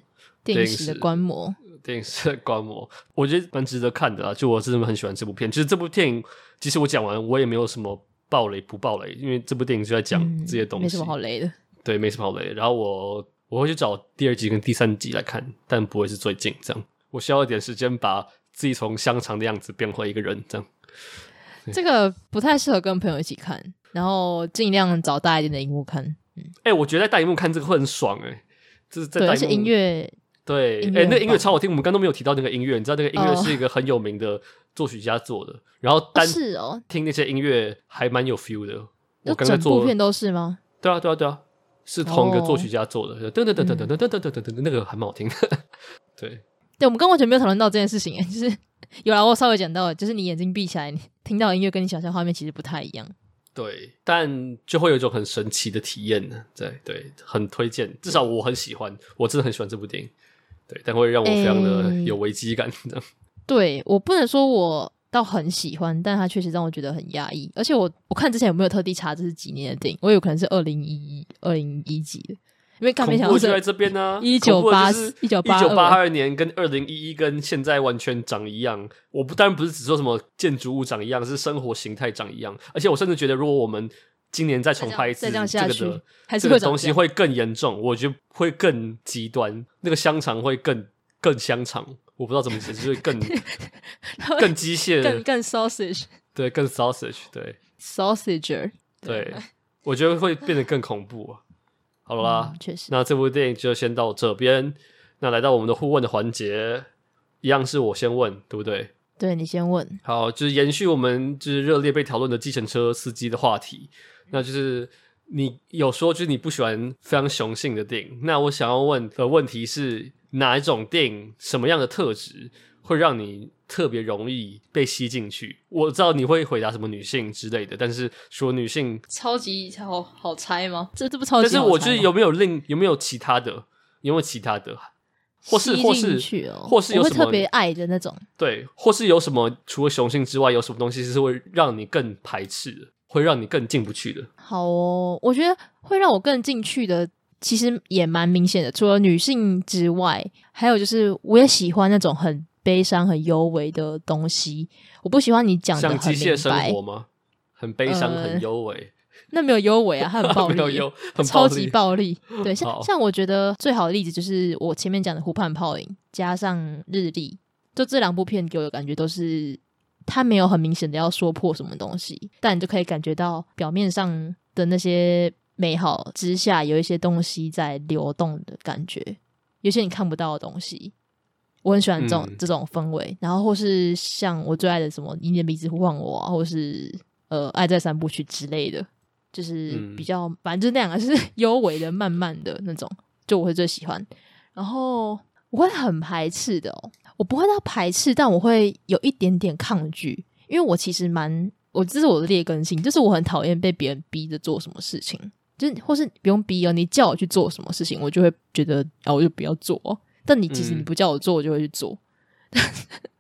电影史的观摩，电影史的观摩，我觉得蛮值得看的啊。就我真的很喜欢这部片。其实这部电影，其实我讲完，我也没有什么。爆雷不暴雷？因为这部电影就在讲这些东西，嗯，没什么好雷的。对，没什么好雷。然后我我会去找第二集跟第三集来看，但不会是最近这样。我需要一点时间把自己从香肠的样子变回一个人，这样。这个不太适合跟朋友一起看。然后尽量找大一点的荧幕看。哎、嗯欸，我觉得在大荧幕看这个会很爽哎、欸，就是在大荧幕音乐对，哎、欸，那音乐超好听。我们刚刚都没有提到那个音乐，你知道那个音乐是一个很有名的作曲家做的，哦、然后单是哦，听那些音乐还蛮有 feel 的。我刚才做整部片都是吗？对啊，对啊，对啊，是同一个作曲家做的。噔噔噔噔噔噔噔噔噔噔，那个还蛮好听。对，对，我们刚完全没有讨论到这件事情，就是有来，我稍微讲到，就是你眼睛闭起来，你听到音乐跟你想象画面其实不太一样。对，但就会有一种很神奇的体验呢。对对，很推荐，至少我很喜欢，我真的很喜欢这部电影。对，但会让我非常的有危机感。这样、欸，对我不能说我倒很喜欢，但它确实让我觉得很压抑。而且我我看之前有没有特地查这是几年的电影？我有可能是二零一一、二零一几的，因为刚没想到就在这边呢。一九八一九八一九八二年跟二零一一跟现在完全长一样。我不当然不是只说什么建筑物长一样，是生活形态长一样。而且我甚至觉得，如果我们今年再重拍一次，这，这个的还是这个东西会更严重，我觉得会更极端。那个香肠会更更香肠，我不知道怎么解释，会更 更机械，更更 sausage，对，更 sausage，对，sausager，对，我觉得会变得更恐怖。好了啦，确实，那这部电影就先到这边。那来到我们的互问的环节，一样是我先问，对不对？对，你先问。好，就是延续我们就是热烈被讨论的计程车司机的话题。那就是你有说，就是你不喜欢非常雄性的电影。那我想要问的问题是，哪一种电影，什么样的特质会让你特别容易被吸进去？我知道你会回答什么女性之类的，但是说女性超级超好猜吗？这这不超级好猜？但是我觉得有没有另有没有其他的？有没有其他的？或是或是或是有什么特别爱的那种？对，或是有什么除了雄性之外，有什么东西是会让你更排斥的？会让你更进不去的。好哦，我觉得会让我更进去的，其实也蛮明显的。除了女性之外，还有就是，我也喜欢那种很悲伤、很幽微的东西。我不喜欢你讲的很机械生活吗？很悲伤、呃，很幽微。那没有优微啊，它很暴力，很超级暴力。对，像像我觉得最好的例子就是我前面讲的《湖畔泡影》加上《日历》，就这两部片给我的感觉都是。他没有很明显的要说破什么东西，但你就可以感觉到表面上的那些美好之下，有一些东西在流动的感觉，有些你看不到的东西。我很喜欢这种、嗯、这种氛围，然后或是像我最爱的什么《你的鼻子呼唤我》啊，或是呃《爱在三部曲》之类的，就是比较、嗯、反正就那两个是 幽微的、慢慢的那种，就我会最喜欢。然后我会很排斥的哦。我不会到排斥，但我会有一点点抗拒，因为我其实蛮，我这是我的劣根性，就是我很讨厌被别人逼着做什么事情，就是或是不用逼哦，你叫我去做什么事情，我就会觉得啊，我就不要做。但你其实你不叫我做，我就会去做。嗯、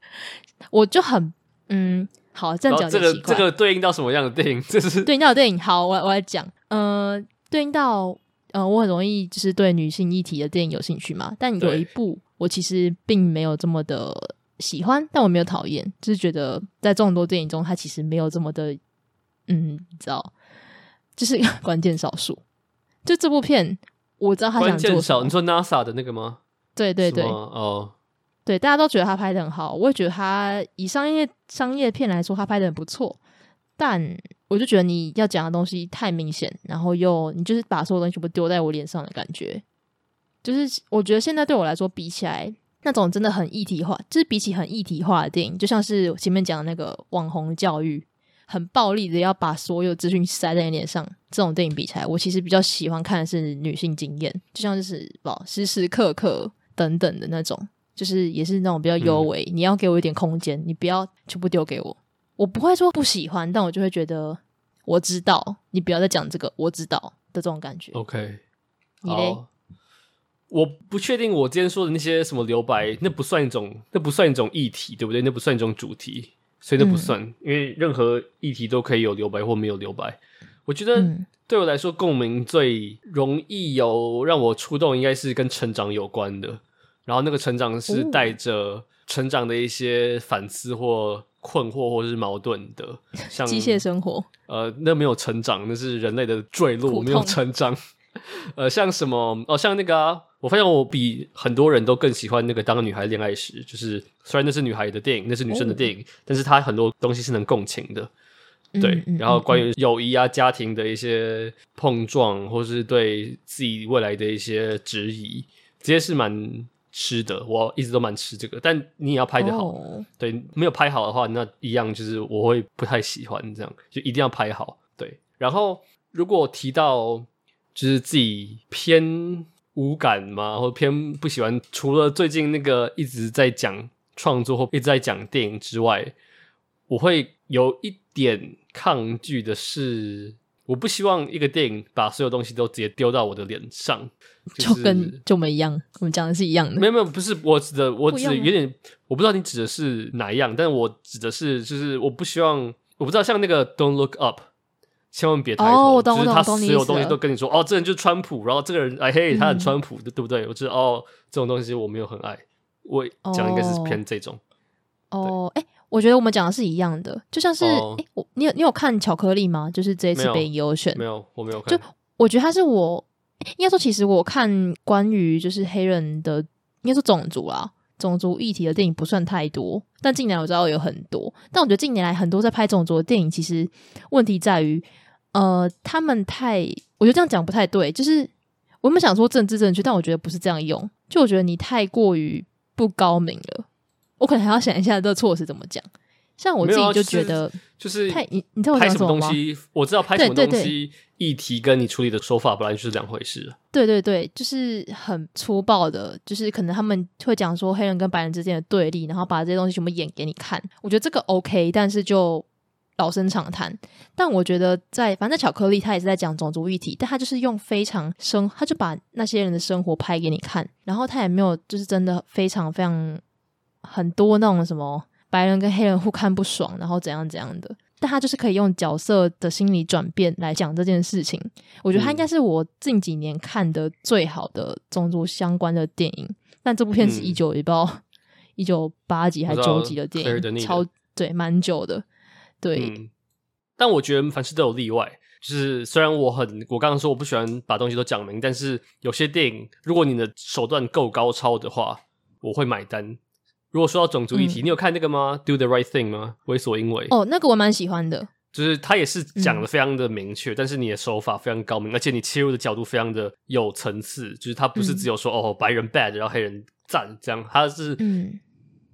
我就很嗯，好，这样讲这个这个对应到什么样的电影？这是对应到的电影。好，我我来讲，呃，对应到呃，我很容易就是对女性议题的电影有兴趣嘛，但有一部。我其实并没有这么的喜欢，但我没有讨厌，就是觉得在众多电影中，它其实没有这么的，嗯，你知道，就是 关键少数。就这部片，我知道他想做什么。你说 NASA 的那个吗？对对对，哦，对，大家都觉得他拍的很好，我也觉得他以商业商业片来说，他拍的很不错。但我就觉得你要讲的东西太明显，然后又你就是把所有东西全部丢在我脸上的感觉。就是我觉得现在对我来说，比起来那种真的很一体化，就是比起很一体化的电影，就像是前面讲的那个网红教育，很暴力的要把所有资讯塞在你脸上，这种电影比起来，我其实比较喜欢看的是女性经验，就像是不时时刻刻等等的那种，就是也是那种比较优美，嗯。你要给我一点空间，你不要全部丢给我，我不会说不喜欢，但我就会觉得我知道，你不要再讲这个，我知道的这种感觉。OK，你嘞？我不确定我今天说的那些什么留白，那不算一种，那不算一种议题，对不对？那不算一种主题，所以那不算，嗯、因为任何议题都可以有留白或没有留白。我觉得对我来说，共鸣最容易有让我触动，应该是跟成长有关的。然后那个成长是带着成长的一些反思或困惑或是矛盾的，像机械生活。呃，那没有成长，那是人类的坠落，没有成长。呃，像什么哦，像那个啊。我发现我比很多人都更喜欢那个《当女孩恋爱时》，就是虽然那是女孩的电影，那是女生的电影，哦、但是它很多东西是能共情的。对，然后关于友谊啊、家庭的一些碰撞，或是对自己未来的一些质疑，这些是蛮吃的。我一直都蛮吃这个，但你也要拍的好。哦、对，没有拍好的话，那一样就是我会不太喜欢这样，就一定要拍好。对，然后如果提到就是自己偏无感嘛，或偏不喜欢，除了最近那个一直在讲创作或一直在讲电影之外，我会有一点。抗拒的是，我不希望一个电影把所有东西都直接丢到我的脸上，就是、就跟就没一样。我们讲的是一样的，没有没有，不是我指的，我指有点，我不知道你指的是哪一样，但我指的是，就是我不希望，我不知道像那个 Don't Look Up，千万别抬头，哦、就是他所有东西都跟你说，哦，这人就是川普，然后这个人哎嘿，他很川普的，嗯、对不对？我知道哦，这种东西我没有很爱，我讲的应该是偏这种。哦，哎。我觉得我们讲的是一样的，就像是哎、oh. 欸，我你有你有看巧克力吗？就是这一次被优选，没有，我没有看。就我觉得他是我应该说，其实我看关于就是黑人的，应该说种族啦，种族议题的电影不算太多，但近年来我知道有很多。但我觉得近年来很多在拍种族的电影，其实问题在于，呃，他们太，我觉得这样讲不太对。就是我们想说政治正确，但我觉得不是这样用。就我觉得你太过于不高明了。我可能还要想一下这个措辞怎么讲。像我自己就觉得，就是太你你知道我拍什么东西，我知道拍什么东西，议题跟你处理的手法本来就是两回事。对对对，就是很粗暴的，就是可能他们会讲说黑人跟白人之间的对立，然后把这些东西全部演给你看。我觉得这个 OK，但是就老生常谈。但我觉得在反正巧克力他也是在讲种族议题，但他就是用非常生，他就把那些人的生活拍给你看，然后他也没有就是真的非常非常。很多那种什么白人跟黑人互看不爽，然后怎样怎样的，但他就是可以用角色的心理转变来讲这件事情。我觉得他应该是我近几年看的最好的种族相关的电影。但这部片是一九也不知道一九八几还九几的电影，超对，蛮久的。对、嗯，但我觉得凡事都有例外。就是虽然我很，我刚刚说我不喜欢把东西都讲明，但是有些电影，如果你的手段够高超的话，我会买单。如果说到种族议题，嗯、你有看那个吗？Do the right thing 吗？为所应为。哦，那个我蛮喜欢的。就是他也是讲的非常的明确，嗯、但是你的手法非常高明，而且你切入的角度非常的有层次。就是他不是只有说、嗯、哦白人 bad，然后黑人赞这样，他是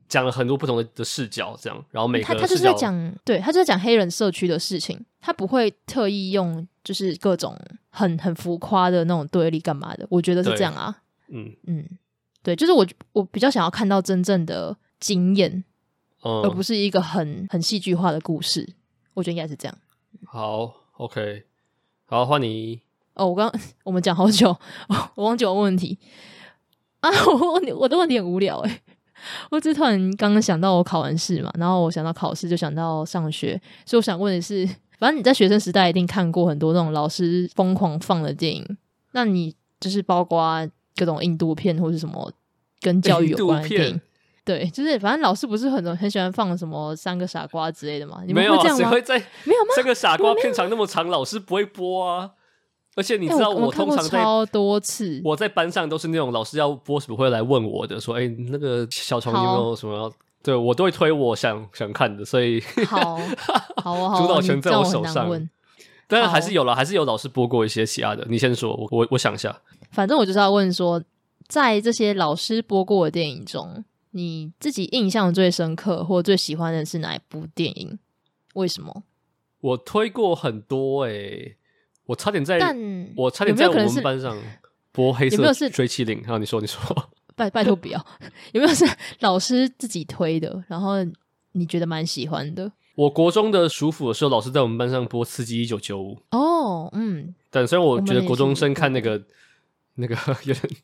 讲了很多不同的的视角这样。然后每个他他就是在讲，对他就是在讲黑人社区的事情，他不会特意用就是各种很很浮夸的那种对立干嘛的。我觉得是这样啊。嗯嗯。对，就是我，我比较想要看到真正的经验，嗯、而不是一个很很戏剧化的故事。我觉得应该是这样。好，OK，好，换你。哦，我刚 我们讲好久，我忘记我问题啊！我问你，我的问题很无聊哎。我只突然刚刚想到我考完试嘛，然后我想到考试就想到上学，所以我想问的是，反正你在学生时代一定看过很多那种老师疯狂放的电影，那你就是包括。各种印度片或是什么跟教育有关的电影，对，就是反正老师不是很很喜欢放什么三个傻瓜之类的嘛？你们会这样吗？没有，谁会在没有吗？三个傻瓜片长那么长，老师不会播啊。而且你知道，我通常在超多次，我在班上都是那种老师要播什么会来问我的，说：“哎，那个小虫有没有什么要？”对我都会推我想想看的，所以好，好，好，主导权在我手上。但是还是有了，还是有老师播过一些其他的。你先说，我我我想一下。反正我就是要问说，在这些老师播过的电影中，你自己印象最深刻或最喜欢的是哪一部电影？为什么？我推过很多诶、欸，我差点在，但我差点在我们班上播黑色有没有是追缉令？然后你说，你说，拜拜托不要，有没有是老师自己推的？然后你觉得蛮喜欢的？我国中的暑辅的时候，老师在我们班上播《刺激一九九五》。哦，嗯。但虽然我觉得国中生看那个那个 有点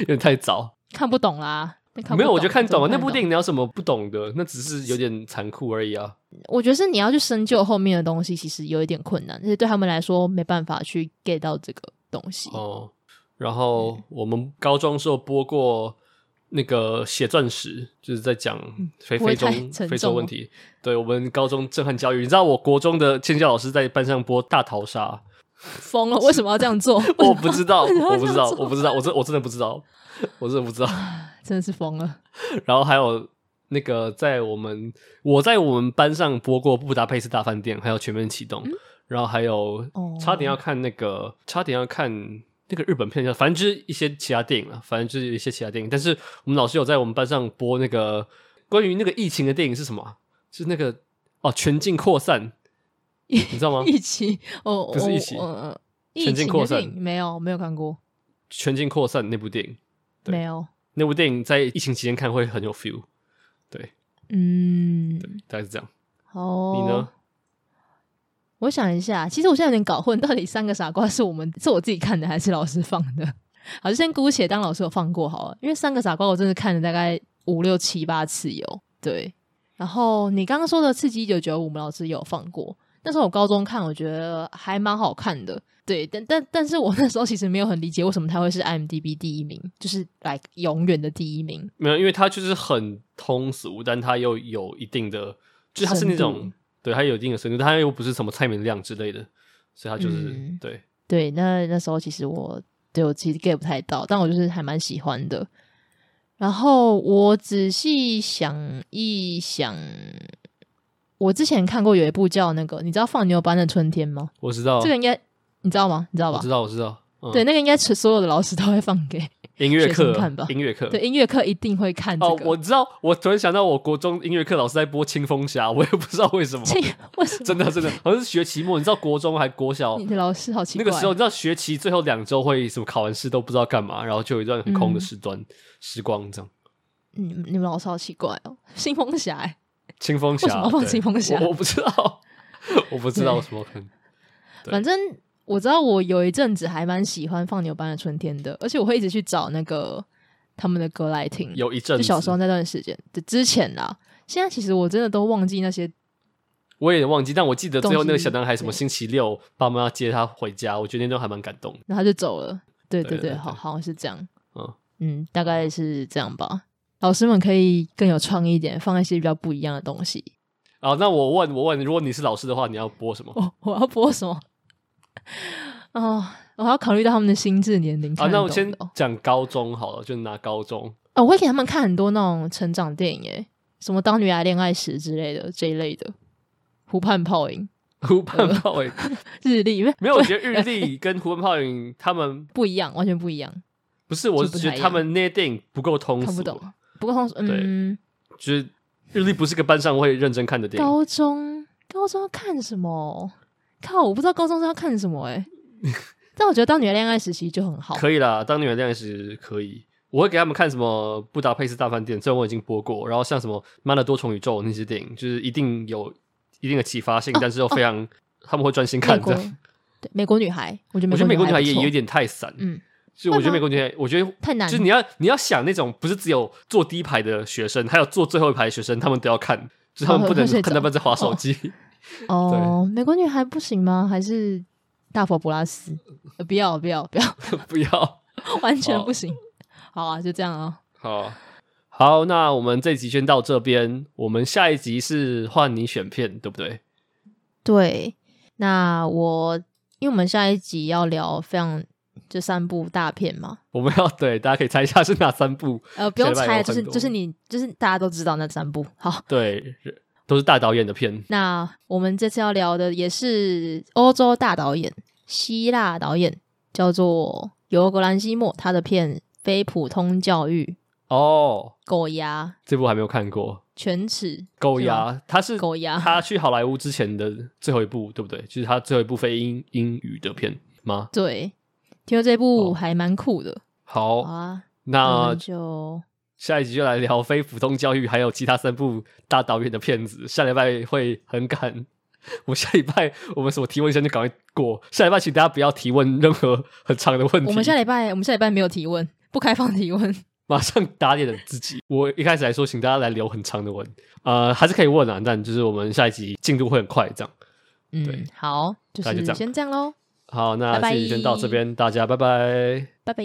有点太早，看不懂啦。懂没有，我就看懂了。那部电影你有什么不懂的？那只是有点残酷而已啊。我觉得是你要去深究后面的东西，其实有一点困难，而且对他们来说没办法去 get 到这个东西。哦。然后我们高中时候播过。那个血钻石就是在讲非非洲非洲问题，对我们高中震撼教育。你知道我国中的建教老师在班上播大逃杀，疯了！为什么要这样做？我不知道，我不知道，我不知道，我真我真的不知道，我真的不知道，真的是疯了。然后还有那个在我们我在我们班上播过《布达佩斯大饭店》，还有《全面启动》嗯，然后还有差点要看那个，哦、差点要看那个日本片叫，反正就是一些其他电影了，反正就是一些其他电影。但是我们老师有在我们班上播那个关于那个疫情的电影是什么？是那个哦，全境扩散，你 知道吗？一起哦，不是一起，嗯嗯，全境扩散没有没有看过全境扩散那部电影，没有那部电影在疫情期间看会很有 feel。对，嗯，对，大概是这样。哦，你呢？我想一下，其实我现在有点搞混，到底三个傻瓜是我们是我自己看的，还是老师放的？好，就先姑且当老师有放过好了，因为三个傻瓜我真的看了大概五六七八次有。对，然后你刚刚说的《刺激一九九五》，我们老师有放过，那时候我高中看，我觉得还蛮好看的。对，但但但是我 那时候其实没有很理解为什么他会是 IMDB 第一名，就是来永远的第一名。没有，因为他就是很通俗，但他又有一定的，就是他是那种，对，他有一定的深度，他又不是什么蔡明亮之类的，所以他就是、嗯、对对。那那时候其实我对我其实 get 不太到，但我就是还蛮喜欢的。然后我仔细想一想，我之前看过有一部叫那个，你知道《放牛班的春天》吗？我知道，这个应该。你知道吗？你知道吧？我知道，我知道。嗯、对，那个应该是所有的老师都会放给 音乐课看吧？音乐课对，音乐课一定会看、这个。哦，我知道。我突然想到，我国中音乐课老师在播《青风侠》，我也不知道为什么。为什么？真的真的，好像是学期末。你知道国中还国小？你的老师好奇怪。那个时候，你知道学期最后两周会什么？考完试都不知道干嘛，然后就有一段很空的时段、嗯、时光，这样。你你们老师好奇怪哦，青风侠哎，青蜂侠为什么放清风侠？我不知道，我不知道什么可反正。我知道我有一阵子还蛮喜欢放牛班的春天的，而且我会一直去找那个他们的歌来听。有一阵子，就小时候那段时间的之前啦。现在其实我真的都忘记那些，我也忘记，但我记得最后那个小男孩什么星期六爸妈要接他回家，我觉得那都还蛮感动。然后他就走了，对对对，对对对好，好像是这样。嗯嗯，大概是这样吧。老师们可以更有创意一点，放一些比较不一样的东西。啊，那我问，我问，如果你是老师的话，你要播什么？我我要播什么？哦，我还要考虑到他们的心智年龄。啊，那我先讲高中好了，就拿高中。哦，我会给他们看很多那种成长电影，诶，什么《当女孩恋爱时》之类的这一类的，《湖畔泡影》。湖畔泡影，日历没 没有？我觉得日历跟湖畔泡影他们不一样，完全不一样。不是，我是觉得他们那些电影不够通俗，看不懂，不够通俗。嗯，就是日历不是个班上会认真看的电影。高中，高中要看什么？靠，我不知道高中是要看什么诶。但我觉得当女人恋爱时期就很好，可以啦。当女人恋爱时可以，我会给他们看什么《布达佩斯大饭店》，虽然我已经播过。然后像什么《妈的多重宇宙》那些电影，就是一定有一定的启发性，哦、但是又非常、哦、他们会专心看的。对，美国女孩，我觉得我觉得美国女孩也有点太散，嗯，就我觉得美国女孩，我觉得太难。就是你要你要想那种不是只有坐第一排的学生，还有坐最后一排的学生，他们都要看，就是他们不能看他们在滑手机。哦，哦美国女孩不行吗？还是？大佛普拉斯，不要不要不要不要，完全不行。好啊，就这样啊。好，好，那我们这集先到这边。我们下一集是换你选片，对不对？对。那我，因为我们下一集要聊非常这三部大片嘛，我们要对大家可以猜一下是哪三部？呃，不用猜，就是就是你就是大家都知道那三部。好，对。都是大导演的片。那我们这次要聊的也是欧洲大导演，希腊导演，叫做尤格兰西莫，他的片《非普通教育》哦，狗牙这部还没有看过，犬齿狗牙，他是狗牙，他去好莱坞之前的最后一部，对不对？就是他最后一部非英英语的片吗？对，听说这部还蛮酷的。好，好啊，那就。下一集就来聊非普通教育，还有其他三部大导演的片子。下礼拜会很赶，我下礼拜我们什么提问箱就赶快过。下礼拜请大家不要提问任何很长的问题。我们下礼拜我们下礼拜没有提问，不开放提问，马上打脸自己。我一开始来说，请大家来留很长的问，呃，还是可以问啊，但就是我们下一集进度会很快，这样。嗯，对，好，就是先这样喽。好，那这期先到这边，大家拜拜，拜拜。